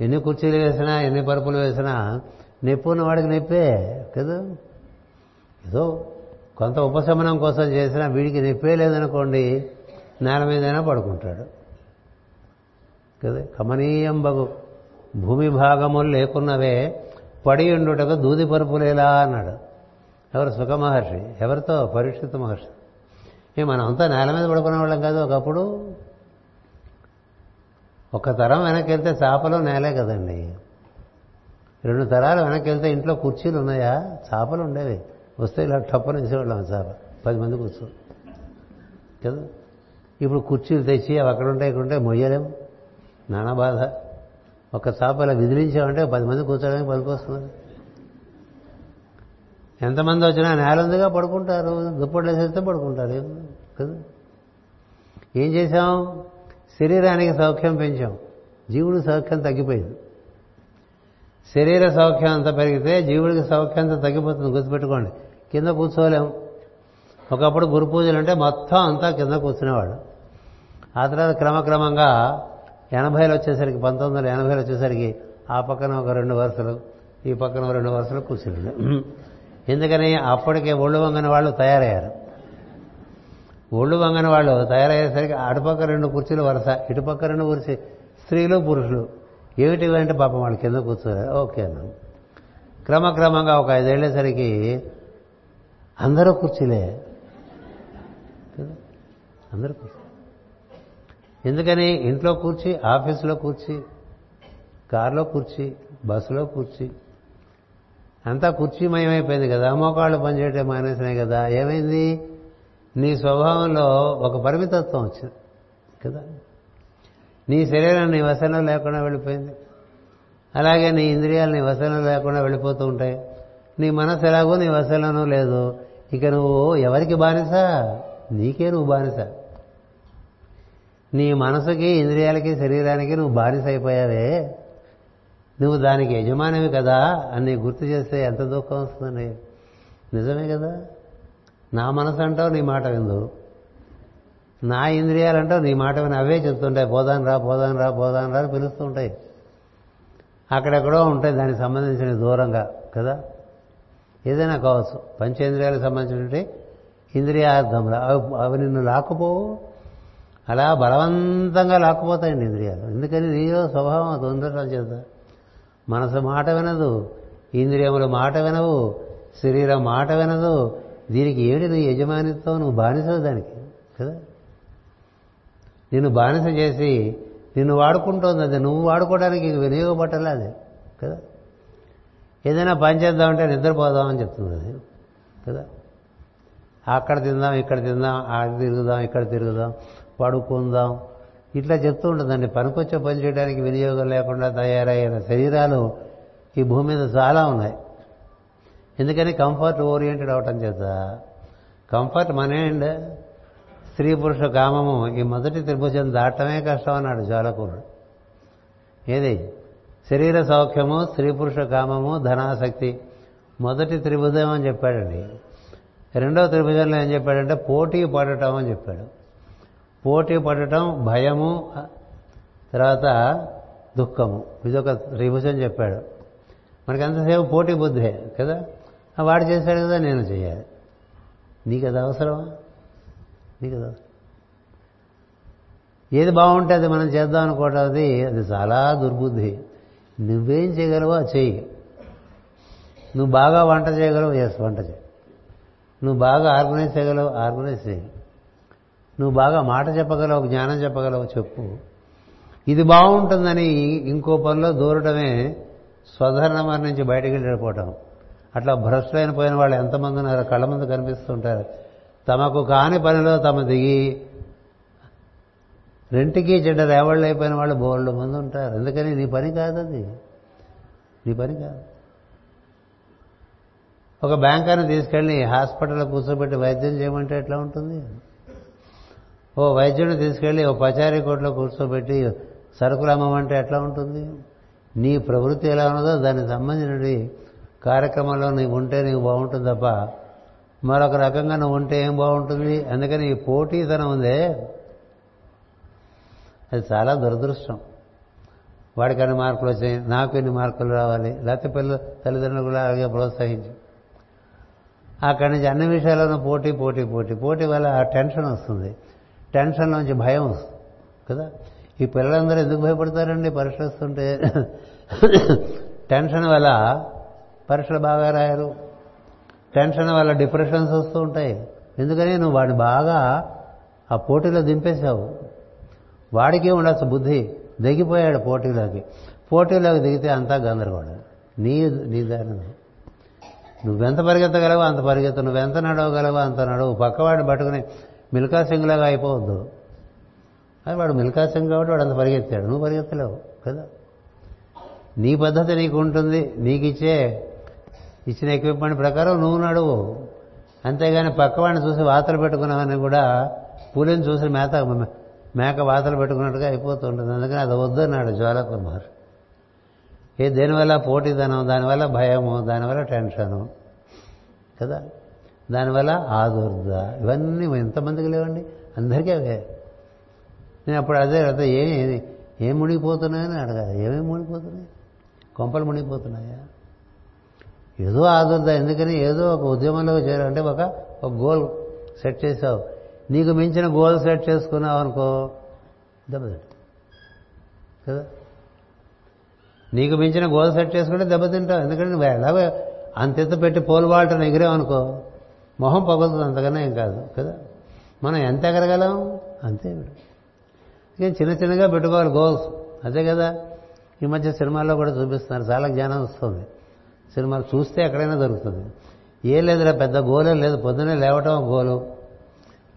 ఎన్ని కుర్చీలు వేసినా ఎన్ని పరుపులు వేసినా నొప్పి ఉన్న వాడికి నొప్పే కదా? ఏదో కొంత ఉపశమనం కోసం చేసినా వీడికి నొప్పే లేదనుకోండి నేల మీదైనా పడుకుంటాడు. కదా? కమనీయం బగు. భూమి భాగములు లేకున్నవే పడి ఉండుటకు దూది పరుపులేలా అన్నాడు. ఎవరు? సుఖ మహర్షి ఎవరితో? పరీక్షిత మహర్షి. ఏ మనం అంతా నేల మీద పడుకునే వాళ్ళం కాదు ఒకప్పుడు. ఒక తరం వెనక్కి వెళ్తే నేలే కదండి. రెండు తరాలు వెనక్కి వెళ్తే ఇంట్లో కుర్చీలు ఉన్నాయా? చేపలు ఉండేవి. వస్తే ఇలా టప్పని వేసేవాళ్ళం సార్. పది మంది కూర్చో. కదా? ఇప్పుడు కుర్చీలు తెచ్చి అవి అక్కడ ఉంటాయి ఇక్కడ ఉంటాయి మొయ్యలేము నానా బాధ. ఒక చాప ఇలా విదిలించామంటే పది మంది కూర్చోడానికి పనికొస్తుంది ఎంతమంది వచ్చినా నేలందుగా పడుకుంటారు. దుప్పట్లు వేసేస్తే పడుకుంటారు. ఏం కదా? ఏం చేశాం? శరీరానికి సౌఖ్యం పెంచాం. జీవుడు సౌఖ్యం తగ్గిపోయింది. శరీర సౌఖ్యం అంత పెరిగితే జీవుడికి సౌఖ్యం అంత తగ్గిపోతుంది. గుర్తుపెట్టుకోండి. కింద కూర్చోలేము. ఒకప్పుడు గురు పూజలు అంటే మొత్తం అంతా కింద కూర్చునేవాడు ఆ తర్వాత క్రమక్రమంగా ఎనభైలు వచ్చేసరికి పంతొమ్మిది వందల ఎనభైలు వచ్చేసరికి ఆ పక్కన ఒక రెండు వరుసలు ఈ పక్కన ఒక రెండు వరుసలు కూర్చున్నాడు ఎందుకని? అప్పటికే ఒళ్ళు వంగని వాళ్ళు తయారయ్యారు. ఒళ్ళు వంగని వాళ్ళు తయారయ్యేసరికి అటుపక్క రెండు కుర్చీలు వరుస ఇటుపక్క రెండు కుర్చీ స్త్రీలు పురుషులు. ఏమిటి అంటే పాపం వాళ్ళు కింద కూర్చోలేరు ఓకే అన్నాం క్రమక్రమంగా ఒక ఐదేళ్ళేసరికి అందరూ కుర్చీలే. అందరూ కుర్చీ. ఎందుకని? ఇంట్లో కూర్చి ఆఫీసులో కూర్చి కారులో కూర్చి బస్సులో కూర్చి. అంతా కుర్చీమయమైపోయింది కదా. మోకాళ్ళు పనిచేయటం మానేసినాయి కదా. ఏమైంది? నీ స్వభావంలో ఒక పరిమితత్వం వచ్చింది. కదా? నీ శరీరం నీ వసనం లేకుండా వెళ్ళిపోయింది. అలాగే నీ ఇంద్రియాలు నీ వసనం లేకుండా వెళ్ళిపోతూ ఉంటాయి. నీ మనసు ఎలాగో నీ వసనం లేదు. ఇక నువ్వు ఎవరికి బానిస? నీకే నువ్వు బానిస. నీ మనసుకి ఇంద్రియాలకి శరీరానికి నువ్వు బానిస అయిపోయావే. నువ్వు దానికి యజమానివి కదా అని గుర్తు చేస్తే ఎంత దుఃఖం వస్తుందండి. నిజమే కదా? నా మనసు అంటావు నీ మాట విందు. నా ఇంద్రియాలంటావు నీ మాట విని అవే చెప్తుంటాయి. పోదాను రా పోదాను రా పోదాను రా అని అక్కడెక్కడో ఉంటాయి దానికి సంబంధించిన దూరంగా కదా? ఏదైనా కావచ్చు. పంచేంద్రియాలకు సంబంధించినటువంటి ఇంద్రియార్థములు. అవి అవి నిన్ను లాక్కుపోవు. అలా బలవంతంగా లాక్కుపోతాయండి ఇంద్రియాలు. ఎందుకని? నీలో స్వభావం అది ఉండటం చేత మనసు మాట వినదు. ఇంద్రియములు మాట వినవు. శరీరం మాట వినదు. దీనికి ఏమిటి? నీ యజమానితో నువ్వు బానిసవు దానికి కదా? నిన్ను బానిస చేసి నిన్ను వాడుకుంటోంది అది. నువ్వు వాడుకోవడానికి వినియోగపట్టాలి అది కదా? ఏదైనా పని చేద్దామంటే నిద్రపోదామని చెప్తుంది అది కదా? అక్కడ తిందాం ఇక్కడ తిందాం ఆడ తిరుగుదాం ఇక్కడ తిరుగుదాం పడుకుందాం. ఇట్లా చెప్తూ ఉంటుందండి. పనికొచ్చే పని చేయడానికి వినియోగం లేకుండా తయారయ్యే శరీరాలు ఈ భూమి మీద చాలా ఉన్నాయి. ఎందుకని కంఫర్ట్ ఓరియంటెడ్ అవటం చేత. కంఫర్ట్ మన అండ్ స్త్రీ పురుష కామము. ఈ మొదటి త్రిభుజం దాటమే కష్టం అన్నాడు జ్వాలకూరుడు ఏది? శరీర సౌఖ్యము స్త్రీ పురుష కామము ధనాసక్తి. మొదటి త్రిభుజం అని చెప్పాడండి. రెండవ త్రిభుజంలో ఏం చెప్పాడంటే పోటీ పడటం అని చెప్పాడు. పోటీ పడటం భయము తర్వాత దుఃఖము. ఇదొక త్రిభుజం చెప్పాడు. మనకి అంతసేపు పోటీ బుద్ధే కదా? వాడు చేశాడు కదా నేను చేయాలి. నీకు అది అవసరమా? నీకు అది అవసరం. ఏది బాగుంటే అది మనం చేద్దాం అనుకోవటం అది అది చాలా దుర్బుద్ధి. నువ్వేం చేయగలవో అది చెయ్యి. నువ్వు బాగా వంట చేయగలవు ఎస్ వంట చేయి నువ్వు బాగా ఆర్గనైజ్ చేయగలవు ఆర్గనైజ్ చేయి నువ్వు బాగా మాట చెప్పగలవు జ్ఞానం చెప్పగలవు చెప్పు. ఇది బాగుంటుందని ఇంకో పనిలో దూరటమే స్వధర్మం నుంచి బయటకు వెళ్ళిపోవటం. అట్లా భ్రష్టులైన పోయిన వాళ్ళు ఎంతమంది ఉన్నారో కళ్ళ ముందు కనిపిస్తుంటారు. తమకు కాని పనిలో తమ దిగి రెంటికి చెడ్డ రేవాళ్ళు అయిపోయిన వాళ్ళు బోళ్ళు మంది ఉంటారు. అందుకని నీ పని కాదు అది. నీ పని కాదు. ఒక బ్యాంకర్ని తీసుకెళ్ళి హాస్పిటల్లో కూర్చోబెట్టి వైద్యం చేయమంటే ఎట్లా ఉంటుంది? ఓ వైద్యుడిని తీసుకెళ్ళి ఓ పచారీ కోట్లో కూర్చోబెట్టి సరుకులు అమ్మమంటే ఎట్లా ఉంటుంది? నీ ప్రవృత్తి ఎలా ఉన్నదో దానికి సంబంధించిన కార్యక్రమంలో నీవు ఉంటే నీకు బాగుంటుంది తప్ప మరొక రకంగా నువ్వు ఉంటే ఏం బాగుంటుంది? అందుకని ఈ పోటీతనం ఉందే. అది చాలా దురదృష్టం. వాడికి అన్ని మార్కులు వచ్చాయి నాకు ఎన్ని మార్కులు రావాలి? లేకపోతే పిల్లలు తల్లిదండ్రులు కూడా అలాగే ప్రోత్సహించి. అక్కడి నుంచి అన్ని విషయాల్లోనూ పోటీ పోటీ పోటీ. పోటీ వల్ల టెన్షన్ వస్తుంది. టెన్షన్ నుంచి భయం వస్తుంది కదా? ఈ పిల్లలందరూ ఎందుకు భయపడతారండి పరీక్షలు వస్తుంటే టెన్షన్ వల్ల పరీక్షలు బాగా రాయరు. టెన్షన్ వల్ల డిప్రెషన్స్ వస్తూ ఉంటాయి. ఎందుకని? నువ్వు వాడిని బాగా ఆ పోటీలో దింపేశావు. వాడికి ఉండొచ్చు బుద్ధి దిగిపోయాడు పోటీలోకి. పోటీలోకి దిగితే అంతా గందరగోళం. నీ నీ దారి నువ్వెంత పరిగెత్తగలవో అంత పరిగెత్తు. నువ్వెంత నడవగలవో అంత నడవు. పక్కవాడిని పట్టుకుని మిల్కా సింగ్లాగా అయిపోవద్దు. అది వాడు మిల్కా సింగ్ కాబట్టి వాడు అంత పరిగెత్తాడు. నువ్వు పరిగెత్తలేవు కదా? నీ పద్ధతి నీకు ఉంటుంది నీకు ఇచ్చే ఇచ్చిన ఎక్విప్మెంట్ ప్రకారం నువ్వు నడువు. అంతేగాని పక్కవాడిని చూసి వాతలు పెట్టుకున్నావని కూడా పులిని చూసి మేత మేక వాతలు పెట్టుకున్నట్టుగా అయిపోతుంటుంది. అందుకని అది వద్దన్నాడు జ్వాలకుమార్. ఏ దేనివల్ల పోటీదనం దానివల్ల భయము దానివల్ల టెన్షను కదా? దానివల్ల ఆదుర్ద. ఇవన్నీ ఎంతమందికి లేవండి? అందరికీ అవే. నేను అప్పుడు అదే అదే ఏం ఏం మునిగిపోతున్నాయని అడగాలి. ఏమేమి మునిగిపోతున్నాయి? కొంపలు మునిగిపోతున్నాయా? ఏదో ఆదుర్ద. ఎందుకని? ఏదో ఒక ఉద్యమంలో చేరాలంటే ఒక ఒక గోల్ సెట్ చేసావు. నీకు మించిన గోల్ సెట్ చేసుకున్నావు అనుకో దెబ్బతింటావు కదా? నీకు మించిన గోల్ సెట్ చేసుకుంటే దెబ్బతింటావు ఎందుకంటే నువ్వు ఎలాగో అంతెత్త పెట్టి పోల్ వాల్టర్ని ఎగిరావనుకో మొహం పగులుతుంది అంతకన్నా ఏం కాదు. కదా? మనం ఎంత ఎగరగలం? అంతే. ఇంకా చిన్న చిన్నగా పెట్టుకోవాలి గోల్స్. అదే కదా? ఈ మధ్య సినిమాల్లో కూడా చూపిస్తున్నారు. చాలా జ్ఞానం వస్తుంది. సినిమాలు చూస్తే ఎక్కడైనా దొరుకుతుంది. ఏ లేదురా పెద్ద గోలే లేదు. పొద్దునే లేవటం గోలు.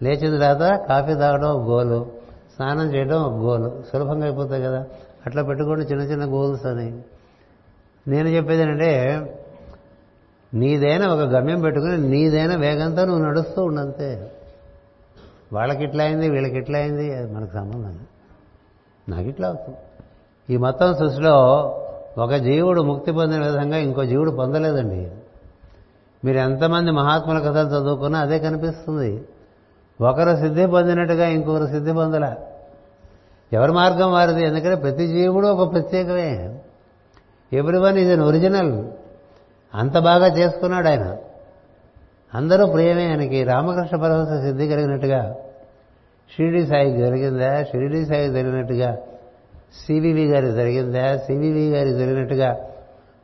లేచిన తర్వాత కాఫీ తాగడం ఒక గోలు స్నానం చేయడం ఒక గోలు సులభంగా అయిపోతాయి కదా. అట్లా పెట్టుకోండి చిన్న చిన్న గోల్స్ అని. నేను చెప్పేది ఏంటంటే నీదైనా ఒక గమ్యం పెట్టుకుని నీదైనా వేగంతో నువ్వు నడుస్తూ ఉండంతే. వాళ్ళకి ఇట్లా అయింది వీళ్ళకి ఇట్లా అయింది అది మనకు సంబంధం నాకు ఇట్లా అవుతుంది. ఈ మొత్తం సృష్టిలో ఒక జీవుడు ముక్తి పొందిన విధంగా ఇంకో జీవుడు పొందలేదండి. మీరు ఎంతమంది మహాత్ముల కథలు చదువుకున్నా అదే కనిపిస్తుంది. ఒకరు సిద్ధి పొందినట్టుగా ఇంకొకరు సిద్ధి పొందల. ఎవరి మార్గం వారిది? ఎందుకంటే ప్రతి జీవుడు ఒక ప్రత్యేకమే. ఎవ్రీ వన్ ఇది ఒరిజినల్ అంత బాగా చేసుకున్నాడు ఆయన. అందరూ ప్రియమే ఆయనకి. రామకృష్ణ పరమహంస సిద్ధి కలిగినట్టుగా షిరిడి సాయికి జరిగిందా? షిరిడి సాయి జరిగినట్టుగా సివివి గారికి జరిగిందా? సివివి గారికి జరిగినట్టుగా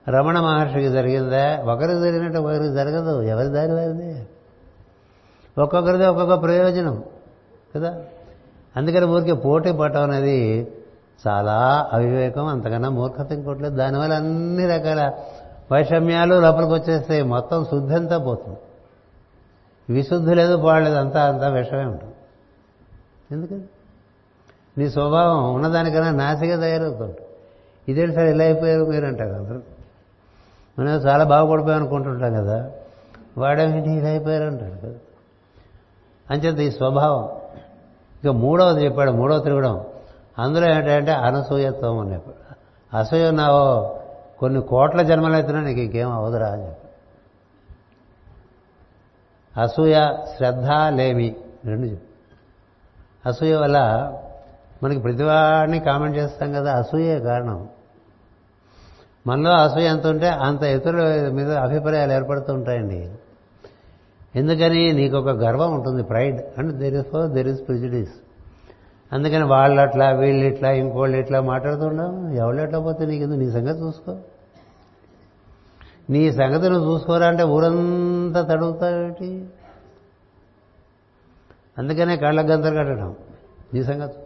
రమణ మహర్షికి జరిగిందా? ఒకరికి జరిగినట్టు ఒకరికి జరగదు. ఎవరి దారి వారిదే? ఒక్కొక్కరిది ఒక్కొక్క ప్రయోజనం కదా? అందుకని ఊరికే పోటీ పడటం అనేది చాలా అవివేకం అంతకన్నా మూర్ఖత ఇంకోట్లేదు దానివల్ల అన్ని రకాల వైషమ్యాలు లోపలికి వచ్చేస్తాయి. మొత్తం శుద్ధి అంతా పోతుంది. విశుద్ధి లేదు పోవలేదు అంతా అంతా విషమే ఉంటుంది. ఎందుకని? నీ స్వభావం ఉన్నదానికన్నా నాసిగా తయారవుతుంది ఇదేంటి సార్ ఇలా అయిపోయారు మీరు అంటారు అందరూ? మనం చాలా బాగుపడిపోయాం అనుకుంటుంటాం కదా. వాడేమిటి ఇలా అయిపోయారు అంటాడు కదా? అంచేత ఈ స్వభావం. ఇక మూడవది చెప్పాడు మూడవ తిరగడం అందులో ఏంటంటే అనసూయత్వం అని చెప్పాడు. అసూయ ఉన్నావో కొన్ని కోట్ల జన్మలైతున్నా నీకు ఇంకేం అవదురా అని చెప్పాడు. అసూయ శ్రద్ధ లేమి రెండు చెప్పు అసూయ వల్ల మనకి ప్రతివాడిని కామెంట్ చేస్తాం కదా అసూయే కారణం. మనలో అసూయ ఎంత ఉంటే అంత ఇతరుల మీద అభిప్రాయాలు ఏర్పడుతూ ఉంటాయండి. ఎందుకని నీకు ఒక గర్వం ఉంటుంది pride and there is for there is prejudice అందుకని వాళ్ళు అట్లా వీళ్ళు ఇట్లా ఇంకోళ్ళు ఇట్లా మాట్లాడుతుండవు. ఎవరు ఎట్లా పోతే నీకు నీ సంగతి చూసుకో. నీ సంగతి నువ్వు చూసుకోరా అంటే ఊరంతా తడుగుతావేటి అందుకనే కళ్ళ గంతలు కట్టడం. నీ సంగతి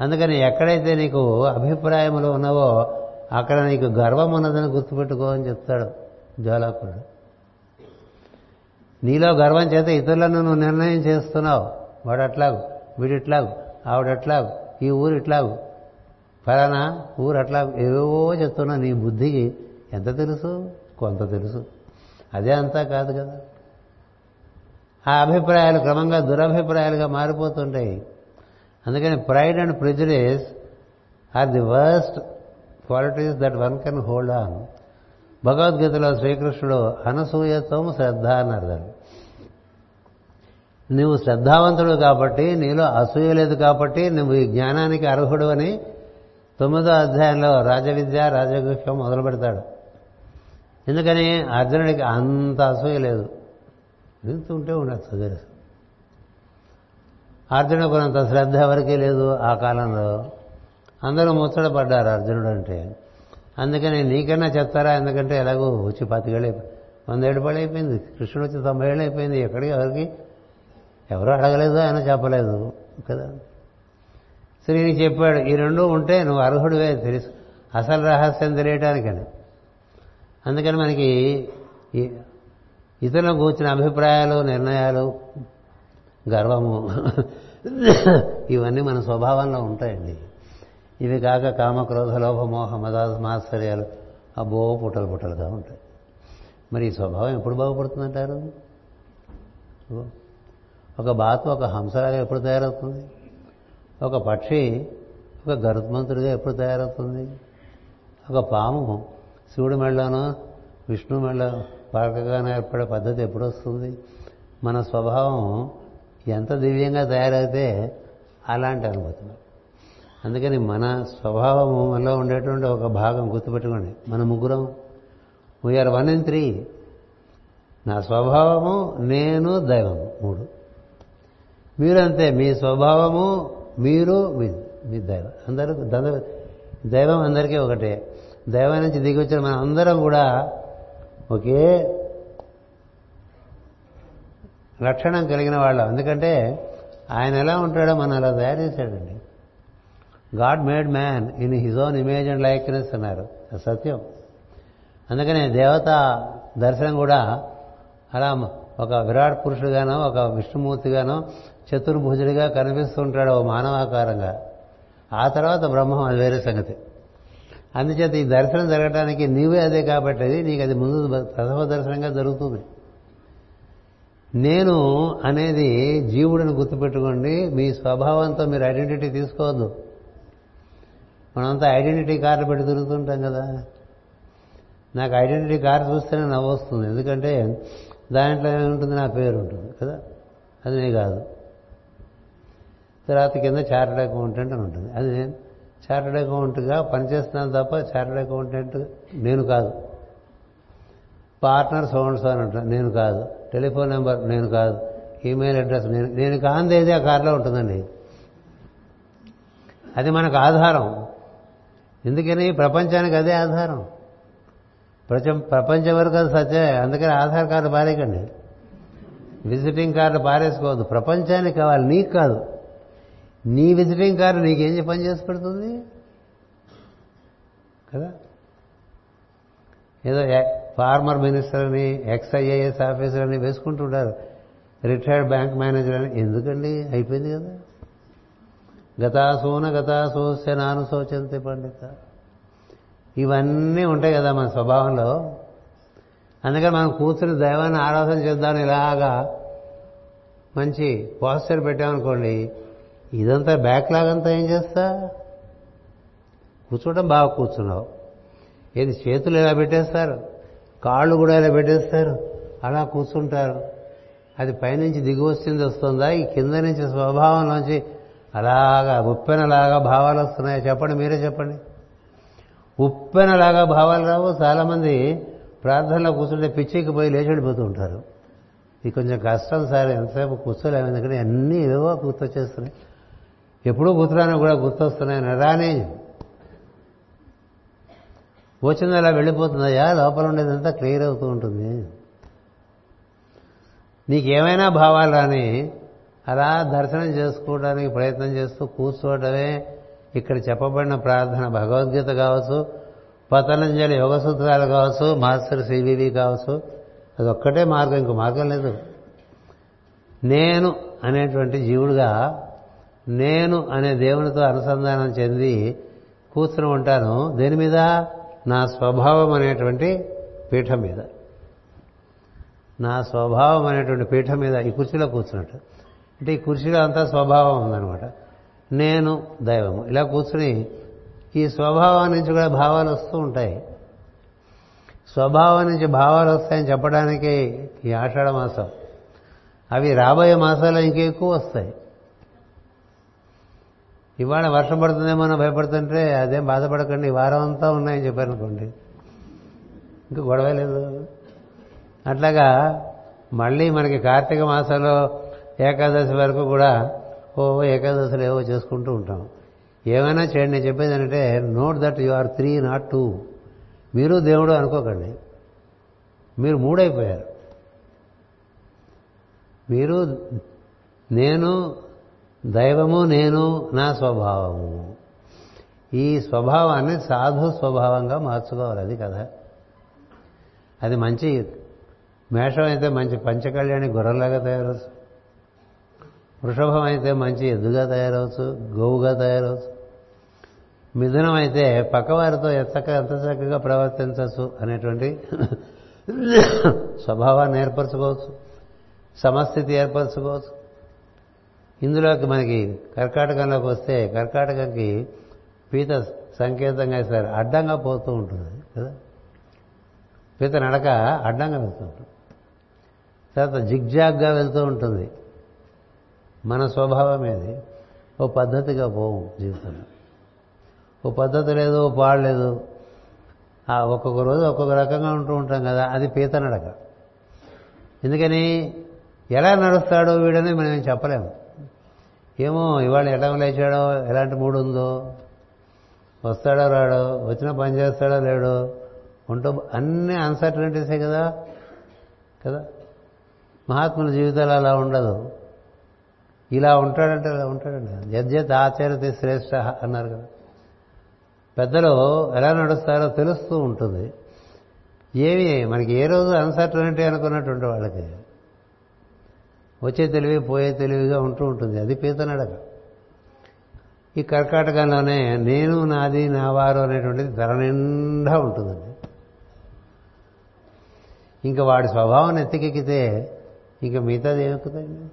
అందుకని ఎక్కడైతే నీకు అభిప్రాయములు ఉన్నావో అక్కడ నీకు గర్వం ఉన్నదని గుర్తుపెట్టుకో అని చెప్తాడు జ్వాలాకుడు. నీలో గర్వం చేత ఇతరులను నువ్వు నిర్ణయం చేస్తున్నావు. వాడు అట్లాగు వీడిట్లాగు ఆవిడట్లాగు ఈ ఊరు ఇట్లాగు ఫలానా ఊరు అట్లా ఏవేవో చెప్తున్నా నీ బుద్ధికి ఎంత తెలుసు? కొంత తెలుసు. అదే అంతా కాదు కదా. ఆ అభిప్రాయాలు క్రమంగా దురభిప్రాయాలుగా మారిపోతుంటాయి. అందుకని pride and prejudices are the worst qualities that one can hold on. భగవద్గీతలో శ్రీకృష్ణుడు అనసూయత్వం శ్రద్ధ అన్నారు. దాన్ని నువ్వు శ్రద్ధావంతుడు కాబట్టి నీలో అసూయ లేదు కాబట్టి నువ్వు ఈ జ్ఞానానికి అర్హుడు అని తొమ్మిదో అధ్యాయంలో రాజవిద్య రాజగుహ్యం మొదలు పెడతాడు. ఎందుకని? అర్జునుడికి అంత అసూయ లేదు. ఎంత ఉండదు తెలుసు అర్జునుడు అంత శ్రద్ధ ఎవరికీ లేదు ఆ కాలంలో. అందరూ ముచ్చట పడ్డారు అర్జునుడు అంటే. అందుకని నీకన్నా చెప్తారా? ఎందుకంటే ఎలాగో వచ్చి పతికేళ్ళు వంద ఏడు పళ్ళు అయిపోయింది కృష్ణుడు వచ్చి తొంభై ఏళ్ళు అయిపోయింది. ఎక్కడికి ఎవరికి? ఎవరు అడగలేదు ఆయన చెప్పలేదు కదా? సరే నీకు చెప్పాడు ఈ రెండు ఉంటే నువ్వు అర్హుడివే తెలుసు. అసలు రహస్యం తెలియటానికని. అందుకని మనకి ఈ కూర్చిన అభిప్రాయాలు నిర్ణయాలు గర్వము ఇవన్నీ మన స్వభావంలో ఉంటాయండి. ఇవి కాక కామక్రోధ లోభ మోహ మద అబ్బో పుట్టలు పుట్టలుగా ఉంటాయి. మరి ఈ స్వభావం ఎప్పుడు బాగుపడుతుందంటారు? ఒక బాతు ఒక హంసలాగా ఎప్పుడు తయారవుతుంది? ఒక పక్షి ఒక గరుత్మంతుడిగా ఎప్పుడు తయారవుతుంది? ఒక పాము శివుడి మెళ్ళలోనో విష్ణు మెళ్ళ పాకగానే ఏర్పడే పద్ధతి ఎప్పుడు వస్తుంది? మన స్వభావం ఎంత దివ్యంగా తయారైతే అలాంటి అనుభూతులు అందుకని మన స్వభావంలో ఉండేటువంటి ఒక భాగం గుర్తుపెట్టుకోండి. మన ముగ్గురం. వీఆర్ వన్ అండ్ త్రీ నా స్వభావము నేను దైవము మూడు. మీరంతే మీ స్వభావము మీరు మీ మీ దైవం. అందరూ దైవం అందరికీ ఒకటే. దైవం నుంచి దిగి వచ్చిన మనం అందరం కూడా ఒకే లక్షణం కలిగిన వాళ్ళం. ఎందుకంటే ఆయన ఎలా ఉంటాడో మనం అలా తయారు చేశాడండి. God made man in his own image and likeness అన్నారు. సత్యం. అందుకనే దేవత దర్శనం కూడా అలా ఒక విరాట్ పురుషుడుగానో ఒక విష్ణుమూర్తిగానో చతుర్భుజుడిగా కనిపిస్తుంటాడు ఓ మానవాకారంగా. ఆ తర్వాత బ్రహ్మం అది వేరే సంగతి. అందుచేత ఈ దర్శనం జరగడానికి నీవే అదే కాబట్టి నీకు అది ముందు ప్రథమ దర్శనంగా జరుగుతుంది. నేను అనేది జీవుడిని గుర్తుపెట్టుకోండి మీ స్వభావంతో మీరు ఐడెంటిటీ తీసుకోవద్దు. మనంతా ఐడెంటిటీ కార్డు పెట్టి తిరుగుతుంటాం కదా. నాకు ఐడెంటిటీ కార్డు చూస్తేనే నవ్వు వస్తుంది. ఎందుకంటే దాంట్లో ఏముంటుంది? నా పేరు ఉంటుంది కదా? అది నేను కాదు. తర్వాత కింద చార్టెడ్ అకౌంటెంట్ అని ఉంటుంది. అది నేను చార్టెడ్ అకౌంట్గా పనిచేస్తున్నాను తప్ప చార్టెడ్ అకౌంటెంట్ నేను కాదు. పార్ట్నర్ సోన్స్ అని అంటాను నేను కాదు. టెలిఫోన్ నెంబర్ నేను కాదు. ఈమెయిల్ అడ్రస్ నేను నేను కాంది ఏది ఆ కార్లో ఉంటుందండి. అది మనకు ఆధారం. ఎందుకని? ప్రపంచానికి అదే ఆధారం. ప్రపంచం ప్రపంచం వరకు అది సత్యమే. అందుకని ఆధార్ కార్డు పారేయకండి. విజిటింగ్ కార్డు పారేసుకోవద్దు. ప్రపంచానికి కావాలి. నీకు కాదు. నీ విజిటింగ్ కార్డు నీకేం పని చేసి పెడుతుంది? కదా? ఏదో ఫార్మర్ మినిస్టర్ అని ఎక్స్ఐఏఎస్ ఆఫీసర్ అని వేసుకుంటుంటారు. రిటైర్డ్ బ్యాంక్ మేనేజర్ అని. ఎందుకండి? అయిపోయింది కదా. గతాసూన గతాసూస్య నాను శోచంతి పండిత. ఇవన్నీ ఉంటాయి కదా మన స్వభావంలో. అందుకని మనం కూర్చుని దైవాన్ని ఆరాధన చేద్దాం ఇలాగా మంచి పోస్టర్ పెట్టామనుకోండి ఇదంతా బ్యాక్లాగ్ అంతా ఏం చేస్తా? కూర్చోవడం బాగా కూర్చున్నావు. ఏది చేతులు ఇలా పెట్టేస్తారు? కాళ్ళు కూడా ఇలా పెట్టేస్తారు? అలా కూర్చుంటారు. అది పైనుంచి దిగి వస్తుంది వస్తుందా? ఈ కింద నుంచి స్వభావంలోంచి అలాగా ఉప్పెనలాగా భావాలు వస్తున్నాయో? చెప్పండి మీరే చెప్పండి. ఉప్పెనలాగా భావాలు రావు. చాలామంది ప్రార్థనలో కూర్చుంటే పిచ్చికి పోయి లేచిడిపోతూ ఉంటారు. ఇది కొంచెం కష్టం సార్ ఎంతసేపు కూర్చోలేము. ఎందుకంటే అన్నీ ఏవో గుర్తొచ్చేస్తున్నాయి. ఎప్పుడూ గుర్తురాని కూడా గుర్తొస్తున్నాయి. రానే వచ్చింది అలా వెళ్ళిపోతుందయ్యా? లోపల ఉండేదంతా క్లియర్ అవుతూ ఉంటుంది. నీకేమైనా భావాలు రాని అలా దర్శనం చేసుకోవడానికి ప్రయత్నం చేస్తూ కూర్చోవడమే ఇక్కడ చెప్పబడిన ప్రార్థన భగవద్గీత కావచ్చు పతనంజలి యోగ సూత్రాలు కావచ్చు మాస్టర్ సివివి కావచ్చు అది ఒక్కటే మార్గం ఇంకో మార్గం లేదు. నేను అనేటువంటి జీవుడుగా నేను అనే దేవునితో అనుసంధానం చెంది కూర్చుని ఉంటాను దేని మీద? నా స్వభావం అనేటువంటి పీఠం మీద. నా స్వభావం అనేటువంటి పీఠం మీద ఈ కుర్చీలో కూర్చున్నట్టు. అంటే ఈ కుర్చీలో అంతా స్వభావం ఉందనమాట నేను దైవము. ఇలా కూర్చుని ఈ స్వభావం నుంచి కూడా భావాలు వస్తూ ఉంటాయి. స్వభావం నుంచి భావాలు వస్తాయని చెప్పడానికి ఈ ఆషాఢ మాసం. అవి రాబోయే మాసాల్లో ఇంకెక్కువ వస్తాయి. ఇవాళ వర్షం పడుతుందేమో భయపడుతుంటే అదేం బాధపడకండి ఈ వారం అంతా ఉన్నాయని చెప్పారనుకోండి. ఇంకా గొడవ లేదు. అట్లాగా మళ్ళీ మనకి కార్తీక మాసంలో ఏకాదశి వరకు కూడా ఓ ఏకాదశలు ఏవో చేసుకుంటూ ఉంటాం. ఏమైనా చేయండి నేను చెప్పేది ఏంటంటే note that you are three not two మీరు దేవుడు అనుకోకండి. మీరు మూడైపోయారు. మీరు నేను దైవము నేను నా స్వభావము. ఈ స్వభావాన్ని సాధు స్వభావంగా మార్చుకోవాలి అది కదా అది మంచి మేషం అయితే మంచి పంచకళ్యాణి గుర్రంలాగా తయారు వృషభం అయితే మంచి ఎద్దుగా తయారవచ్చు గోవుగా తయారవచ్చు. మిథునం అయితే పక్కవారితో ఎత్తక ఎంత చక్కగా ప్రవర్తించవచ్చు అనేటువంటి స్వభావాన్ని ఏర్పరచుకోవచ్చు సమస్థితి ఏర్పరచుకోవచ్చు. ఇందులోకి మనకి కర్కాటకంలోకి వస్తే కర్కాటకంకి పీత సంకేతంగా సార్ అడ్డంగా పోతూ ఉంటుంది కదా. పీత నడక అడ్డంగా వెళ్తూ ఉంటుంది. తర్వాత జిగ్జాగ్గా వెళ్తూ ఉంటుంది. మన స్వభావం ఏది? ఓ పద్ధతిగా పోవు జీవితంలో. ఓ పద్ధతి లేదు ఓ పాడలేదు ఒక్కొక్క రోజు ఒక్కొక్క రకంగా ఉంటూ ఉంటాం కదా అది పీత నడక ఎందుకని? ఎలా నడుస్తాడో వీడని మనం చెప్పలేము. ఏమో ఇవాళ ఎలా లేచాడో ఎలాంటి మూడు ఉందో వస్తాడో రాడో వచ్చిన పని చేస్తాడో లేడో ఉంటూ అన్ని అన్సర్టనిటీసే కదా కదా? మహాత్ముల జీవితాలు అలా ఉండదు. ఇలా ఉంటాడంటే ఇలా ఉంటాడండి. యద్యత్ ఆచరతి శ్రేష్ట అన్నారు కదా. పెద్దలు ఎలా నడుస్తారో తెలుస్తూ ఉంటుంది. ఏమి మనకి ఏ రోజు అన్సర్టనిటీ అనుకున్నటువంటి వాళ్ళకి. వచ్చే తెలివి పోయే తెలివిగా ఉంటూ ఉంటుంది. అది పీతనడక ఈ కర్కాటకంలోనే నేను నాది నా వారు అనేటువంటిది ధర నిండా ఉంటుందండి. ఇంకా వాడి స్వభావం ఎత్తికెక్కితే ఇంకా మిగతాది ఏమెక్కుతాయండి?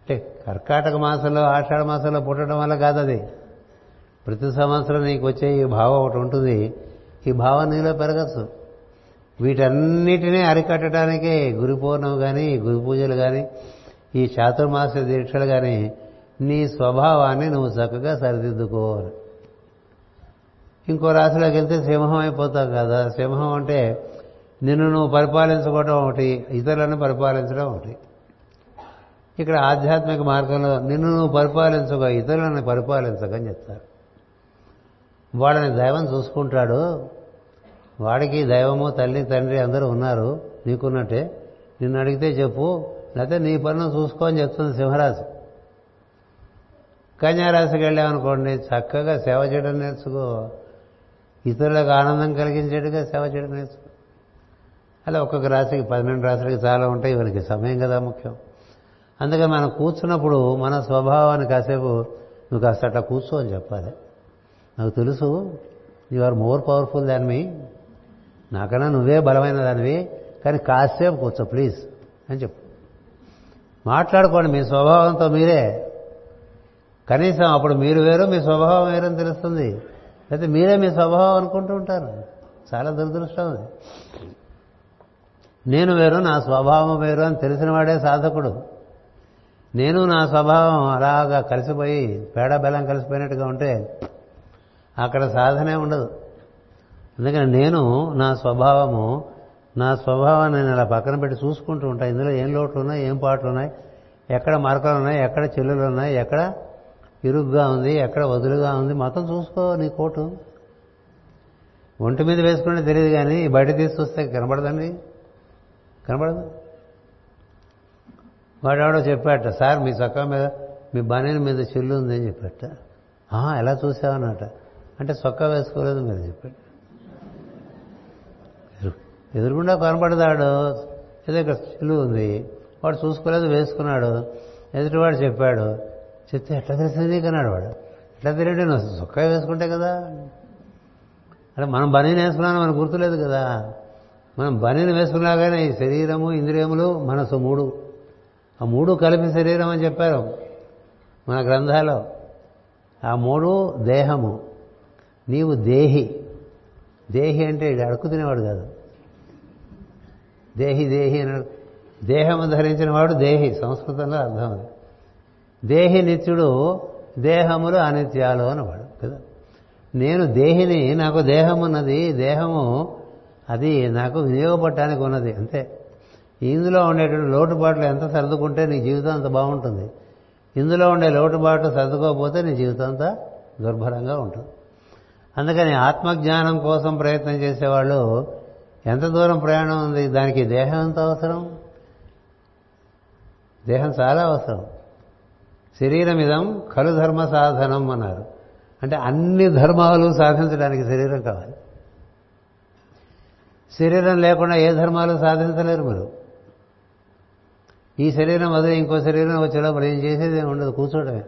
అంటే కర్కాటక మాసంలో ఆషాఢ మాసంలో పుట్టడం వల్ల కాదు అది ప్రతి సంవత్సరం నీకు వచ్చే ఈ భావం ఒకటి ఉంటుంది. ఈ భావం నీలో పెరగచ్చు. వీటన్నిటినీ అరికట్టడానికే గురు పౌర్ణమి కానీ గురు పూజలు కానీ ఈ చాతుర్మాస దీక్షలు కానీ నీ స్వభావాన్ని నువ్వు చక్కగా సరిదిద్దుకోవాలి ఇంకో రాశిలోకి వెళ్తే సింహం అయిపోతావు కదా. సింహం అంటే నిన్ను నువ్వు పరిపాలించుకోవడం ఒకటి ఇతరులను పరిపాలించడం ఒకటి. ఇక్కడ ఆధ్యాత్మిక మార్గంలో నిన్ను నువ్వు పరిపాలించుకో ఇతరులను పరిపాలించకని చెప్తారు. వాడిని దైవం చూసుకుంటాడు. వాడికి దైవము తల్లి తండ్రి అందరూ ఉన్నారు. నీకున్నట్టే. నిన్ను అడిగితే చెప్పు. లేకపోతే నీ పనులు చూసుకో అని చెప్తుంది సింహరాశి. కన్యారాశికి వెళ్ళామనుకోండి చక్కగా సేవ చేయడం నేర్చుకో. ఇతరులకు ఆనందం కలిగించేట్టుగా సేవ చేయడం నేర్చుకో. అలా ఒక్కొక్క రాశికి పన్నెండు రాశులకి చాలా ఉంటాయి. ఇవరికి సమయం కదా ముఖ్యం. అందుకని మనం కూర్చున్నప్పుడు మన స్వభావాన్ని కాసేపు నువ్వు కాస్త అట్లా కూర్చో అని చెప్పాలి. నాకు తెలుసు you are more powerful than me నాకన్నా నువ్వే బలమైన దానివి కానీ కాసేపు కూర్చో ప్లీజ్ అని చెప్పు. మాట్లాడుకోండి మీ స్వభావంతో మీరే. కనీసం అప్పుడు మీరు వేరు మీ స్వభావం వేరని తెలుస్తుంది. అయితే మీరే మీ స్వభావం అనుకుంటూ ఉంటారు. చాలా దురదృష్టం అది. నేను వేరు నా స్వభావం వేరు అని తెలిసిన వాడే సాధకుడు. నేను నా స్వభావం అలాగా కలిసిపోయి పేడ బెల్లం కలిసిపోయినట్టుగా ఉంటే అక్కడ సాధనే ఉండదు. అందుకని నేను నా స్వభావము నా స్వభావాన్ని నేను అలా పక్కన పెట్టి చూసుకుంటూ ఉంటాను ఇందులో ఏం లోట్లు ఉన్నాయి ఏం పాటలు ఉన్నాయి ఎక్కడ మరకలు ఉన్నాయి ఎక్కడ చెల్లులు ఉన్నాయి ఎక్కడ ఇరుగ్గా ఉంది ఎక్కడ వదులుగా ఉంది మొత్తం చూసుకో నీ కోటు. ఒంటి మీద వేసుకుంటే తెలియదు కానీ బయట తీసి చూస్తే కనబడదండి. కనబడదు. వాడెవడో చెప్పాట సార్ మీ చొక్కా మీద మీ బనీని మీద చిల్లు ఉందని చెప్పాట. ఎలా చూసావన్నట అంటే చొక్కా వేసుకోలేదు మీరు చెప్పాడు ఎదురుగుండా కనపడతాడు. ఏదో ఇక్కడ చిల్లు ఉంది. వాడు చూసుకోలేదు వేసుకున్నాడు. ఎదుటివాడు చెప్పాడు. చెప్తే ఎట్లా తెలిసింది కన్నాడు వాడు. ఎట్లా తెలియదు నువ్వు చొక్కా వేసుకుంటే కదా. అంటే మనం బనీని వేసుకున్నాను మనకు గుర్తులేదు కదా. మనం బనీని వేసుకున్నాగానే ఈ శరీరము ఇంద్రియములు మనసు మూడు ఆ మూడు కలిపి శరీరం అని చెప్పారు. మన గ్రంథాలు ఆ మూడు దేహము. నీవు దేహి. దేహి అంటే ఇది అడుక్కు తినేవాడు కాదు. దేహి దేహి అన్నాడు దేహము ధరించిన వాడు దేహి. సంస్కృతంలో అర్థం అది. దేహి నిత్యుడు దేహములు అనిత్యాలు అన్నవాడు కదా. నేను దేహిని నాకు దేహం ఉన్నది దేహము అది నాకు వినియోగపడటానికి ఉన్నది అంతే. ఇందులో ఉండేటువంటి లోటుబాట్లు ఎంత సర్దుకుంటే నీ జీవితం అంత బాగుంటుంది. ఇందులో ఉండే లోటుబాట్లు సర్దుకోకపోతే నీ జీవితం అంతా దుర్భరంగా ఉంటుంది. అందుకని ఆత్మజ్ఞానం కోసం ప్రయత్నం చేసేవాళ్ళు ఎంత దూరం ప్రయాణం ఉంది? దానికి దేహం ఎంత అవసరం? దేహం చాలా అవసరం. శరీరం ఇదం కలు ధర్మ సాధనం అన్నారు. అంటే అన్ని ధర్మాలు సాధించడానికి శరీరం కావాలి. శరీరం లేకుండా ఏ ధర్మాలు సాధించలేరు మీరు. ఈ శరీరం వదిలి ఇంకో శరీరం వచ్చేటప్పుడు ఏం చేసేది ఏమి ఉండదు కూర్చోడమే.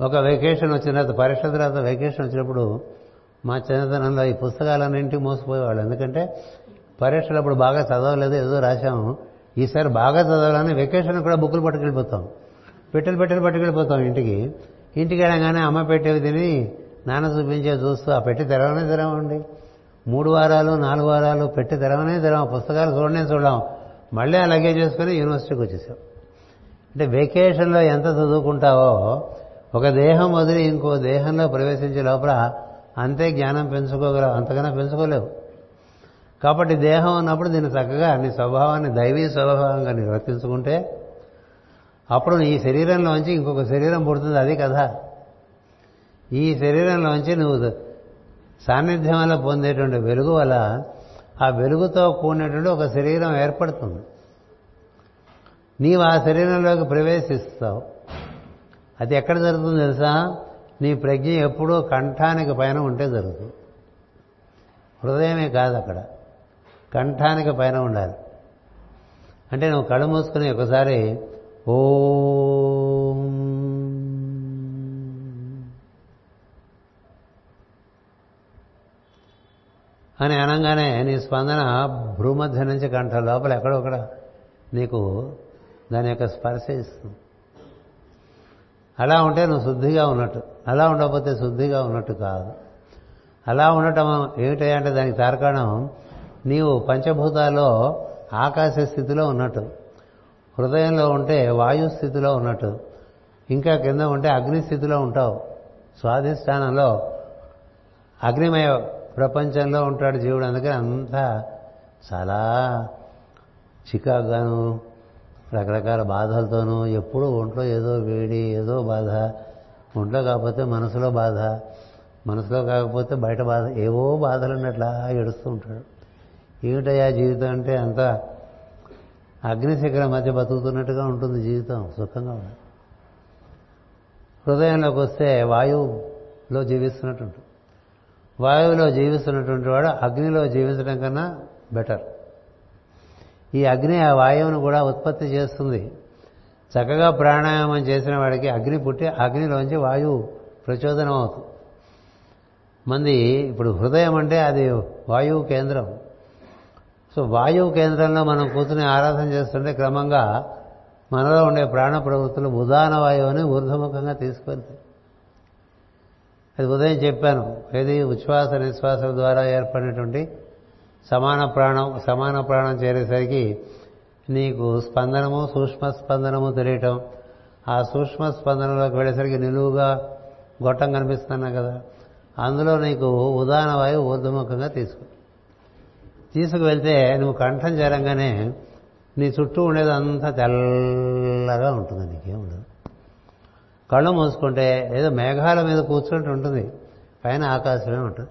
ఒక వెకేషన్ వచ్చిన తర్వాత పరీక్ష తర్వాత వెకేషన్ వచ్చినప్పుడు మా చిన్నతనంలో ఈ పుస్తకాలన్నింటికి మోసపోయేవాళ్ళు. ఎందుకంటే పరీక్షలు అప్పుడు బాగా చదవలేదు ఏదో రాశాము. ఈసారి బాగా చదవాలని వెకేషన్ కూడా బుక్కులు పట్టుకెళ్ళిపోతాం. పెట్టెలు పెట్టెలు పట్టుకెళ్ళిపోతాం ఇంటికి. ఇంటికి వెళ్ళగానే అమ్మ పెట్టేవి తిని నాన్న చూపించే చూస్తూ ఆ పెట్టి తెరవనే తెరవండి. మూడు వారాలు నాలుగు వారాలు పెట్టి తెరవనే తెరవం. పుస్తకాలు చూడనే చూడడం. మళ్ళీ అలాగే చేసుకుని యూనివర్సిటీకి వచ్చేసాం. అంటే వెకేషన్లో ఎంత చదువుకుంటావో ఒక దేహం వదిలి ఇంకో దేహంలో ప్రవేశించే లోపల అంతే జ్ఞానం పెంచుకోగలవు అంతకన్నా పెంచుకోలేవు. కాబట్టి దేహం ఉన్నప్పుడు దీన్ని చక్కగా నీ స్వభావాన్ని దైవీ స్వభావంగా నిర్వర్తించుకుంటే అప్పుడు ఈ శరీరంలోంచి ఇంకొక శరీరం పుడుతుంది అది కదా ఈ శరీరంలోంచి నువ్వు సాన్నిధ్యం వల్ల పొందేటువంటి వెలుగు వల్ల ఆ వెలుగుతో కూడినటువంటి ఒక శరీరం ఏర్పడుతుంది. నీవు ఆ శరీరంలోకి ప్రవేశిస్తావు. అది ఎక్కడ జరుగుతుంది తెలుసా? నీ ప్రజ్ఞ ఎప్పుడూ కంఠానికి పైన ఉంటే జరుగుతుంది. హృదయమే కాదు అక్కడ. కంఠానికి పైన ఉండాలి. అంటే నువ్వు కళ్ళు మూసుకుని ఒకసారి ఓ అని అనగానే నీ స్పందన భ్రూమధ్య నుంచి కంఠ లోపల ఎక్కడొక్కడ నీకు దాని యొక్క స్పర్శ ఇస్తుంది. అలా ఉంటే నువ్వు శుద్ధిగా ఉన్నట్టు. అలా ఉండకపోతే శుద్ధిగా ఉన్నట్టు కాదు. అలా ఉండటం ఏమిటంటే దానికి తార్కాణం నీవు పంచభూతాల్లో ఆకాశ స్థితిలో ఉన్నట్టు. హృదయంలో ఉంటే వాయు స్థితిలో ఉన్నట్టు. ఇంకా కింద ఉంటే అగ్ని స్థితిలో ఉంటావు. స్వాధిష్టానంలో అగ్నిమయ ప్రపంచంలో ఉంటాడు జీవుడు. అందుకని అంతా చాలా చికాగాను రకరకాల బాధలతోనూ ఎప్పుడూ ఒంట్లో ఏదో వేడి ఏదో బాధ. ఒంట్లో కాకపోతే మనసులో బాధ. మనసులో కాకపోతే బయట బాధ. ఏవో బాధలు అట్లా ఏడుస్తూ ఉంటాడు. ఏమిటయ్యా జీవితం అంటే అంత అగ్నిశిఖరం మధ్య బతుకుతున్నట్టుగా ఉంటుంది జీవితం. సుఖంగా ఉండదు హృదయంలోకి వస్తే వాయువులో జీవిస్తున్నట్టు ఉంటుంది. వాయువులో జీవిస్తున్నటువంటి వాడు అగ్నిలో జీవించడం కన్నా బెటర్ ఈ అగ్ని ఆ వాయువును కూడా ఉత్పత్తి చేస్తుంది. చక్కగా ప్రాణాయామం చేసిన వాడికి అగ్ని పుట్టి అగ్నిలోంచి వాయువు ప్రచోదనం అవుతుంది మంది ఇప్పుడు హృదయం అంటే అది వాయువు కేంద్రం. సో వాయువు కేంద్రంలో మనం కూర్చుని ఆరాధన చేస్తుంటే క్రమంగా మనలో ఉండే ప్రాణ ప్రవృత్తులు ఉదాన వాయువుని ఊర్ధముఖంగా తీసుకెళ్తాయి. అది ఉదయం చెప్పాను. ఏది? ఉచ్ఛ్వాస నిశ్వాస ద్వారా ఏర్పడినటువంటి సమాన ప్రాణం సమాన ప్రాణం చేరేసరికి నీకు స్పందనము సూక్ష్మ స్పందనము తెలియటం. ఆ సూక్ష్మ స్పందనలోకి వెళ్ళేసరికి నిలువుగా గొట్టం కనిపిస్తున్నా కదా. అందులో నీకు ఉదాహరణ వాయువు ఊర్ధముఖంగా తీసుకు తీసుకువెళ్తే నువ్వు కంఠం చేరంగానే నీ చుట్టూ ఉండేది అంతా తెల్లగా ఉంటుంది. నీకేం ఉండదు. కళ్ళు మూసుకుంటే ఏదో మేఘాల మీద కూర్చుంటూ ఉంటుంది. పైన ఆకాశమే ఉంటుంది.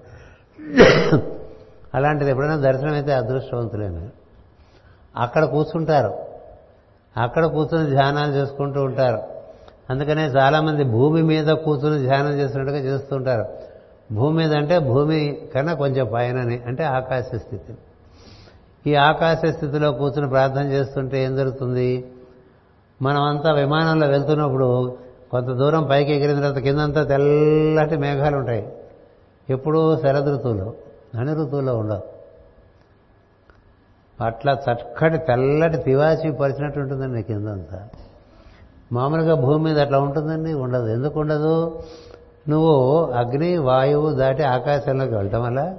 అలాంటిది ఎప్పుడైనా దర్శనం అయితే అదృష్టవంతులేను అక్కడ కూర్చుంటారు. అక్కడ కూర్చుని ధ్యానాలు చేసుకుంటూ ఉంటారు. అందుకనే చాలామంది భూమి మీద కూర్చుని ధ్యానం చేస్తున్నట్టుగా చేస్తుంటారు భూమి మీద అంటే భూమి కన్నా కొంచెం పైనని అంటే ఆకాశ స్థితి. ఈ ఆకాశ స్థితిలో కూర్చుని ప్రార్థన చేస్తుంటే ఏం జరుగుతుంది? మనమంతా విమానంలో వెళ్తున్నప్పుడు కొంత దూరం పైకి ఎగిరిన తర్వాత కిందంతా తెల్లటి మేఘాలు ఉంటాయి. ఎప్పుడూ శరద్ ఋతువులో అన్ని ఋతువుల్లో ఉండవు. అట్లా చక్కటి తెల్లటి తివాచి పరిచినట్టు ఉంటుందండి కిందంతా. మామూలుగా భూమి మీద అట్లా ఉంటుందండి ఉండదు. ఎందుకు ఉండదు? నువ్వు అగ్ని వాయువు దాటి ఆకాశంలోకి వెళ్ళటం వల్ల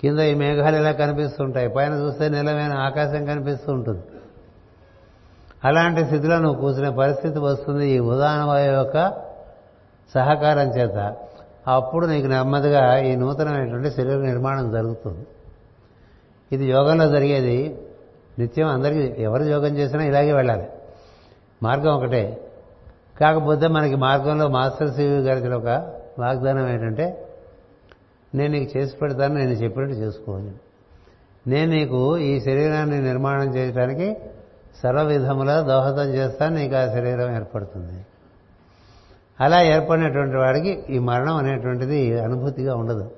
కింద ఈ మేఘాలు ఇలా కనిపిస్తుంటాయి? పైన చూస్తే నిలమైన ఆకాశం కనిపిస్తూ ఉంటుంది. అలాంటి స్థితిలో నువ్వు కూర్చునే పరిస్థితి వస్తుంది ఈ ఉదాహరణ యొక్క సహకారం చేత. అప్పుడు నీకు నెమ్మదిగా ఈ నూతనమైనటువంటి శరీర నిర్మాణం జరుగుతుంది. ఇది యోగంలో జరిగేది. నిత్యం అందరికీ ఎవరు యోగం చేసినా ఇలాగే వెళ్ళాలి. మార్గం ఒకటే. కాకపోతే మనకి మార్గంలో మాస్టర్ సివి గారికి ఒక వాగ్దానం ఏంటంటే నేను నీకు చేసి పెడతాను నేను చెప్పినట్టు చేసుకోవాలి నేను నీకు ఈ శరీరాన్ని నిర్మాణం చేయడానికి సర్వ విధముల దోహదం చేస్తాను నీకు ఆ శరీరం ఏర్పడుతుంది. అలా ఏర్పడినటువంటి వాడికి ఈ మరణం అనేటువంటిది అనుభూతిగా ఉండదు.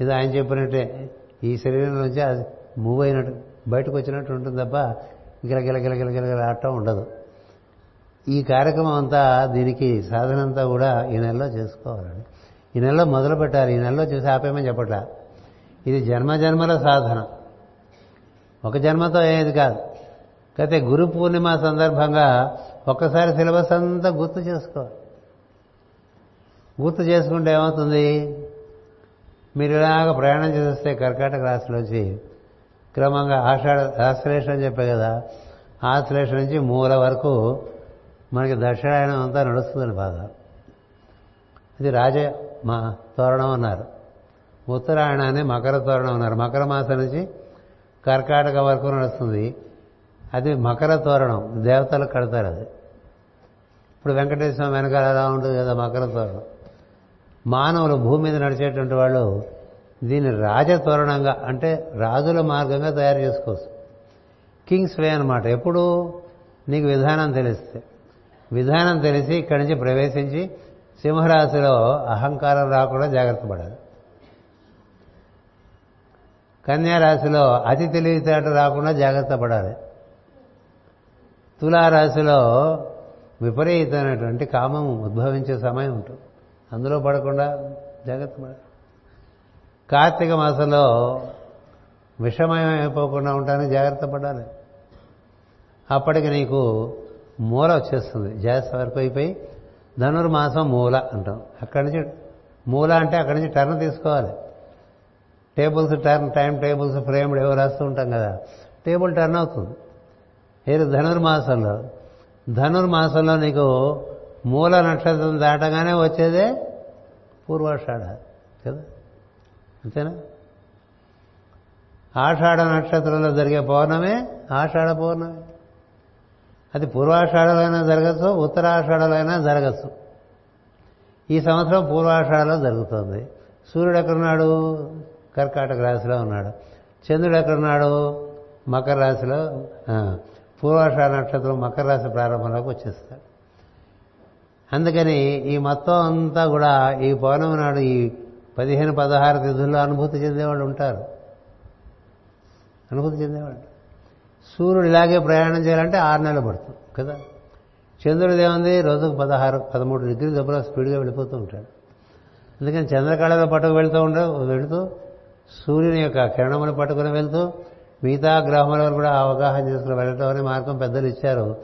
ఇది ఆయన చెప్పినట్టే ఈ శరీరం నుంచి అది మూవ్ అయినట్టు బయటకు వచ్చినట్టు ఉంటుంది తప్ప గిలగిల ఆడటం ఉండదు. ఈ కార్యక్రమం అంతా దీనికి సాధన అంతా కూడా ఈ నెలలో చేసుకోవాలండి. ఈ నెలలో మొదలు పెట్టాలి. ఈ నెలలో చేసి ఆపేమని చెప్పట్లా. ఇది జన్మ జన్మల సాధన. ఒక జన్మతో ఏది కాదు. అయితే గురు పూర్ణిమ సందర్భంగా ఒక్కసారి సిలబస్ అంతా గుర్తు చేసుకోవాలి. గుర్తు చేసుకుంటే ఏమవుతుంది? మీరు ఇలాగ ప్రయాణం చేస్తే కర్కాటక రాశిలోంచి క్రమంగా ఆషాఢ ఆశ్లేష అని చెప్పే కదా ఆశ్లేష నుంచి మూల వరకు మనకి దక్షిణాయనం అంతా నడుస్తుందని బాగా ఇది రాజ మా తోరణం అన్నారు. ఉత్తరాయణాన్ని మకర తోరణం అన్నారు. మకర మాసం నుంచి కర్కాటక వరకు నడుస్తుంది. అది మకర తోరణం దేవతలకు కడతారు అది. ఇప్పుడు వెంకటేశ్వరం వెనకాల ఎలా ఉంటుంది కదా మకర తోరణం? మానవులు భూమి మీద నడిచేటువంటి వాళ్ళు దీన్ని రాజతోరణంగా అంటే రాజుల మార్గంగా తయారు చేసుకోవచ్చు. కింగ్స్ వే అనమాట ఎప్పుడు? నీకు విధానం తెలిస్తే. విధానం తెలిసి ఇక్కడి నుంచి ప్రవేశించి సింహరాశిలో అహంకారం రాకుండా జాగ్రత్త పడాలి. కన్యారాశిలో అతి తెలివితేట రాకుండా జాగ్రత్త పడాలి. తులారాశిలో విపరీతమైనటువంటి కామం ఉద్భవించే సమయం ఉంటుంది. అందులో పడకుండా జాగ్రత్త పడ కార్తీక మాసంలో విషమయం అయిపోకుండా ఉండడానికి జాగ్రత్త పడాలి. అప్పటికి నీకు మూల వచ్చేస్తుంది. జాస్ వరకు అయిపోయి ధనుర్మాసం మూల అంటాం. అక్కడి నుంచి మూల అంటే అక్కడి నుంచి టర్న్ తీసుకోవాలి. Tables turn time tables framed ఏవో రాస్తూ ఉంటాం కదా. టేబుల్ టర్న్ అవుతుంది. నేను ధనుర్మాసంలో. ధనుర్మాసంలో నీకు మూల నక్షత్రం దాటగానే వచ్చేదే పూర్వాషాఢ కదా? అంతేనా? ఆషాఢ నక్షత్రంలో జరిగే పౌర్ణమే ఆషాఢ పౌర్ణమి. అది పూర్వాషాఢలో అయినా జరగచ్చు ఉత్తరాషాఢలో అయినా జరగచ్చు. ఈ సంవత్సరం పూర్వాషాఢలో జరుగుతుంది. సూర్యుడు ఎక్కడున్నాడు? కర్కాటక రాశిలో ఉన్నాడు. చంద్రుడు ఎక్కడున్నాడు? మకర రాశిలో పూర్వాష నక్షత్రం మకర రాశి ప్రారంభంలోకి వచ్చేస్తాడు అందుకని ఈ మొత్తం అంతా కూడా ఈ పౌర్ణమి నాడు ఈ పదిహేను పదహారు తిథుల్లో అనుభూతి చెందేవాళ్ళు ఉంటారు. అనుభూతి చెందేవాళ్ళు సూర్యుడు ఇలాగే ప్రయాణం చేయాలంటే ఆరు నెలలు పడుతుంది కదా? చంద్రుడు ఏముంది? రోజుకు పదహారు పదమూడు డిగ్రీ దెబ్బలో స్పీడ్గా వెళ్ళిపోతూ ఉంటాడు. అందుకని చంద్రకళలో పట్టుకు వెళ్తూ ఉండ వెళుతూ సూర్యుని యొక్క కిరణములు పట్టుకుని వెళ్తూ మిగతా గ్రహముల కూడా అవగాహన చేసుకుని వెళ్ళటం అనే మార్గం పెద్దలు ఇచ్చారు.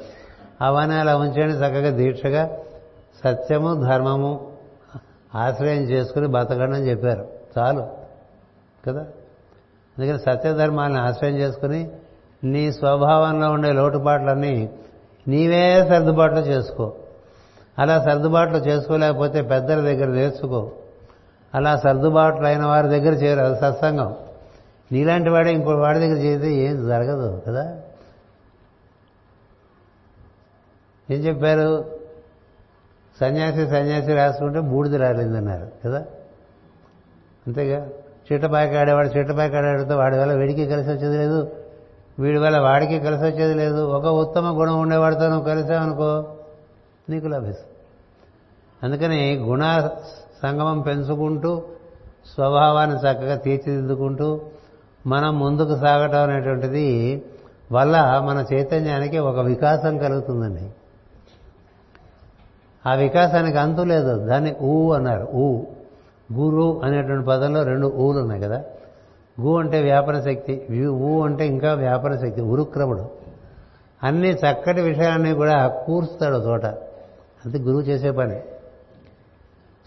అవన్నీ అలా ఉంచండి చక్కగా దీక్షగా సత్యము ధర్మము ఆశ్రయం చేసుకుని బతకండి అని చెప్పారు. చాలు. కదా? అందుకని సత్యధర్మాలను ఆశ్రయం చేసుకుని నీ స్వభావంలో ఉండే లోటుపాట్లన్నీ నీవే సర్దుబాట్లు చేసుకో. అలా సర్దుబాట్లు చేసుకోలేకపోతే పెద్దల దగ్గర నేర్చుకో. అలా సర్దుబాట్లు అయిన వారి దగ్గర చేరు అది సత్సంగం. నీలాంటి వాడే ఇంకో వాడి దగ్గర చేస్తే ఏం జరగదు కదా? ఏం చెప్పారు? సన్యాసి సన్యాసి రాసుకుంటే బూడిద రాలేదన్నారు కదా? అంతేగా? చీటపాయకి ఆడేవాడు చీటపాయకి ఆడేవాడితో వాడి వల్ల వీడికి కలిసి వచ్చేది లేదు. వీడి వల్ల వాడికి కలిసి వచ్చేది లేదు. ఒక ఉత్తమ గుణం ఉండేవాడితో నువ్వు కలిసావనుకో నీకు లభిస్తుంది. అందుకని గుణ సంగమం పెంచుకుంటూ స్వభావాన్ని చక్కగా తీర్చిదిద్దుకుంటూ మనం ముందుకు సాగటం అనేటువంటిది వల్ల మన చైతన్యానికి ఒక వికాసం కలుగుతుందండి. ఆ వికాసానికి అంతు లేదు. దాన్ని ఊ అన్నారు. ఊ. గురు అనేటువంటి పదంలో రెండు ఊలు ఉన్నాయి కదా. గు అంటే వ్యాపార శక్తి ఊ అంటే ఇంకా వ్యాపార శక్తి ఉరుక్రముడు. అన్ని చక్కటి విషయాన్ని కూడా కూర్చుతాడు తోట అది గురువు చేసే పని.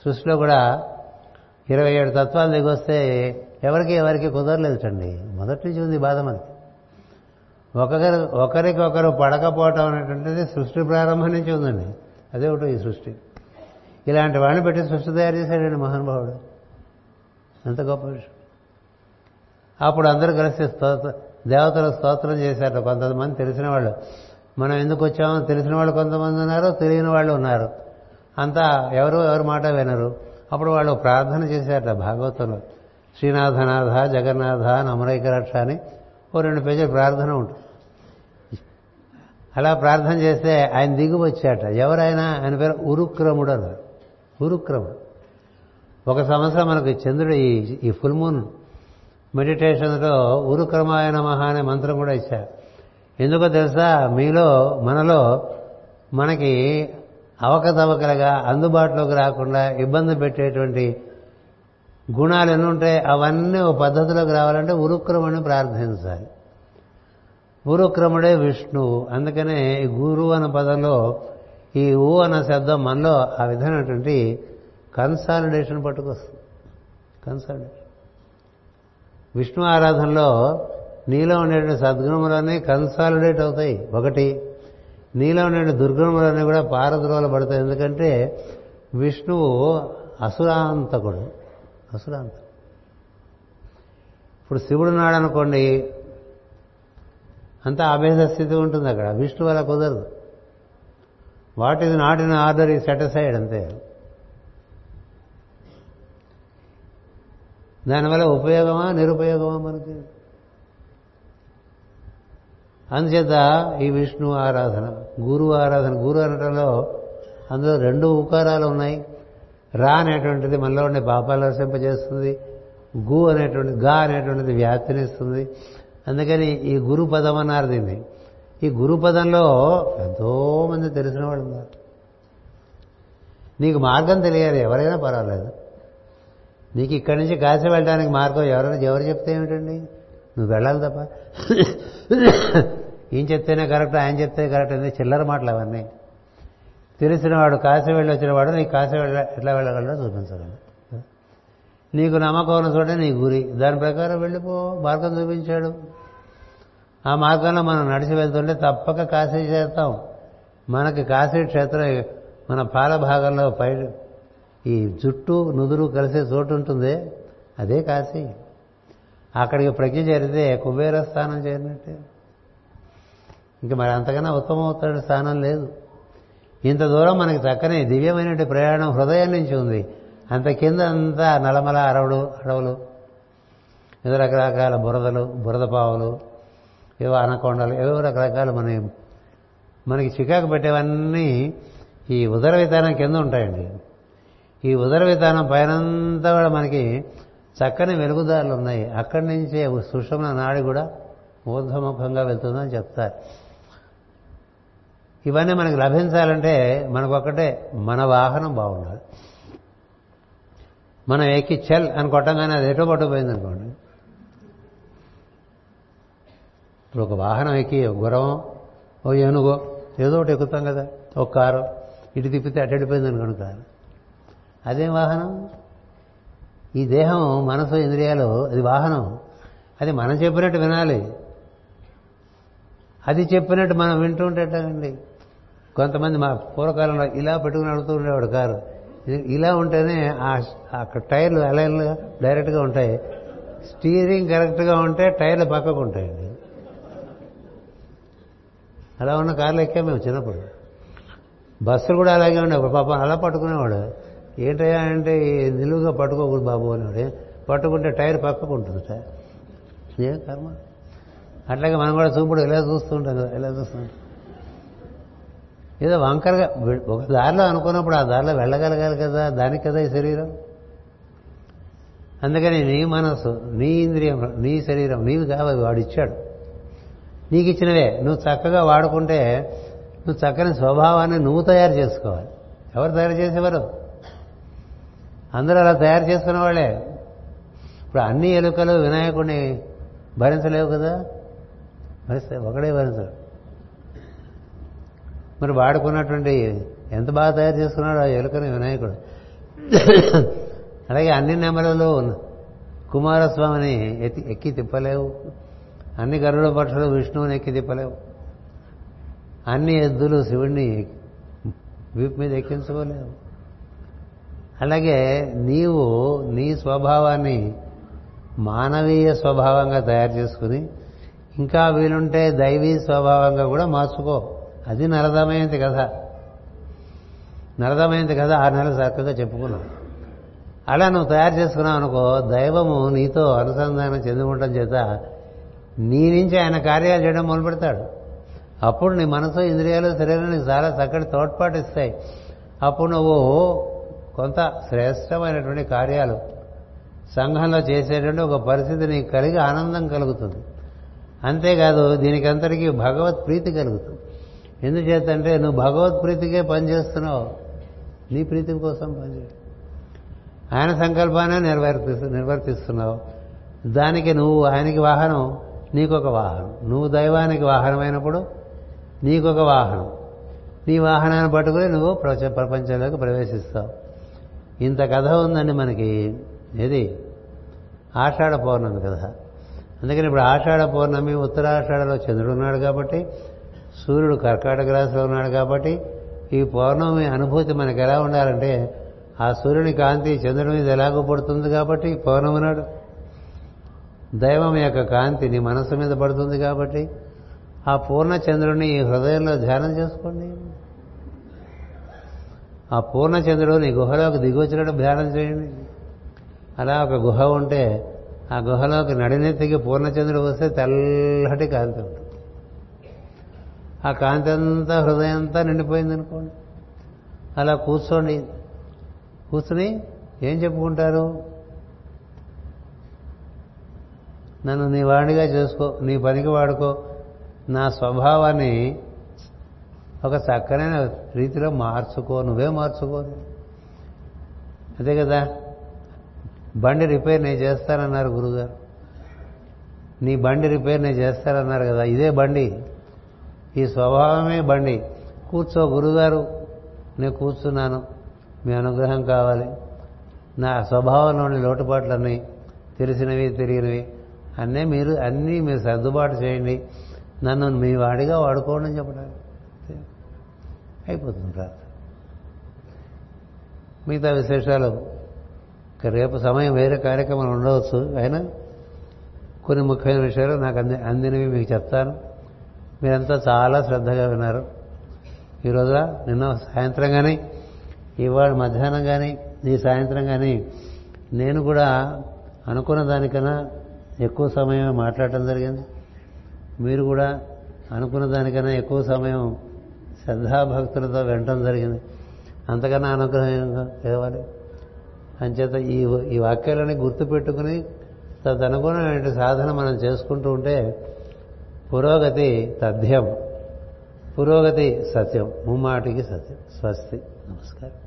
సృష్టిలో కూడా ఇరవై ఏడు తత్వాలు దిగొస్తే ఎవరికి ఎవరికి కుదరలేదుటండి. మొదటి నుంచి ఉంది బాధ మనకి ఒకరి ఒకరికొకరు పడకపోవటం అనేటువంటిది సృష్టి ప్రారంభం నుంచి ఉందండి. అదే ఒకటి ఈ సృష్టి. ఇలాంటి వాళ్ళని పెట్టి సృష్టి తయారు చేశాడండి మహానుభావుడు ఎంత గొప్ప విషయం. అప్పుడు అందరూ కలిసి స్తోత్ర దేవతల స్తోత్రం చేశారు. కొంతమంది తెలిసిన వాళ్ళు. మనం ఎందుకు వచ్చామో తెలిసిన వాళ్ళు కొంతమంది ఉన్నారు తెలియని వాళ్ళు ఉన్నారు. అంతా ఎవరు ఎవరి మాట వినరు. అప్పుడు వాళ్ళు ప్రార్థన చేశారట భాగవతంలో. శ్రీనాథనాథ జగన్నాథ అని అమరైకరక్ష అని ఓ రెండు పేజీల ప్రార్థన ఉంటుంది. అలా ప్రార్థన చేస్తే ఆయన దిగి వచ్చాట ఎవరైనా ఆయన పేరు ఉరుక్రముడు అన్నారు. ఉరుక్రముడు. ఒక సంవత్సరం మనకు చంద్రుడు ఈ ఈ ఫుల్ మూన్ మెడిటేషన్లో ఉరుక్రమాయ నమః అనే మంత్రం కూడా ఇచ్చారు. ఎందుకో తెలుసా? మీలో మనలో మనకి అవకతవకలుగా అందుబాటులోకి రాకుండా ఇబ్బంది పెట్టేటువంటి గుణాలు ఎన్ని ఉంటాయి అవన్నీ ఒక పద్ధతిలోకి రావాలంటే ఉరుక్రముని ప్రార్థించాలి. ఉరుక్రముడే విష్ణువు. అందుకనే ఈ గురు అన్న పదంలో ఈ ఊ అన్న శబ్దం మనలో ఆ విధమైనటువంటి కన్సాలిడేషన్ పట్టుకొస్తుంది. కన్సాలిడేషన్ విష్ణు ఆరాధనలో నీలో ఉండేటువంటి సద్గుణములన్నీ కన్సాలిడేట్ అవుతాయి. ఒకటి నీలో ఉండే దుర్గుణములన్నీ కూడా పారద్రోల పడతాయి ఎందుకంటే విష్ణువు అసురాంతకుడు. అసురాంత ఇప్పుడు శివుడు నాడనుకోండి అంతా అభేద స్థితి ఉంటుంది అక్కడ విష్ణు వల్ల కుదరదు. What is not in order ఈ సెటిసైడ్ అంతే. దానివల్ల ఉపయోగమా నిరుపయోగమా మనకి? అందుచేత ఈ విష్ణు ఆరాధన గురువు ఆరాధన గురు అనటంలో అందులో రెండు ఉకారాలు ఉన్నాయి. రా అనేటువంటిది మనలో ఉండే పాపాలు రసింపజేస్తుంది గు అనేటువంటిది గా అనేటువంటిది వ్యాప్తినిస్తుంది. అందుకని ఈ గురు పదం అన్నారు దీన్ని. ఈ గురు పదంలో ఎంతోమంది తెలిసిన వాళ్ళు ఉన్నారు. నీకు మార్గం తెలియాలి ఎవరైనా పర్వాలేదు. నీకు ఇక్కడి నుంచి కాశీ వెళ్ళడానికి మార్గం ఎవరైనా ఎవరు చెప్తే ఏమిటండి? నువ్వు వెళ్ళాలి తప్ప. ఈయన చెప్తేనే కరెక్ట్ ఆయన చెప్తే కరెక్ట్ అనేది చిల్లర మాటలు అవన్నీ. తెలిసినవాడు కాశీ వెళ్ళి వచ్చినవాడు నీకు కాశీ వెళ్ళ ఎట్లా వెళ్ళగలడో చూపించగలడు. నీకు నమ్మకం ఉన్న నీ గురి. దాని ప్రకారం వెళ్ళిపో మార్గం చూపించాడు. ఆ మార్గంలో మనం నడిచి వెళ్తుంటే తప్పక కాశీ చేస్తాం. మనకి కాశీ క్షేత్రం మన పాల భాగంలో పై ఈ జుట్టు నుదురు కలిసే చోటు ఉంటుంది. అదే కాశీ. అక్కడికి ప్రజ్ఞ చేరితే కుబేర స్థానం చేరినట్టే. ఇంకా మరి అంతకన్నా ఉత్తమవుతాడు స్థానం లేదు. ఇంత దూరం మనకి చక్కని దివ్యమైనటువంటి ప్రయాణం హృదయం నుంచి ఉంది. అంత కింద అంతా నలమల అరవులు అడవులు. ఏదో రకరకాల బురదలు బురద పావులు ఏవో అనకొండలు ఏవో రకరకాలు మన మనకి చికాకు పెట్టేవన్నీ ఈ ఉదర విధానం కింద ఉంటాయండి. ఈ ఉదర విధానం పైనంతా కూడా మనకి చక్కని వెలుగుదారులు ఉన్నాయి. అక్కడి నుంచే సుషమ నాడి కూడా ఊర్ధముఖంగా వెళ్తుందని చెప్తారు. ఇవన్నీ మనకి లభించాలంటే మనకొక్కటే మన వాహనం బాగుండాలి. మనం ఎక్కి చెల్ అని కొట్టంగానే అది ఎటో పట్టుకుపోయింది అనుకోండి ఇప్పుడు ఒక వాహనం ఎక్కి ఒక ఓ ఏనుగో ఏదో ఒకటి ఎక్కుతాం కదా ఒక కారు ఇటు తిప్పితే అటు వెళ్ళిపోయింది అనుకోండి కారు. అదేం వాహనం? ఈ దేహం మనసు ఇంద్రియాలు అది వాహనం. అది మనం చెప్పినట్టు వినాలి. అది చెప్పినట్టు మనం వింటూ ఉంటే కొంతమంది మా పూర్వకాలంలో ఇలా పెట్టుకుని అడుగుతూ ఉండేవాడు కారు. ఇలా ఉంటేనే ఆ అక్కడ టైర్లు అలైన్లుగా డైరెక్ట్గా ఉంటాయి. స్టీరింగ్ కరెక్ట్గా ఉంటే టైర్లు పక్కకు ఉంటాయండి అలా ఉన్న కార్లు ఎక్కాం మేము చిన్నప్పుడు. బస్సులు కూడా అలాగే ఉండేవి పాపం అలా పట్టుకునేవాడు. ఏంటయ్యా అంటే నిలువుగా పట్టుకోకూడదు బాబు అనేవాడు. పట్టుకుంటే టైర్ పక్కకు ఉంటుంది ఏం కర్మ? అట్లాగే మనం కూడా చూపుడు ఇలా చూస్తుంటాం కదా ఇలా చూస్తుంటాం ఏదో వంకరగా ఒక దారిలో అనుకున్నప్పుడు ఆ దారిలో వెళ్ళగలగాలి కదా దానికి కదా ఈ శరీరం? అందుకని నీ మనసు నీ ఇంద్రియం నీ శరీరం నీవి కావాలి వాడు ఇచ్చాడు. నీకు ఇచ్చినవే. నువ్వు చక్కగా వాడుకుంటే నువ్వు చక్కని స్వభావాన్ని నువ్వు తయారు చేసుకోవాలి. ఎవరు తయారు చేసేవారు? అందరూ అలా తయారు చేసుకునేవాళ్ళే ఇప్పుడు అన్ని ఎలుకలు వినాయకుడిని భరించలేవు కదా? భరిస్తే ఒకడే భరించడు మరి వాడుకున్నటువంటి ఎంత బాగా తయారు చేసుకున్నాడు ఆ ఎలుకని వినాయకుడు. అలాగే అన్ని నెమలలో కుమారస్వామిని ఎత్తి ఎక్కి తిప్పలేవు. అన్ని గరుడ పక్షులు విష్ణువుని ఎక్కి తిప్పలేవు. అన్ని ఎద్దులు శివుణ్ణి వీపు మీద ఎక్కించుకోలేవు. అలాగే నీవు నీ స్వభావాన్ని మానవీయ స్వభావంగా తయారు చేసుకుని ఇంకా వీలుంటే దైవీ స్వభావంగా కూడా మార్చుకో. అది నరదమయంతి కథ. నరదమయంతి కథ ఆరు నెలలు చక్కగా చెప్పుకున్నాం. అలా నువ్వు తయారు చేసుకున్నావు అనుకో దైవము నీతో అనుసంధానం చెందుకుంటాం చేత నీ నుంచి ఆయన కార్యాలు చేయడం మొదలు పెడతాడు. అప్పుడు నీ మనసు ఇంద్రియాలు శరీరం నీకు చాలా చక్కటి తోడ్పాటు ఇస్తాయి. అప్పుడు నువ్వు కొంత శ్రేష్టమైనటువంటి కార్యాలు సంఘంలో చేసేటువంటి ఒక పరిస్థితి నీకు కలిగి ఆనందం కలుగుతుంది. అంతేకాదు దీనికంతటికీ భగవత్ ప్రీతి కలుగుతుంది. ఎందుచేతంటే నువ్వు భగవత్ ప్రీతికే పనిచేస్తున్నావు. నీ ప్రీతి కోసం పనిచే ఆయన సంకల్పాన్ని నిర్వర్తి నిర్వర్తిస్తున్నావు. దానికి నువ్వు ఆయనకి వాహనం నీకొక వాహనం. నువ్వు దైవానికి వాహనమైనప్పుడు నీకొక వాహనం. నీ వాహనాన్ని పట్టుకుని నువ్వు ప్రపంచ ప్రపంచంలోకి ప్రవేశిస్తావు. ఇంత కథ ఉందండి మనకి. ఏది? ఆషాఢ పౌర్ణమి కథ. అందుకని ఇప్పుడు ఆషాఢ పౌర్ణమి ఉత్తరాషాఢలో చంద్రుడు ఉన్నాడు కాబట్టి సూర్యుడు కర్కాటక రాశిలో ఉన్నాడు కాబట్టి ఈ పౌర్ణమి అనుభూతి మనకు ఎలా ఉండాలంటే ఆ సూర్యుని కాంతి చంద్రుడి మీద ఎలాగో పడుతుంది కాబట్టి పౌర్ణమి నాడు. దైవం యొక్క కాంతి నీ మనసు మీద పడుతుంది కాబట్టి ఆ పూర్ణ చంద్రుడిని ఈ హృదయంలో ధ్యానం చేసుకోండి. ఆ పూర్ణ చంద్రుడు నీ గుహలోకి దిగొచ్చినట్టు ధ్యానం చేయండి. అలా ఒక గుహ ఉంటే ఆ గుహలోకి నడినెత్తికి పూర్ణచంద్రుడు వస్తే తెల్లటి కాంతి ఉంటుంది. ఆ కాంతి అంతా హృదయం అంతా నిండిపోయింది అనుకోండి. అలా కూర్చోండి. కూర్చుని ఏం చెప్పుకుంటారు? నన్ను నీ వాడిగా చేసుకో నీ పనికి వాడుకో. నా స్వభావాన్ని ఒక చక్కనైన రీతిలో మార్చుకో నువ్వే మార్చుకో. అదే కదా. బండి రిపేర్ నేను చేస్తానన్నారు గురుగారు. నీ బండి రిపేర్ నేను చేస్తానన్నారు కదా ఇదే బండి. ఈ స్వభావమే బండి. కూర్చో గురుగారు నేను కూర్చున్నాను. మీ అనుగ్రహం కావాలి. నా స్వభావంలోని లోటుపాట్లన్నీ తెలిసినవి తిరిగినవి అన్నీ మీరు అన్నీ మీరు సర్దుబాటు చేయండి. నన్ను మీ వాడిగా వాడుకోండి అని చెప్పడానికి అయిపోతుంది ప్రార్థన. మిగతా విశేషాలు? రేపు సమయం వేరే కార్యక్రమాలు ఉండవచ్చు అయినా? కొన్ని ముఖ్యమైన విషయాలు నాకు అంది అందినవి మీకు చెప్తాను. మీరంతా చాలా శ్రద్ధగా విన్నారు. ఈ రోజున నిన్న సాయంత్రం కానీ ఇవాళ మధ్యాహ్నం కానీ ఈ సాయంత్రం కానీ నేను కూడా అనుకున్న దానికన్నా ఎక్కువ సమయం మాట్లాడటం జరిగింది. మీరు కూడా అనుకున్న దానికన్నా ఎక్కువ సమయం శ్రద్ధాభక్తులతో వినటం జరిగింది. అంతకన్నా అనుగ్రహం కావాలి అంచేత ఈ ఈ వాక్యాలని గుర్తుపెట్టుకుని తదనుగుణమైన సాధన మనం చేసుకుంటూ ఉంటే పురోగతి తథ్యం. పురోగతి సత్యం. ముమ్మాటికి సత్యం. స్వస్తి. నమస్కారం.